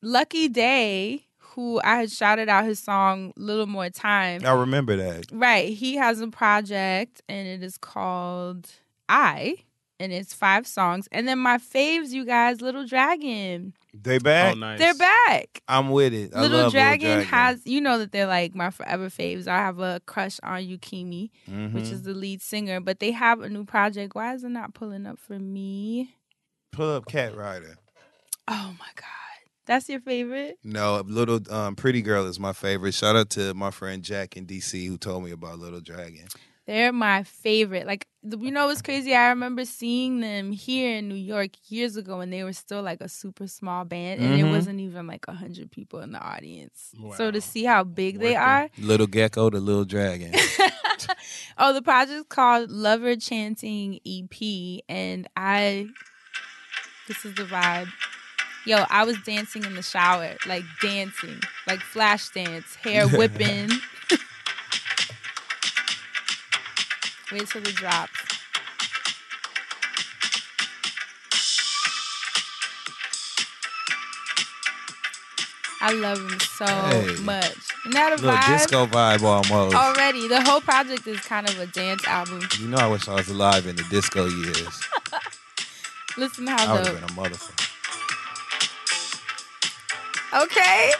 Lucky Daye, who I had shouted out his song "Little More Time." I remember that. Right, he has a project, and it is called "I," and it's five songs. And then my faves, you guys, Little Dragon, They back. Oh, nice. they're back. I'm with it. I Little love Dragon, Little Dragon. has, you know that they're like my forever faves. I have a crush on Yukimi, Mhm. which is the lead singer, but they have a new project. Why is it not pulling up for me? pull up Cat Rider. Oh my God. That's your favorite? No, Little um, Pretty Girl is my favorite. Shout out to my friend Jack in DC who told me about Little Dragon. They're my favorite. Like, you know what's crazy? I remember seeing them here in New York years ago when they were still like a super small band and Mhm. there wasn't even like a 100 people in the audience. So to see how big they Working. are, Little Gecko, the Little Dragon. oh, the project's called Lover Chanting EP, and I, this is the vibe. Yo, I was dancing in the shower, like dancing, like flash dance, hair whipping. Wait till the drops. I love him so Hey. much. Isn't that a Little vibe? disco vibe almost. Already, the whole project is kind of a dance album. You know, I wish I was alive in the disco years. Listen how I how would have been a motherfucker. Okay.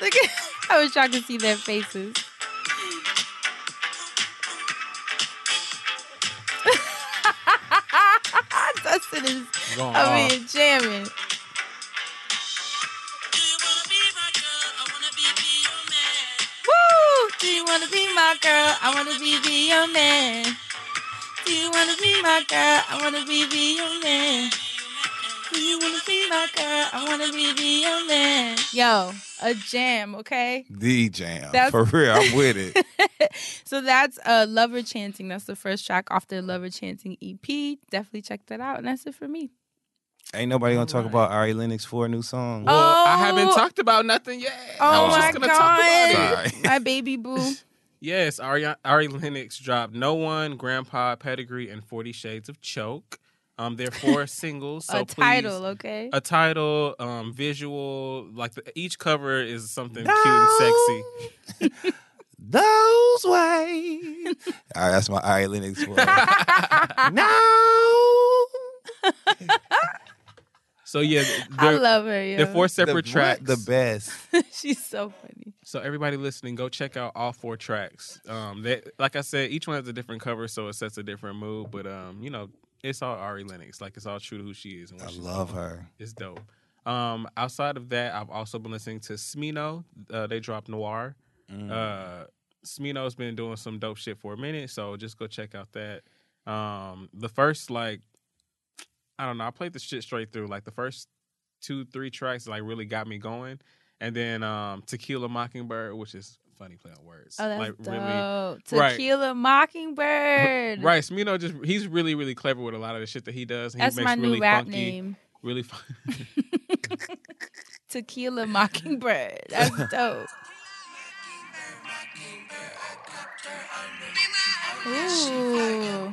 Look at I wish y'all could see their faces. Dustin is Going I off. mean jamming. Woo! Do you wanna be my girl? I wanna be, be your man. Do you wanna be my girl? I wanna be, be your man. Do you wanna be my girl? I wanna be, be your man. Yo, a jam, okay? The jam. That's- For real, I'm with it. so that's uh Lover Chanting. That's the first track off the Lover Chanting EP. Definitely check that out. And that's it for me. Ain't nobody gonna talk about Ari Lennox for a new song. Well, I haven't Oh. talked about nothing yet. Oh I was my just gonna talk about it. god. My baby boo. Yes, Ari, Ari Lennox dropped No One, Grandpa, Pedigree, and Forty Shades of Choke. Um, they're four singles. So a please- title, okay? a title, um, visual, like the, each cover is something cute and sexy. Those ways. All right, that's my Ari Lennox for. no. So yeah, I they're, love her, yo. they're four separate the, tracks. The best. She's so funny. So everybody listening, go check out all four tracks. Um, they, like I said, each one has a different cover, so it sets a different mood. But um, you know, it's all Ari Lennox. Like it's all true to who she is. And what I love doing. her. It's dope. Um, outside of that, I've also been listening to Smino. Uh, they dropped Noir. Mm. Uh, Smino's been doing some dope shit for a minute, so just go check out that. Um, the first like, I don't know, I played the shit straight through. Like the first two, three tracks, like really got me going, and then um, Tequila Mockingbird, which is funny play on words. Oh, that's like dope. Right. Tequila Mockingbird. Right, Smino just he's really really clever with a lot of the shit that he does. and That's he my makes new really rap funky, name. Really fun. Tequila Mockingbird. That's dope. Ooh.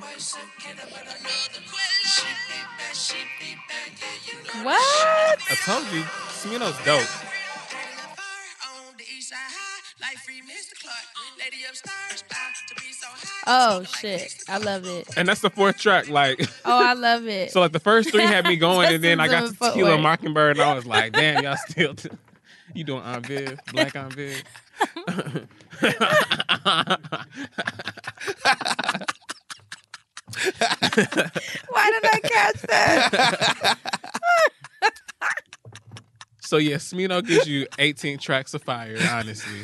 What? I told you, Smino's dope. Oh shit. I love it. And that's the fourth track. Like, Oh, I love it. so like the first three had me going, and then I got to Justin's doing Tequila footwork. Mockingbird, and I was like, damn, y'all still, t- you doing Aunt Viv, Black Aunt Viv. Why did I catch that? so yeah, Smino gives you 18 tracks of fire. Honestly,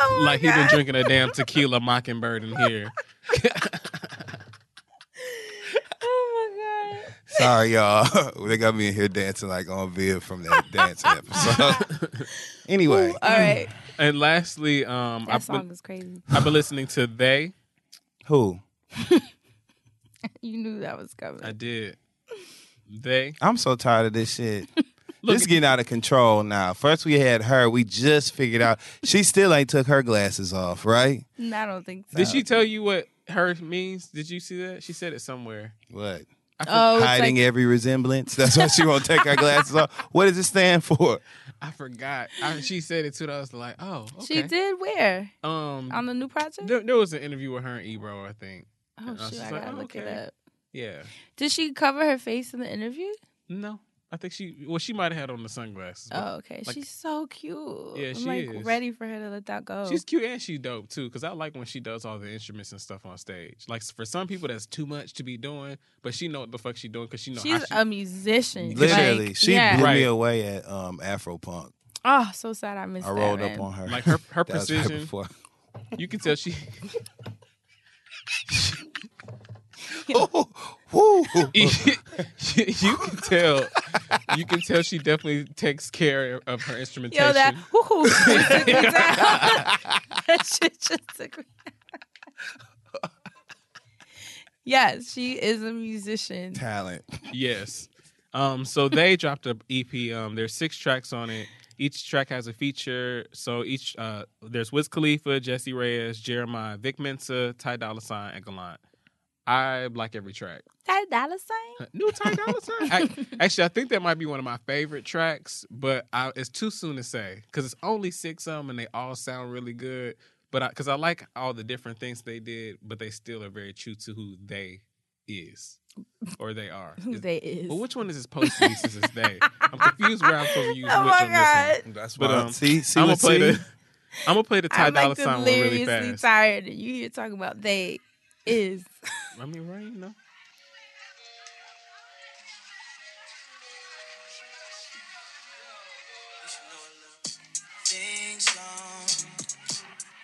Oh like he's been drinking a damn Tequila Mockingbird in here. Oh my god. Sorry, y'all. they got me in here dancing like on Viv from that dancing episode. anyway, All right. And lastly, um, That I've song been, is crazy. I've been listening to They. who? You knew that was coming. I did. They. I'm so tired of this shit. Look- this getting out of control now. First we had her. We just figured out she still ain't took her glasses off, right? No, I don't think so. Did she tell you what her means? Did you see that? She said it somewhere. What? I for- Oh, Hiding like, every resemblance. That's why she won't take her glasses off. What does it stand for? I forgot. I, she said it too. and I was like, oh, okay. she did where Um, on the new project? there, there was an interview with her and Ebro, I think. oh and I was shoot, just I like, gotta oh, look it up. Yeah. Did she cover her face in the interview? No, I think she. Well, she might have had on the sunglasses. Oh, okay. like- She's so cute. Yeah, I'm she like is. ready for her to let that go. She's cute and she's dope too. Cause I like when she does all the instruments and stuff on stage. Like for some people, that's too much to be doing, but she know what the fuck she doing because she knows She's how a musician. Literally, Like, she yeah. blew me away at um, Afropunk. Oh, so sad I missed her. I that. rolled man. up on her. like her her That was right precision. before. you can tell she. Ooh, ooh. you can tell. You can tell she definitely takes care of her instrumentation. Yo, that whoo just took me down. that shit just took me. yes, she is a musician. Talent. Yes. Um, so they dropped a EP. Um, there's six tracks on it. Each track has a feature. So each uh, there's Wiz Khalifa, Jessie Reyez, Jeremih, Vic Mensa, Ty Dolla Sign, and Gallant. I like every track. Ty Dolla Sign. New Ty Dolla Sign. I, actually, I think that might be one of my favorite tracks, but I, it's too soon to say because it's only six of them and they all sound really good. But because I, like all the different things they did, but they still are very true to who they is or they are. Who Is- they is. well, which one is this post release? Is this they? I'm confused where I'm supposed to use Oh which my on this one. That's But why. um, see, see I'm gonna play see? the I'm gonna play the Ty Dolla like Sign one really deliriously fast. tired. and You here talking about they is. I mean, right? You know.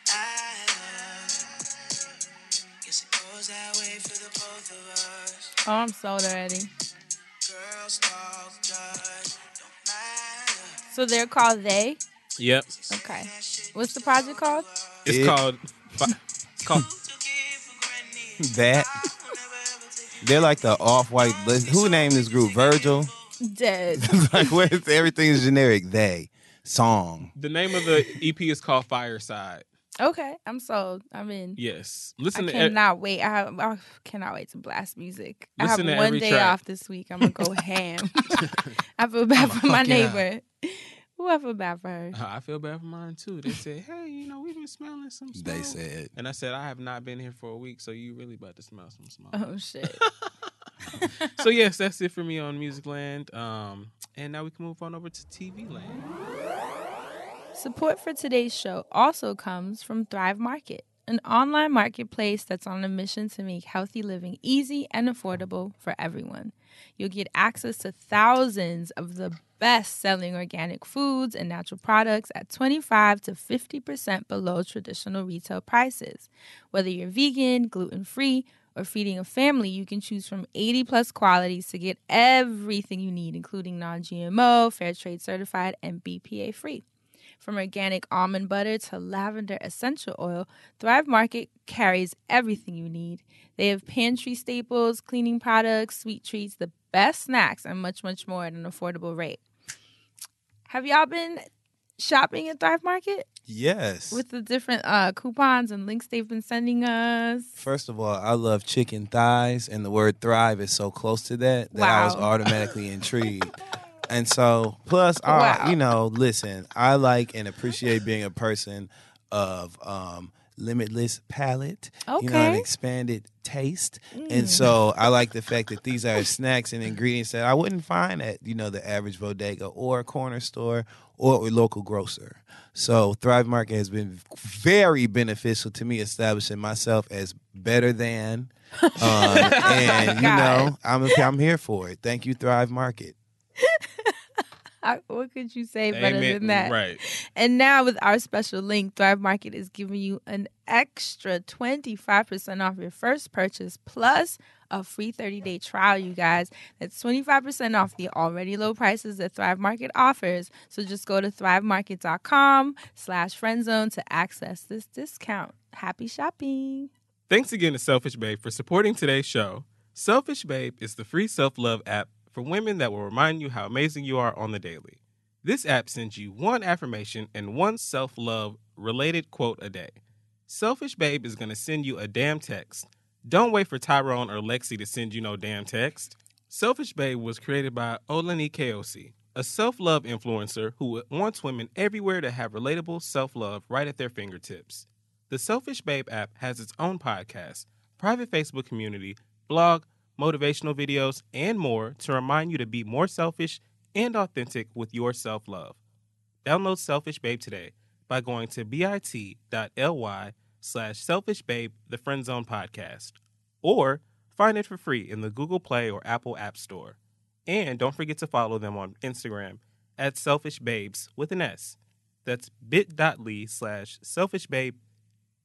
I. Guess it goes that way for the both of us. Oh, I'm sold already. Girls talk, judge, don't matter. So they're called they. Yep. Okay. What's the project called? It's It- called. It's called. That. They're like the off-white. Who named this group? Virgil. Dead. like, where's everything is generic? They song. The name of the EP is called Fireside. Okay, I'm sold. I'm in. Yes. I Listen to e- cannot wait. I, have, I cannot wait to blast music. I have one day track. off this week. I'm gonna go ham. I feel bad I'ma for my neighbor. it up. neighbor. Ooh, I feel bad for her. I feel bad for mine too. They said, "Hey, you know, we've been smelling some smoke." They said. and I said, "I have not been here for a week, so you really about to smell some smoke." Oh shit. so yes, that's it for me on Music Land. Um, and now we can move on over to TV Land. Support for today's show also comes from Thrive Market, an online marketplace that's on a mission to make healthy living easy and affordable for everyone. You'll get access to thousands of the best selling organic foods and natural products at 25 to 50% below traditional retail prices. Whether you're vegan, gluten free, or feeding a family, you can choose from 80 plus qualities to get everything you need, including non GMO, fair trade certified, and BPA free. From organic almond butter to lavender essential oil, Thrive Market carries everything you need. They have pantry staples, cleaning products, sweet treats, the best snacks, and much, much more at an affordable rate. Have y'all been shopping at Thrive Market Yes. with the different uh, coupons and links they've been sending us? First of all, I love chicken thighs, and the word thrive is so close to that that I was automatically intrigued. And so, plus, I, Wow. you know, listen, I like and appreciate being a person of um, limitless palate, you know, Okay. expanded taste. Mm. And so, I like the fact that these are snacks and ingredients that I wouldn't find at, you know, the average bodega or corner store or a local grocer. So, Thrive Market has been very beneficial to me establishing myself as better than. Um, and, you know, I'm, I'm here for it. Thank you, Thrive Market. What could you say better Amen. than that? Right. And now with our special link, Thrive Market is giving you an extra 25% off your first purchase plus a free 30-day trial, you guys. That's 25% off the already low prices that Thrive Market offers. So just go to thrivemarket.com slash friendzone to access this discount. Happy shopping. Thanks again to Selfish Babe for supporting today's show. Selfish Babe is the free self love app for women that will remind you how amazing you are on the daily. This app sends you one affirmation and one self love related quote a day. Selfish Babe is going to send you a damn text. Don't wait for Tyrone or Lexi to send you no damn text. Selfish Babe was created by Olani Keosi, a self love influencer who wants women everywhere to have relatable self love right at their fingertips. The Selfish Babe app has its own podcast, private Facebook community, blog, motivational videos, and more to remind you to be more selfish and authentic with your self love. Download Selfish Babe today by going to bit.ly slash selfish babe the friend zone podcast or find it for free in the google play or apple app store. And don't forget to follow them on instagram at selfish babes with an s. That's bit.ly slash selfish babe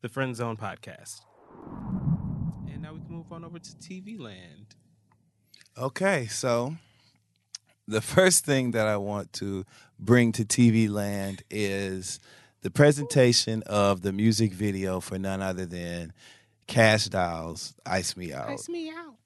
the friend zone podcast and now we can move on over to tv land Okay, so the first thing that I want to bring to TV land is the presentation of the music video for none other than Kash Doll's Ice Me Out. Ice Me out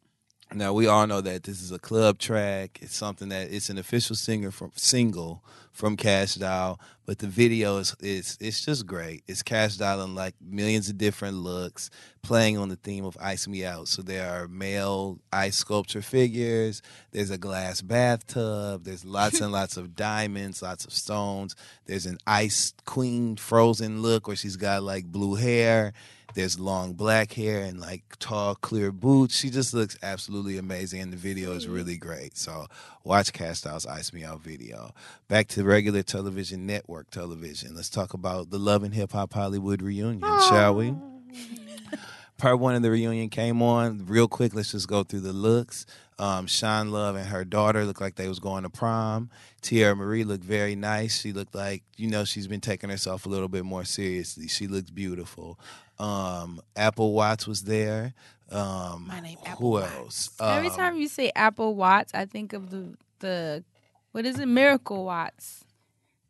Now we all know that this is a club track. It's something that it's an official singer from single from Kash Doll, but the video is it's it's just great. It's Kash Doll in like millions of different looks, playing on the theme of Ice Me Out. So there are male ice sculpture figures. There's a glass bathtub. There's lots and lots of diamonds, lots of stones. There's an ice queen frozen look where she's got like blue hair. There's long black hair and like tall, clear boots. She just looks absolutely amazing, and the video is really great. So watch Kash Doll's Ice Me Out video. Back to regular television, network television. Let's talk about the Love and Hip Hop Hollywood reunion, shall we? Part one of the reunion came on real quick. Let's just go through the looks. Um, Sean Love and her daughter looked like they was going to prom. Teairra Mari looked very nice. She looked like you know she's been taking herself a little bit more seriously. She looks beautiful. Um, Apple Watts was there. Um, My name who else? Every Um, time you say Apple Watts, I think of the the what is it, Miracle Watts,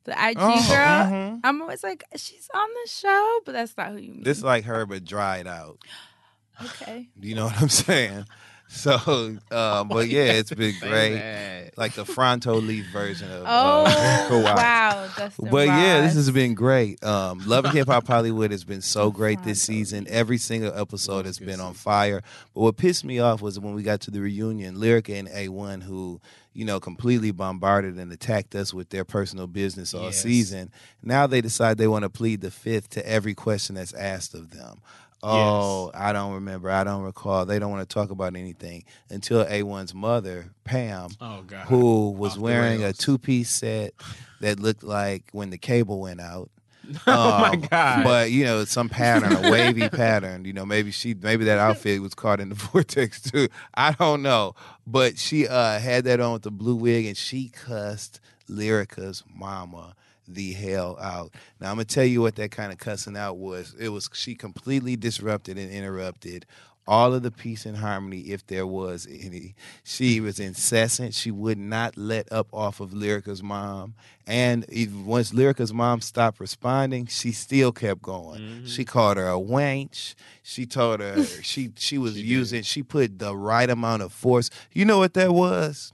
the IG Oh, girl. mhm. I'm always like, she's on the show, but that's not who you mean. This is like her but dried out. okay. You know what I'm saying? So, um, but yeah, it's been great. Like the Fronto leaf version of Oh uh, Miracle wow, Dustin But yeah, this has been great. Um, Love and Hip Hop Hollywood has been so great this season. Every single episode has been on fire. But what pissed me off was when we got to the reunion, Lyrica and A1, who you know completely bombarded and attacked us with their personal business all Yes. season. Now they decide they want to plead the fifth to every question that's asked of them. Oh, I don't remember. I don't recall. They don't want to talk about anything until A1's mother, Pam, Oh, who was Off wearing a two piece set that looked like when the cable went out. Oh, my Um, God. But you know, some pattern, a wavy pattern. You know, maybe she, maybe that outfit was caught in the vortex too. I don't know, but she uh had that on with the blue wig, and she cussed Lyrica's mama the hell out. Now I'm gonna tell you what that kind of cussing out was. It was she completely disrupted and interrupted all of the peace and harmony if there was any. She was incessant. She would not let up off of Lyrica's mom. And even once Lyrica's mom stopped responding, she still kept going. Mm-hmm. She called her a wench. She told her she she was using she put the right amount of force. You know what that was?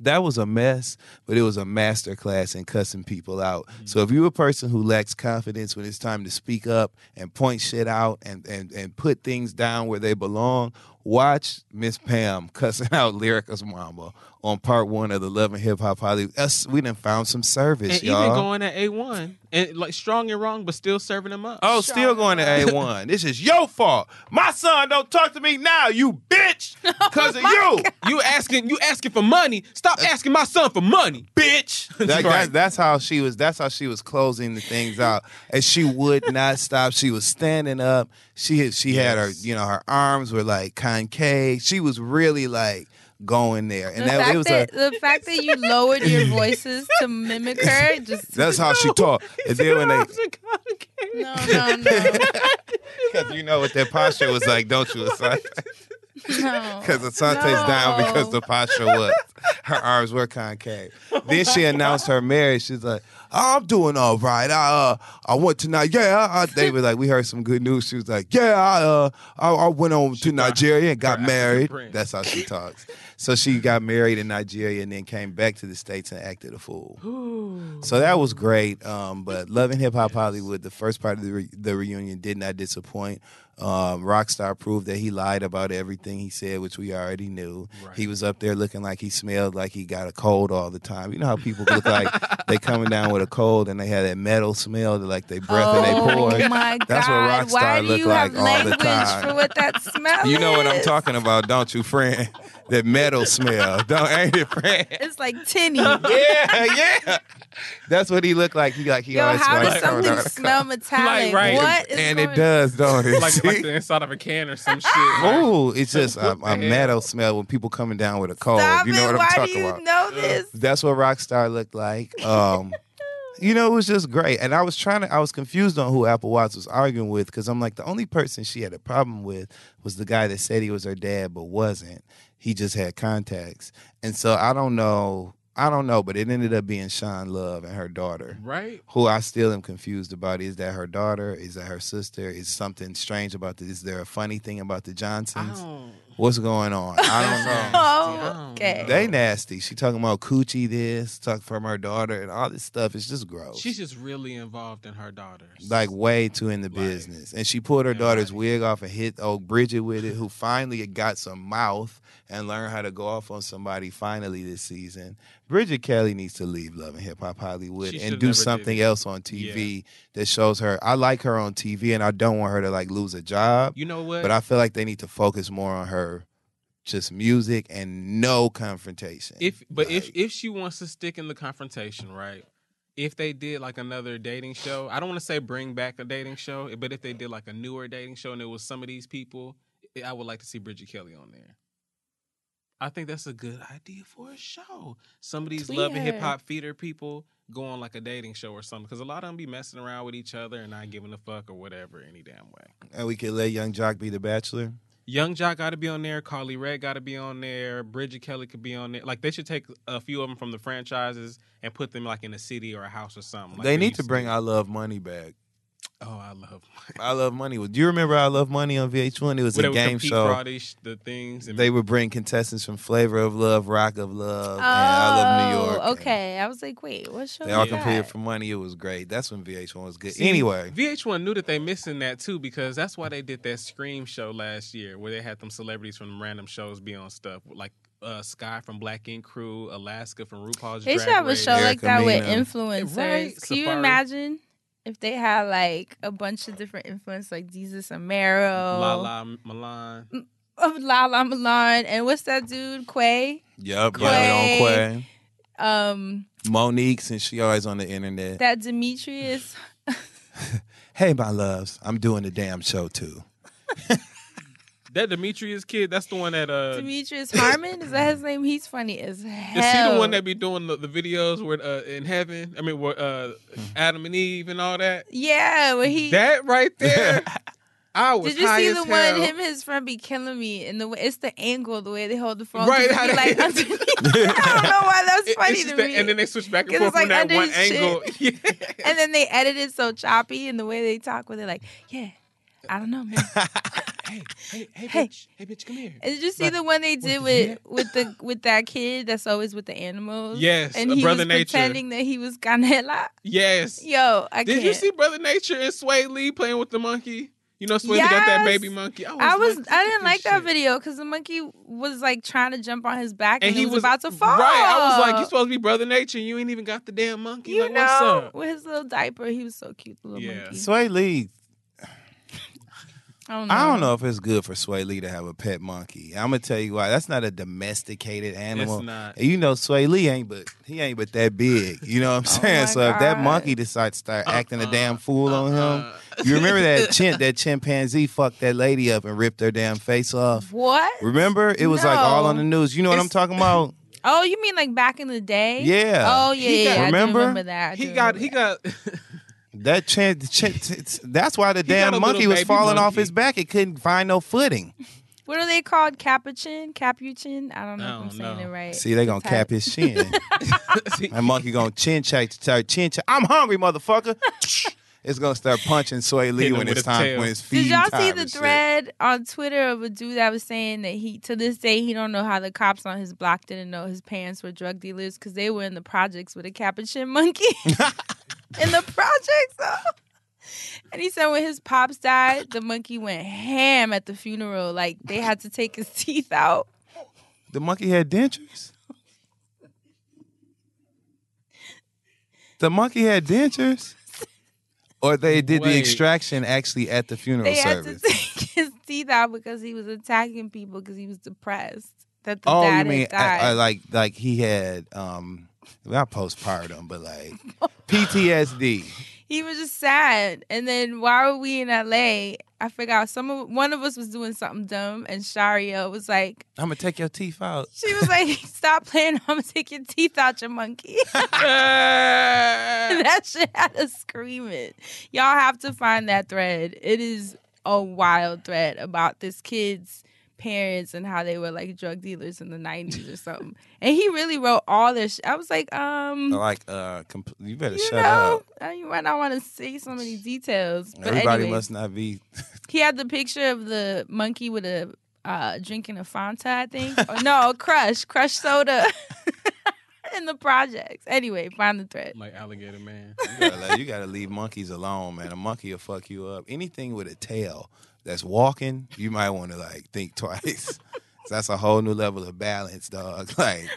That was a mess, but it was a master class in cussing people out. Mm. So if you're a person who lacks confidence when it's time to speak up and point shit out and and, and put things down where they belong, watch Miss Pam cussing out Lyrica's mama on part one of the Love and Hip Hop Hollywood. Us, we done found some service, and y'all. even going at A one and like strong and wrong, but still serving them up. Oh, still going to A1. This is your fault. My son don't talk to me now, you bitch, oh because of you. you asking you asking for money. Stop asking my son for money, bitch. That- Right. that- that's how she was. That's how she was closing the things out, and she would not stop. She was standing up. She had, she had her, you know, her arms were like concave. She was really like going there, and the, that it was that, a. the fact that you lowered your voices to mimic her just That's how she talked. And then when they, no no no because you know what that posture was like, don't you, Assante? no Because Assante's down because the posture was. Her arms were concave. Then she announced her marriage. She's like, oh, I'm doing all right. I uh, I went to Nigeria. I, I, they were like, we heard some good news. She was like, yeah, I uh, I, I went on to Nigeria and got married. That's how she talks. So she got married in Nigeria and then came back to the States and acted a fool. So that was great. Um, but Love and Hip Hop Hollywood, the first part of the, re- the reunion did not disappoint. Um, Rockstar proved that he lied about everything he said, which we already knew. He was up there looking like he smelled like he got a cold all the time. You know how people look like they coming down with a cold and they have that metal smell, that like they breath and they oh pour. my That's what god Rockstar why do look you like have all the time. for what that smell You know what I'm talking about, don't you, friend? That metal smell, don't ain't it, friend? it's like tinny Yeah, yeah. That's what he looked like. He like he yo always how does like something smell metallic right. what is and it does, don't it? like? Like the inside of a can or some shit. right? Ooh, it's just a, What a metal smell when people coming down with a cold. Stop you know it. what I'm why talking do you about? know this That's what Rockstar looked like. Um, you know, it was just great. And I was trying to, I was confused on who Apple Watts was arguing with because I'm like, the only person she had a problem with was the guy that said he was her dad but wasn't. He just had contacts. And so I don't know. I don't know, but it ended up being Sean Love and her daughter. Right? Who I still am confused about. Is that her daughter? Is that her sister? Is something strange about this? Is there a funny thing about the Johnsons? don't. What's going on? I don't know. oh okay They nasty. She talking about coochie this, talk from her daughter, and all this stuff. It's just gross. She's just really involved in her daughter. like way too in the business. And she pulled her Yeah, daughter's right. wig off and hit old Bridget with it, who finally got some mouth and learn how to go off on somebody finally this season. Bridget Kelly needs to leave Love and Hip Hop Hollywood She and do something else on TV that shows her. I like her on TV and I don't want her to like lose a job. you know what? But I feel like they need to focus more on her just music and no confrontation. if but if if she wants to stick in the confrontation, right? If they did like another dating show, I don't want to say bring back a dating show, but if they did like a newer dating show and it was some of these people, I would like to see Bridget Kelly on there. I think that's a good idea for a show. Some of these Tweet love and hip hop feeder people go on like a dating show or something because a lot of them be messing around with each other and not giving a fuck or whatever any damn way. and we could let Yung Joc be the bachelor. Yung Joc got to be on there. Karlie Redd got to be on there. Bridget Kelly could be on there. Like they should take a few of them from the franchises and put them like in a city or a house or something. Like they need to bring do. I Love Money back. Oh, I love. money. I Love Money. Do you remember I Love Money on VH1? It was Where a game compete show. for the things. And They would bring contestants from Flavor of Love, Rock of Love, and I Love New York. Oh, okay. I was like, wait, what show? They all is competed that? for money. It was great. That's when VH1 was good. See, anyway, VH1 knew that they missing that too because that's why they did that Scream show last year where they had them celebrities from random shows be on stuff like uh, Sky from Black Ink Crew, Alaska from RuPaul's They Drag should have a Race. show like Erica that with influencers. Right, Can you imagine if they had like a bunch of different influencers like Jesus Amaro, Lala Milan. of Lala Milan, and what's that dude? Quay. yep, Quay. yeah, on Quay. Um, Monique, since she always on the internet. that Demetrius. hey, my loves, I'm doing the damn show too. That Demetrius kid, that's the one that uh Demetrius Harmon is that his name? He's funny as hell. Is he the one that be doing the, the videos where uh, in heaven? I mean, where uh, Adam and Eve and all that. Yeah, when he That right there, I was Did you high see as the hell. one? Him and his friend be killing me, and the way it's the angle, the way they hold the phone. Right, how they- like underneath. I don't know why that's It- funny it's to just that- me. and then they switch back and forth it's from like that one angle. chin. and then they edit it so choppy, and the way they talk with it, like, yeah, I don't know, man. hey, hey, hey, Hey. bitch, hey, bitch, come here. And did you see Like, the one they did did with you with the with that kid that's always with the animals? Yes, and uh, he Brother was Nature. pretending that he was Canela. Yes. Yo, I Did can't. you see Brother Nature and Swae Lee playing with the monkey? You know, Swae Lee got that baby monkey. I was, I was like, I didn't like this that video because the monkey was like trying to jump on his back and, And he, he was, was about to fall. Right. I was like, you supposed to be Brother Nature, and you ain't even got the damn monkey. You like, know, what's up? with his little diaper, he was so cute, the little Yeah. monkey. Swae Lee. I don't know. I don't know if it's good for Swae Lee to have a pet monkey. I'm gonna tell you why. That's not a domesticated animal. It's not. You know, Swae Lee ain't but he ain't but that big. You know what I'm oh saying? Oh my so if that monkey decides to start uh-uh. acting a damn fool on Uh-uh. him, you remember that chimp, that chimpanzee fucked that lady up and ripped her damn face off. What? Remember? It was like all on the news. You know what I'm talking about? Oh, you mean like back in the day? Yeah. Oh yeah, He yeah. got- I do remember? remember that. I He got, remember he got. That chin, chin, that's why the He damn monkey was baby falling off his back. It couldn't find no footing. What are they called? Capuchin? Capuchin? I don't know I if I'm don't saying know. it right. See, they gonna cap his chin. See, That monkey gonna chin check, start chin check. I'm hungry, motherfucker. it's gonna start punching Swae Lee when it's his time tail. when it's Did y'all see the and shit. thread on Twitter of a dude that was saying that he to this day he don't know how the cops on his block didn't know his parents were drug dealers because they were in the projects with a capuchin monkey in the projects. though. And he said when his pops died, the monkey went ham at the funeral. Like they had to take his teeth out. The monkey had dentures. The monkey had dentures, or they did the extraction actually at the funeral They had service. to take his teeth out because he was attacking people because he was depressed that the oh, dad you had mean died. uh, uh, like like he had um not postpartum, but like PTSD. he was just sad. And then while were we in LA, I forgot some of one of us was doing something dumb, and Sharia was like, I'm gonna take your teeth out. she was like, "Stop playing! I'm gonna take your teeth out, your monkey." that shit had us screaming. Y'all have to find that thread. It is a wild thread about this kid's parents and how they were like drug dealers in the 90s or something. And he really wrote all this. Sh- I was like, um, Like uh, compl- you better you shut know, up. you might not want to say so many details. But Everybody anyways, must not be. he had the picture of the monkey with a uh, drinking a Fanta, I think. or no, crush, crush soda in the projects. Anyway, find the thread. like alligator man. You gotta, let- you gotta leave monkeys alone, man. A monkey will fuck you up. Anything with a tail that's walking, you might want to like think twice. that's a whole new level of balance, dog. Like,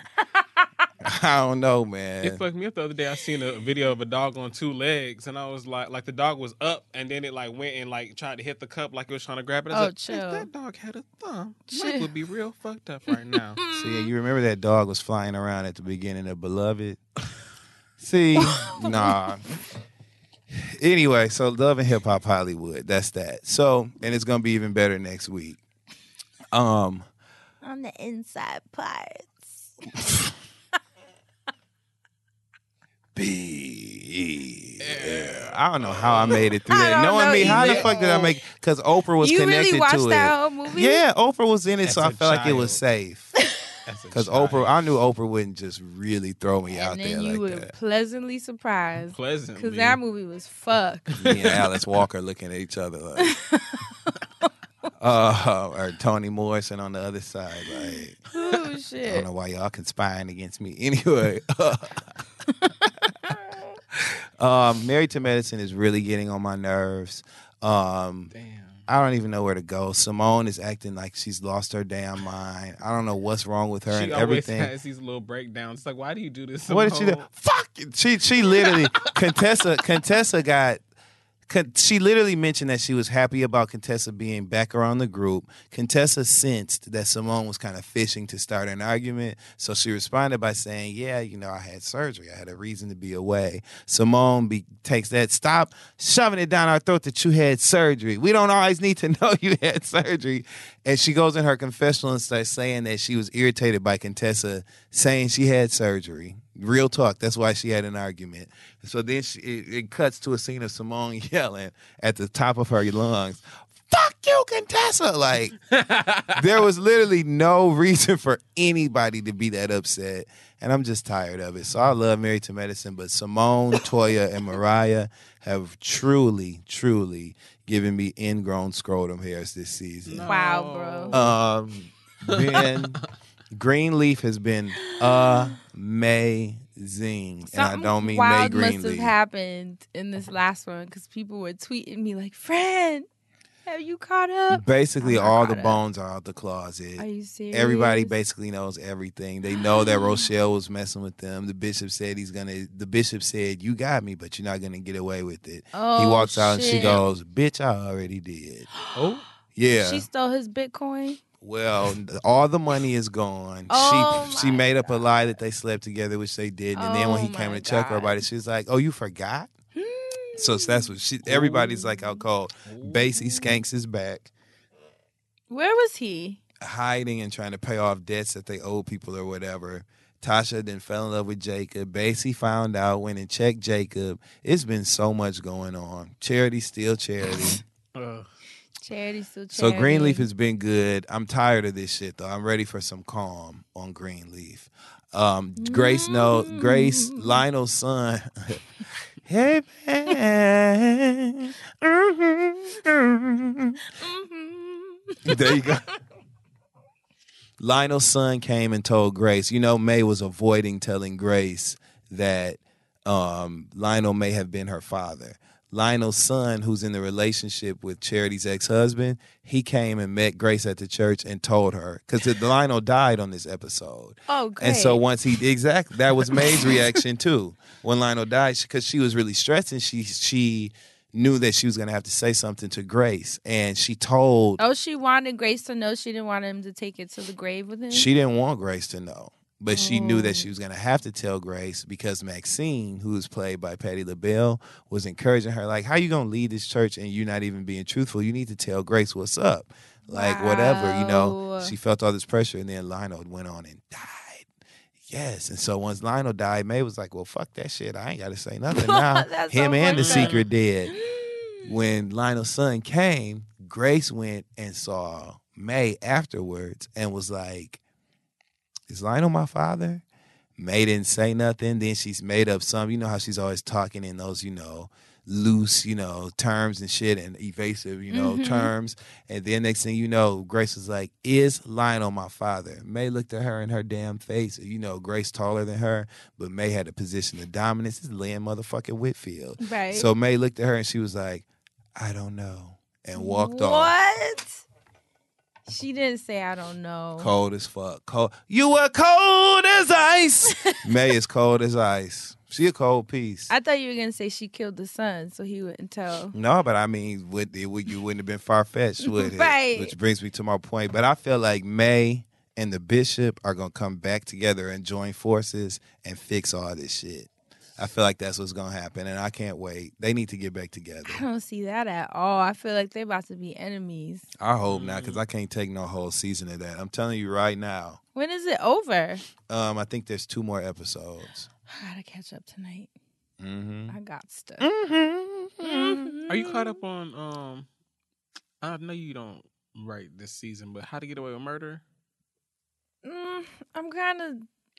I don't know, man. It fucked me up the other day. I seen a video of a dog on two legs, and I was like, like the dog was up, and then it like went and like tried to hit the cup like it was trying to grab it. I was Oh, like, chill. If that dog had a thumb, Chill. Mike would be real fucked up right now. See, you remember that dog was flying around at the beginning of Beloved? See, nah. Anyway, so Love and Hip Hop Hollywood, that's that. So, and it's gonna be even better next week. Um, On the inside parts. B. Yeah. I don't know how I made it through that. don't Knowing know me, how the fuck did I make? Because Oprah was you connected really watched to that it. whole movie? Yeah, Oprah was in it, so I I a felt like it was safe. That's a Because. Oprah, I knew Oprah wouldn't just really throw me out And there then you like were that. pleasantly surprised. pleasantly. Because that movie was fucked. Me and Alice Walker looking at each other like, uh, or Toni Morrison on the other side. Like, oh, I don't know why y'all conspiring against me. Anyway, um, Married to Medicine is really getting on my nerves. Um, Damn. I don't even know where to go. Simone is acting like she's lost her damn mind. I don't know what's wrong with her She and always everything. has these little breakdowns. It's like, why do you do this? What did she do? Fuck! She she literally Contessa Contessa got She literally mentioned that she was happy about Contessa being back around the group. Contessa sensed that Simone was kind of fishing to start an argument, so she responded by saying, "Yeah, you know, I had surgery. I had a reason to be away." Simone be- takes that, "Stop shoving it down our throat that you had surgery. We don't always need to know you had surgery." And she goes in her confessional and starts saying that she was irritated by Contessa saying she had surgery. Real talk. That's why she had an argument. So then she, it, it cuts to a scene of Simone yelling at the top of her lungs, "Fuck you, Contessa!" Like there was literally no reason for anybody to be that upset, and I'm just tired of it. So I love Married to Medicine, but Simone, Toya, and Mariah have truly, truly given me ingrown scrotum hairs this season. Wow, bro. Um, Ben Greenleaf has been amazing, and I Something don't mean May wild must have happened in this last one because people were tweeting me like, "Friend, have you caught up?" Basically, I'm all the up. bones are out the closet. Are you serious? Everybody basically knows everything. They know that Rochelle was messing with them. The bishop said he's gonna. The bishop said, "You got me, but you're not gonna get away with it." Oh, he walks out and she goes, "Bitch, I already did." Oh, yeah. She stole his Bitcoin. Well, all the money is gone. Oh she she made up a lie that they slept together, which they didn't. And then when Oh he came to check her God. about it, she was like, "Oh, you forgot." so hmm. that's what she. Everybody's like out cold. Basie Skanks is back, Where was he? hiding and trying to pay off debts that they owe people or whatever. Tasha then fell in love with Jacob. Basie found out, went and checked Jacob. It's been so much going on. Charity still charity. Charity still charity. So Greenleaf has been good. I'm tired of this shit though. I'm ready for some calm on Greenleaf. Um, Grace no Grace Lionel's son. hey man. Mhm. there you go. Lionel's son came and told Grace. You know, May was avoiding telling Grace that um, Lionel may have been her father. Lionel's son, who's in the relationship with Charity's ex husband, he came and met Grace at the church and told her because Lionel died on this episode. Oh, great. And so once he exactly that was May's reaction too when Lionel died because she was really stressed and she she knew that she was gonna have to say something to Grace and she told Oh, she wanted Grace to know. She didn't want him to take it to the grave with him. She didn't want Grace to know, but she knew that mm. she was going to have to tell Grace because Maxine, who was played by Patti LaBelle, was encouraging her, like, how you going to lead this church and you're not even being truthful? You need to tell Grace what's up. Like, whatever, you know. She felt all this pressure, and then Lionel went on and died. Yes. And so once Lionel died, May was like, well, fuck that shit. I ain't got to say nothing now. Him so and the secret dead. When Lionel's son came, Grace went and saw May afterwards and was like, is Lionel my father? May didn't say nothing. Then she's made up some. You know how she's always talking in those, you know, loose, you know, terms and shit and evasive, you know, Mhm. terms. And then next thing you know, Grace was like, Is Lionel my father? May looked at her in her damn face. You know, Grace taller than her, but May had a position of dominance. Is Lynn motherfucking Whitfield. Right. So May looked at her and she was like, I don't know. And walked off. What? She didn't say I don't know. Cold as fuck. Cold. You were cold as ice. May is cold as ice. She a cold piece. I thought you were gonna say she killed the son, so he wouldn't tell. no, but I mean, would, it, would you wouldn't have been far fetched, would it? Right. Which brings me to my point. But I feel like May and the bishop are gonna come back together and join forces and fix all this shit. I feel like that's what's gonna happen, and I can't wait. They need to get back together. I don't see that at all. I feel like they're about to be enemies. I hope not, because I can't take no whole season of that. I'm telling you right now. When is it over? Um, I think there's two more episodes. I gotta catch up tonight. Mm-hmm. I got stuff. Are you caught up on? Um, I know you don't write this season, but How to Get Away with Murder? Mm, I'm kind of.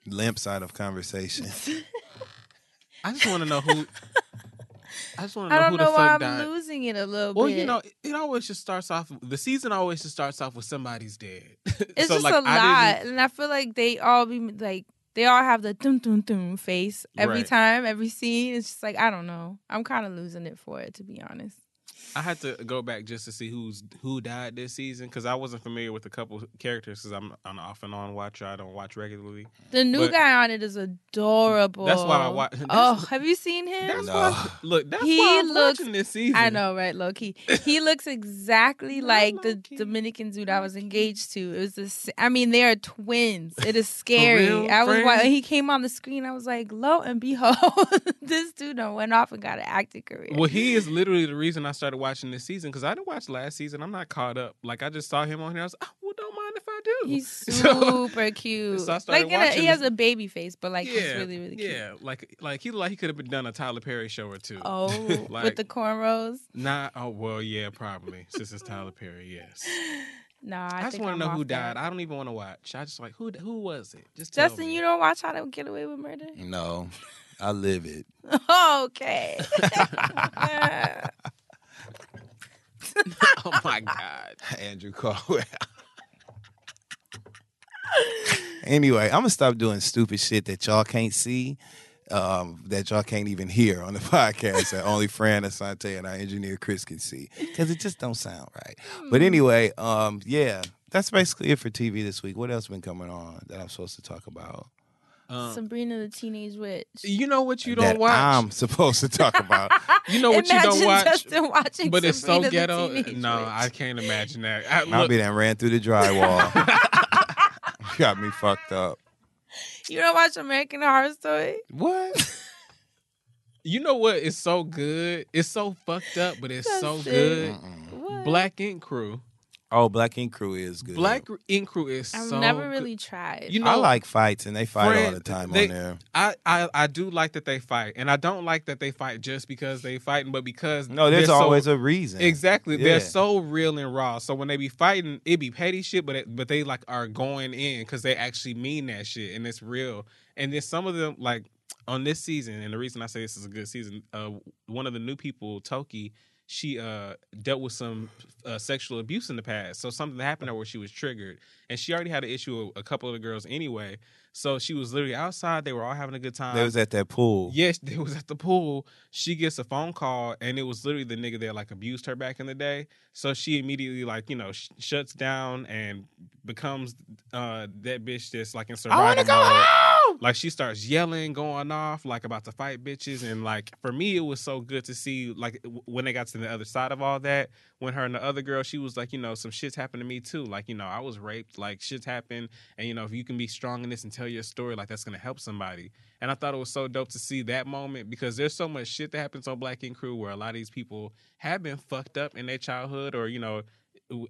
Limp side of conversation. I just want to know who. I just want to know who know the why fuck I'm died. losing it a little bit. Well, bit. you know, it, it always just starts off. The season always just starts off with somebody's dead. it's So, just like, a I lot, didn't- and I feel like they all be like they all have the dum dum dum face every Right. time, every scene. It's just like I don't know. I'm kind of losing it for it, to be honest. I had to go back just to see who's who died this season because I wasn't familiar with a couple characters because I'm an off and on watcher. I don't watch regularly. The new But guy on it is adorable. That's why I wa- Oh, have you seen him? That's No. why. Look, that's he why I'm looks. watching this season. I know, right, low key. He looks exactly like the Dominican dude I was engaged to. It was this. I mean, they are twins. It is scary. I was friend? wa- he came on the screen. I was like, lo and behold, this dude went off and got an acting career. Well, he is literally the reason I started watching this season because I didn't watch last season. I'm not caught up. Like I just saw him on here. I was, oh, well, don't mind if I do. He's So- super cute. so I started like in a, uh, watching he has a baby face, but like he's really really cute. yeah. Like like he like he could have been done a Tyler Perry show or two. Oh, like, with the cornrows. Nah. Oh well, yeah, probably. Since it's Tyler Perry, yes. Nah, I, I, just want to know who off that. died. I don't even want to watch. I just like who who was it? Just tell Justin, me. you don't watch How to Get Away with Murder? No, I live it. okay. oh my god. Andrew Caldwell. anyway, I'm gonna stop doing stupid shit that y'all can't see, um, that y'all can't even hear on the podcast that only Fran Assante and our engineer Chris can see because it just don't sound right. But anyway, um, yeah, that's basically it for TV this week. What else been coming on that I'm supposed to talk about? Um, Sabrina the Teenage Witch. you know what you don't watch. I'm supposed to talk about. you know what you don't watch. Justin watching But it's so Sabrina the ghetto. No, Witch. I can't imagine that. I, I'll be that ran through the drywall. Got me fucked up. You don't watch American Horror Story? What? you know what? It's so good? It's so fucked up, but it's so Justin. good. What? Black Ink Crew. Oh, Black Ink Crew is good. Black Ink Crew is I've so never good. really tried. You know, I like fights, and they fight all the time they- on there. I, I I do like that they fight, and I don't like that they fight just because they fighting, but because No, there's they're so- always a reason. Exactly. Yeah. They're so real and raw. So when they be fighting, it be petty shit, but it, but they like are going in because they actually mean that shit and it's real. And then some of them like on this season, and the reason I say this is a good season, uh, one of the new people, Toki, she uh dealt with some uh, sexual abuse in the past. So something happened to her where she was triggered, and she already had an issue with a couple of the girls anyway. So she was literally outside. They were all having a good time. They was at that pool. Yes, they was at the pool. She gets a phone call, and it was literally the nigga that like abused her back in the day. So she immediately like you know sh- shuts down and becomes uh that bitch that's like in survival wanna go mode. Like she starts yelling, going off, like about to fight bitches, and like for me, it was so good to see like when they got to the other side of all that. When her and the other girl, she was like, you know, some shit's happened to me too. Like you know, I was raped. Like shit's happened, and you know, if you can be strong in this and tell your story, like that's gonna help somebody. And I thought it was so dope to see that moment because there's so much shit that happens on Black Ink Crew where a lot of these people have been fucked up in their childhood or you know,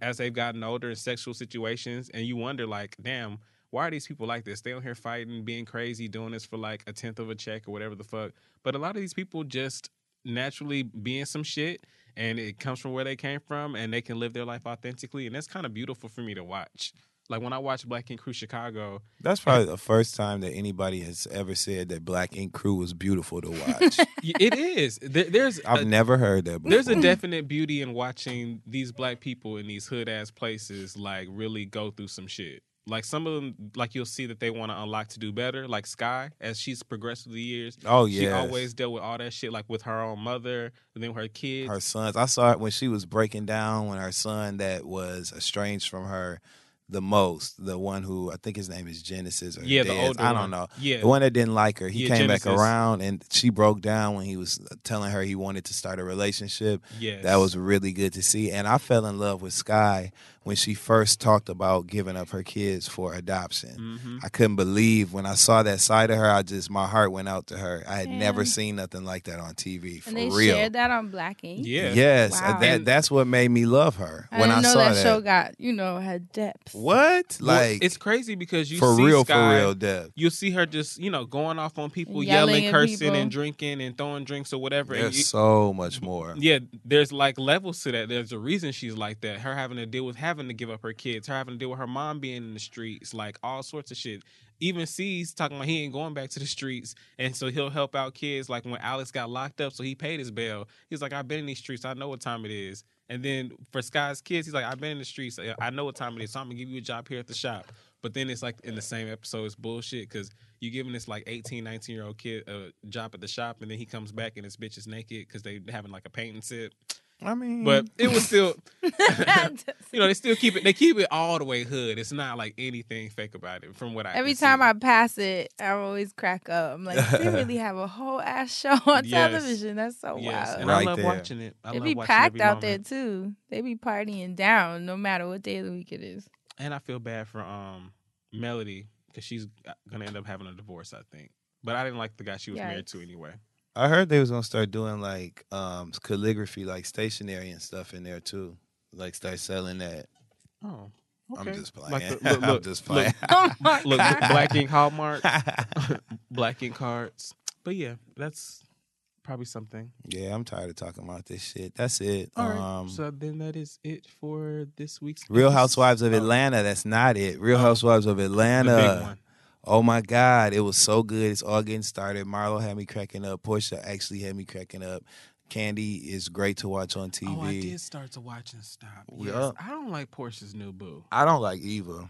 as they've gotten older in sexual situations, and you wonder like, damn why are these people like this? They on here fighting, being crazy, doing this for like a tenth of a check or whatever the fuck. But a lot of these people just naturally being some shit and it comes from where they came from and they can live their life authentically. And that's kind of beautiful for me to watch. Like when I watch Black Ink Crew Chicago, That's probably the first time that anybody has ever said that Black Ink Crew was beautiful to watch. it is. There, there's I've a- never heard that before. there's a definite beauty in watching these black people in these hood ass places like really go through some shit. Like some of them, like you'll see that they want to unlock to do better. Like Sky, as she's progressed through the years, Oh, yeah she always dealt with all that shit, like with her own mother and then her kids. her sons. I saw it when she was breaking down when her son that was estranged from her the most, the one who I think his name is Genesis or Yeah, the older I don't one. know. Yeah. The one that didn't like her. He Yeah, came back around and she broke down when he was uh, telling her he wanted to start a relationship. yeah That was really good to see. And I fell in love with Sky when she first talked about giving up her kids for adoption. Mm-hmm. I couldn't believe when I saw that side of her, I just my heart went out to her. I had never seen nothing like that on TV. For and they real. shared that on Black Ink. Yeah. Yes, Wow. that that's what made me love her I when didn't I know saw that, that. show got you know had depth. what? Well, Like it's crazy because you for see real, Sky, for real, depth. You'll see her just you know going off on people, Yelling yelling, cursing, people. and drinking and throwing drinks or whatever. and There's you- so much more. Yeah, there's like levels to that. There's a reason she's like that. Her having to deal with having to give up her kids, her having to deal with her mom being in the streets, like all sorts of shit. Even C's talking about he ain't going back to the streets, and so he'll help out kids. Like when Alex got locked up, so he paid his bail. He's like, I've been in these streets, I know what time it is. And then for Sky's kids, he's like, I've been in the streets, uh, I know what time it is, so I'm gonna give you a job here at the shop. But then it's like in the same episode, it's bullshit because you're giving this like 18, 19 year old kid a job at the shop, and then he comes back and his bitch is naked because they having like a painting sip. I mean, But it was still, you know, they still keep it. They keep it all the way hood. It's not like anything fake about it, from what I. Every time see. I pass it, I always crack up. I'm like, they really have a whole ass show on Yes. television. That's so yes, wild. and Right I love there. watching it. I They love be packed every out there too. They be partying down no matter what day of the week it is. And I feel bad for um Melody because she's gonna end up having a divorce. I think, but I didn't like the guy she was married to anyway. I heard they was gonna start doing like um calligraphy, like stationery and stuff in there too. Like start selling that. Oh, I'm just playing. Like the- look, I'm look, just look. playing. Oh my Look, black ink Hallmark, black ink cards. But yeah, that's probably something. yeah, I'm tired of talking about this shit. That's it. All right. Um, so then that is it for this week's Real. Housewives of Oh, Atlanta. That's not it. Real Oh. Housewives of Atlanta. Oh my God, it was so good. It's all getting started. Marlo had me cracking up. Porsha actually had me cracking up. Kandi is great to watch on TV. Oh, I did start to watch and stop. Yes. Yeah. I don't like Porsha's new boo. I don't like Eva.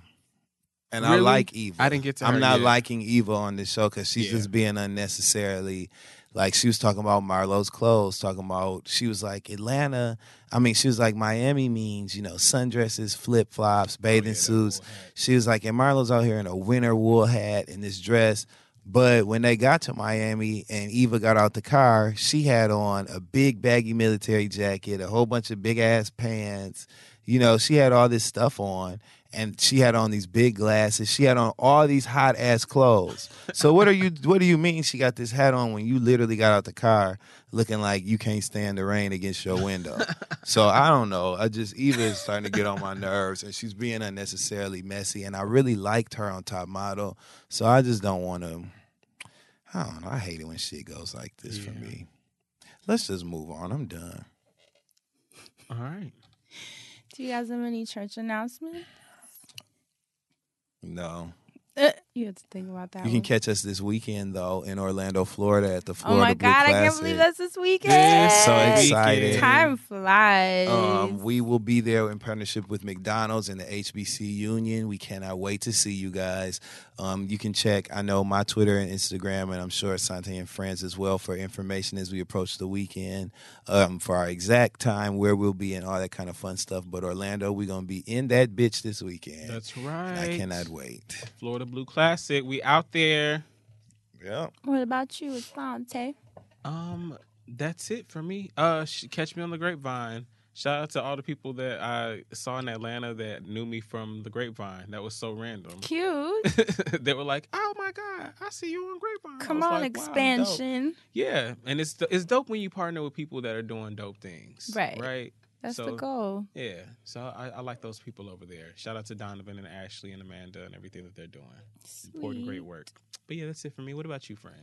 And I like Eva. I didn't get to I'm not yet. liking Eva on this show because she's Yeah. just being unnecessarily like she was talking about Marlo's clothes, talking about she was like Atlanta. I mean, she was like Miami means, you know, sundresses, flip flops, bathing Oh, yeah, suits. She was like, and Marlo's out here in a winter wool hat and this dress. But when they got to Miami and Eva got out the car, she had on a big baggy military jacket, a whole bunch of big ass pants. You know, she had all this stuff on and she had on these big glasses. She had on all these hot ass clothes. So what are you what do you mean she got this hat on when you literally got out the car looking like you can't stand the rain against your window? so I don't know. I just Eva is starting to get on my nerves and she's being unnecessarily messy and I really liked her on Top Model. So I just don't want to I don't know. I hate it when shit goes like this for me. Let's just move on. I'm done. All right. Do you guys have any church announcements? No. Uh, you have to think about that. You can one. catch us this weekend though in Orlando, Florida at the Florida. Oh my Blue god, I can't believe that's this weekend. This so excited. Time flies. Um, we will be there in partnership with McDonald's and the HBC Union. We cannot wait to see you guys. Um, you can check, I know, my Twitter and Instagram, and I'm sure Sante and friends as well for information as we approach the weekend um, for our exact time, where we'll be, and all that kind of fun stuff. But Orlando, we're going to be in that bitch this weekend. That's And right. I cannot wait. Florida Blue Classic. We out there. Yeah. what about you, Assante? Um, that's it for me. Uh, catch me on the Grapevine. Shout out to all the people that I saw in Atlanta that knew me from the Grapevine. That was so random. Cute. they were like, "Oh my god, I see you on Grapevine." Come on, like, "Wow, expansion. yeah, and it's it's dope when you partner with people that are doing dope things. Right. Right. That's the goal. Yeah. So I, I like those people over there. Shout out to Donovan and Ashley and Amanda and everything that they're doing. Important, great work. But yeah, that's it for me. What about you, Fran?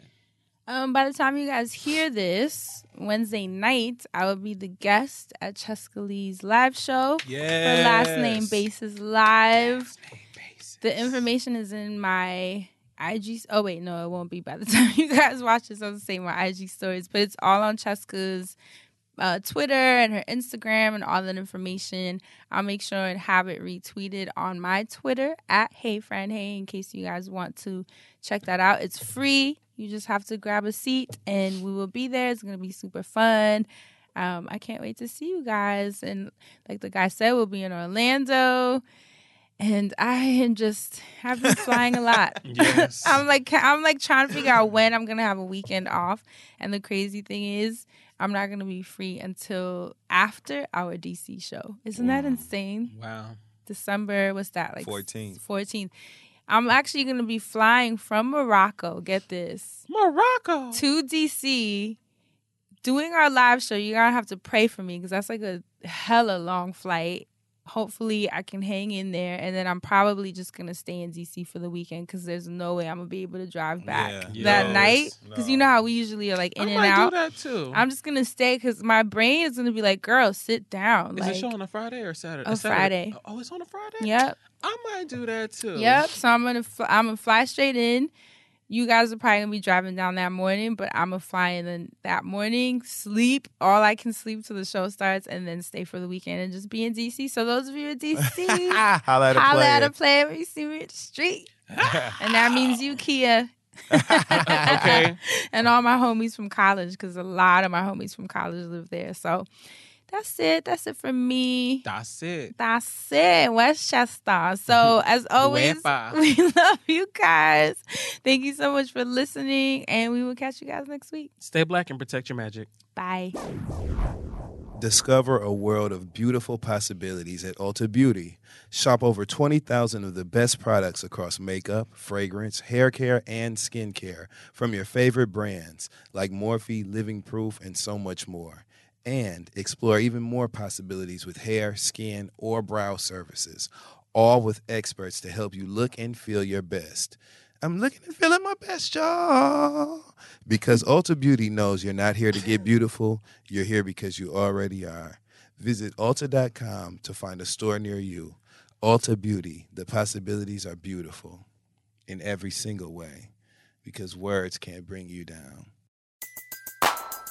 Um, by the time you guys hear this, Wednesday night, I will be the guest at Chescaleigh's live show. Yeah. Her last name basis live. The information is in my IG. Oh wait, no, it won't be by the time you guys watch this. I was saying my IG stories, but it's all on Cheska's uh, Twitter and her Instagram and all that information. I'll make sure and have it retweeted on my Twitter at Hey Friend Hey in case you guys want to check that out. It's free. You just have to grab a seat and we will be there. It's gonna be super fun. Um, I can't wait to see you guys. And like the guy said, we'll be in Orlando. And I am just have been flying a lot. Yes. I'm like I'm like trying to figure out when I'm gonna have a weekend off. And the crazy thing is, I'm not gonna be free until after our DC show. Isn't that insane? Wow. December, what's that like? 14th. 14th. I'm actually gonna be flying from Morocco. Get this Morocco. to DC, doing our live show. You're gonna have to pray for me because that's like a hella long flight. Hopefully, I can hang in there, and then I'm probably just gonna stay in DC for the weekend because there's no way I'm gonna be able to drive back Yeah. that Yes. night. Because you know how we usually are like in I and might out. do that too. I'm just gonna stay because my brain is gonna be like, "Girl, sit down." Is like, the show on a Friday or Saturday? Oh, a Saturday. Friday. Oh, it's on a Friday. Yep. I might do that too. Yep. So I'm gonna fl- I'm gonna fly straight in. You guys are probably gonna be driving down that morning, but I'm gonna fly in that morning, sleep all I can sleep till the show starts, and then stay for the weekend and just be in DC. So those of you in DC, Holla at a holla at a player when you see me in the street, and that means you, Kia. Okay. and all my homies from college, because a lot of my homies from college live there. So That's it. That's it for me. That's it. That's it, Westchester. So, as always, Wepa. we love you guys. Thank you so much for listening, and we will catch you guys next week. Stay black and protect your magic. Bye. Discover a world of beautiful possibilities at Ulta Beauty. Shop over 20,000 of the best products across makeup, fragrance, hair care, and skincare from your favorite brands like Morphe, Living Proof, and so much more. And explore even more possibilities with hair, skin, or brow services, all with experts to help you look and feel your best. I'm looking and feeling my best, y'all. Because Ulta Beauty knows you're not here to get beautiful, you're here because you already are. Visit Ulta.com to find a store near you. Ulta Beauty, the possibilities are beautiful in every single way because words can't bring you down.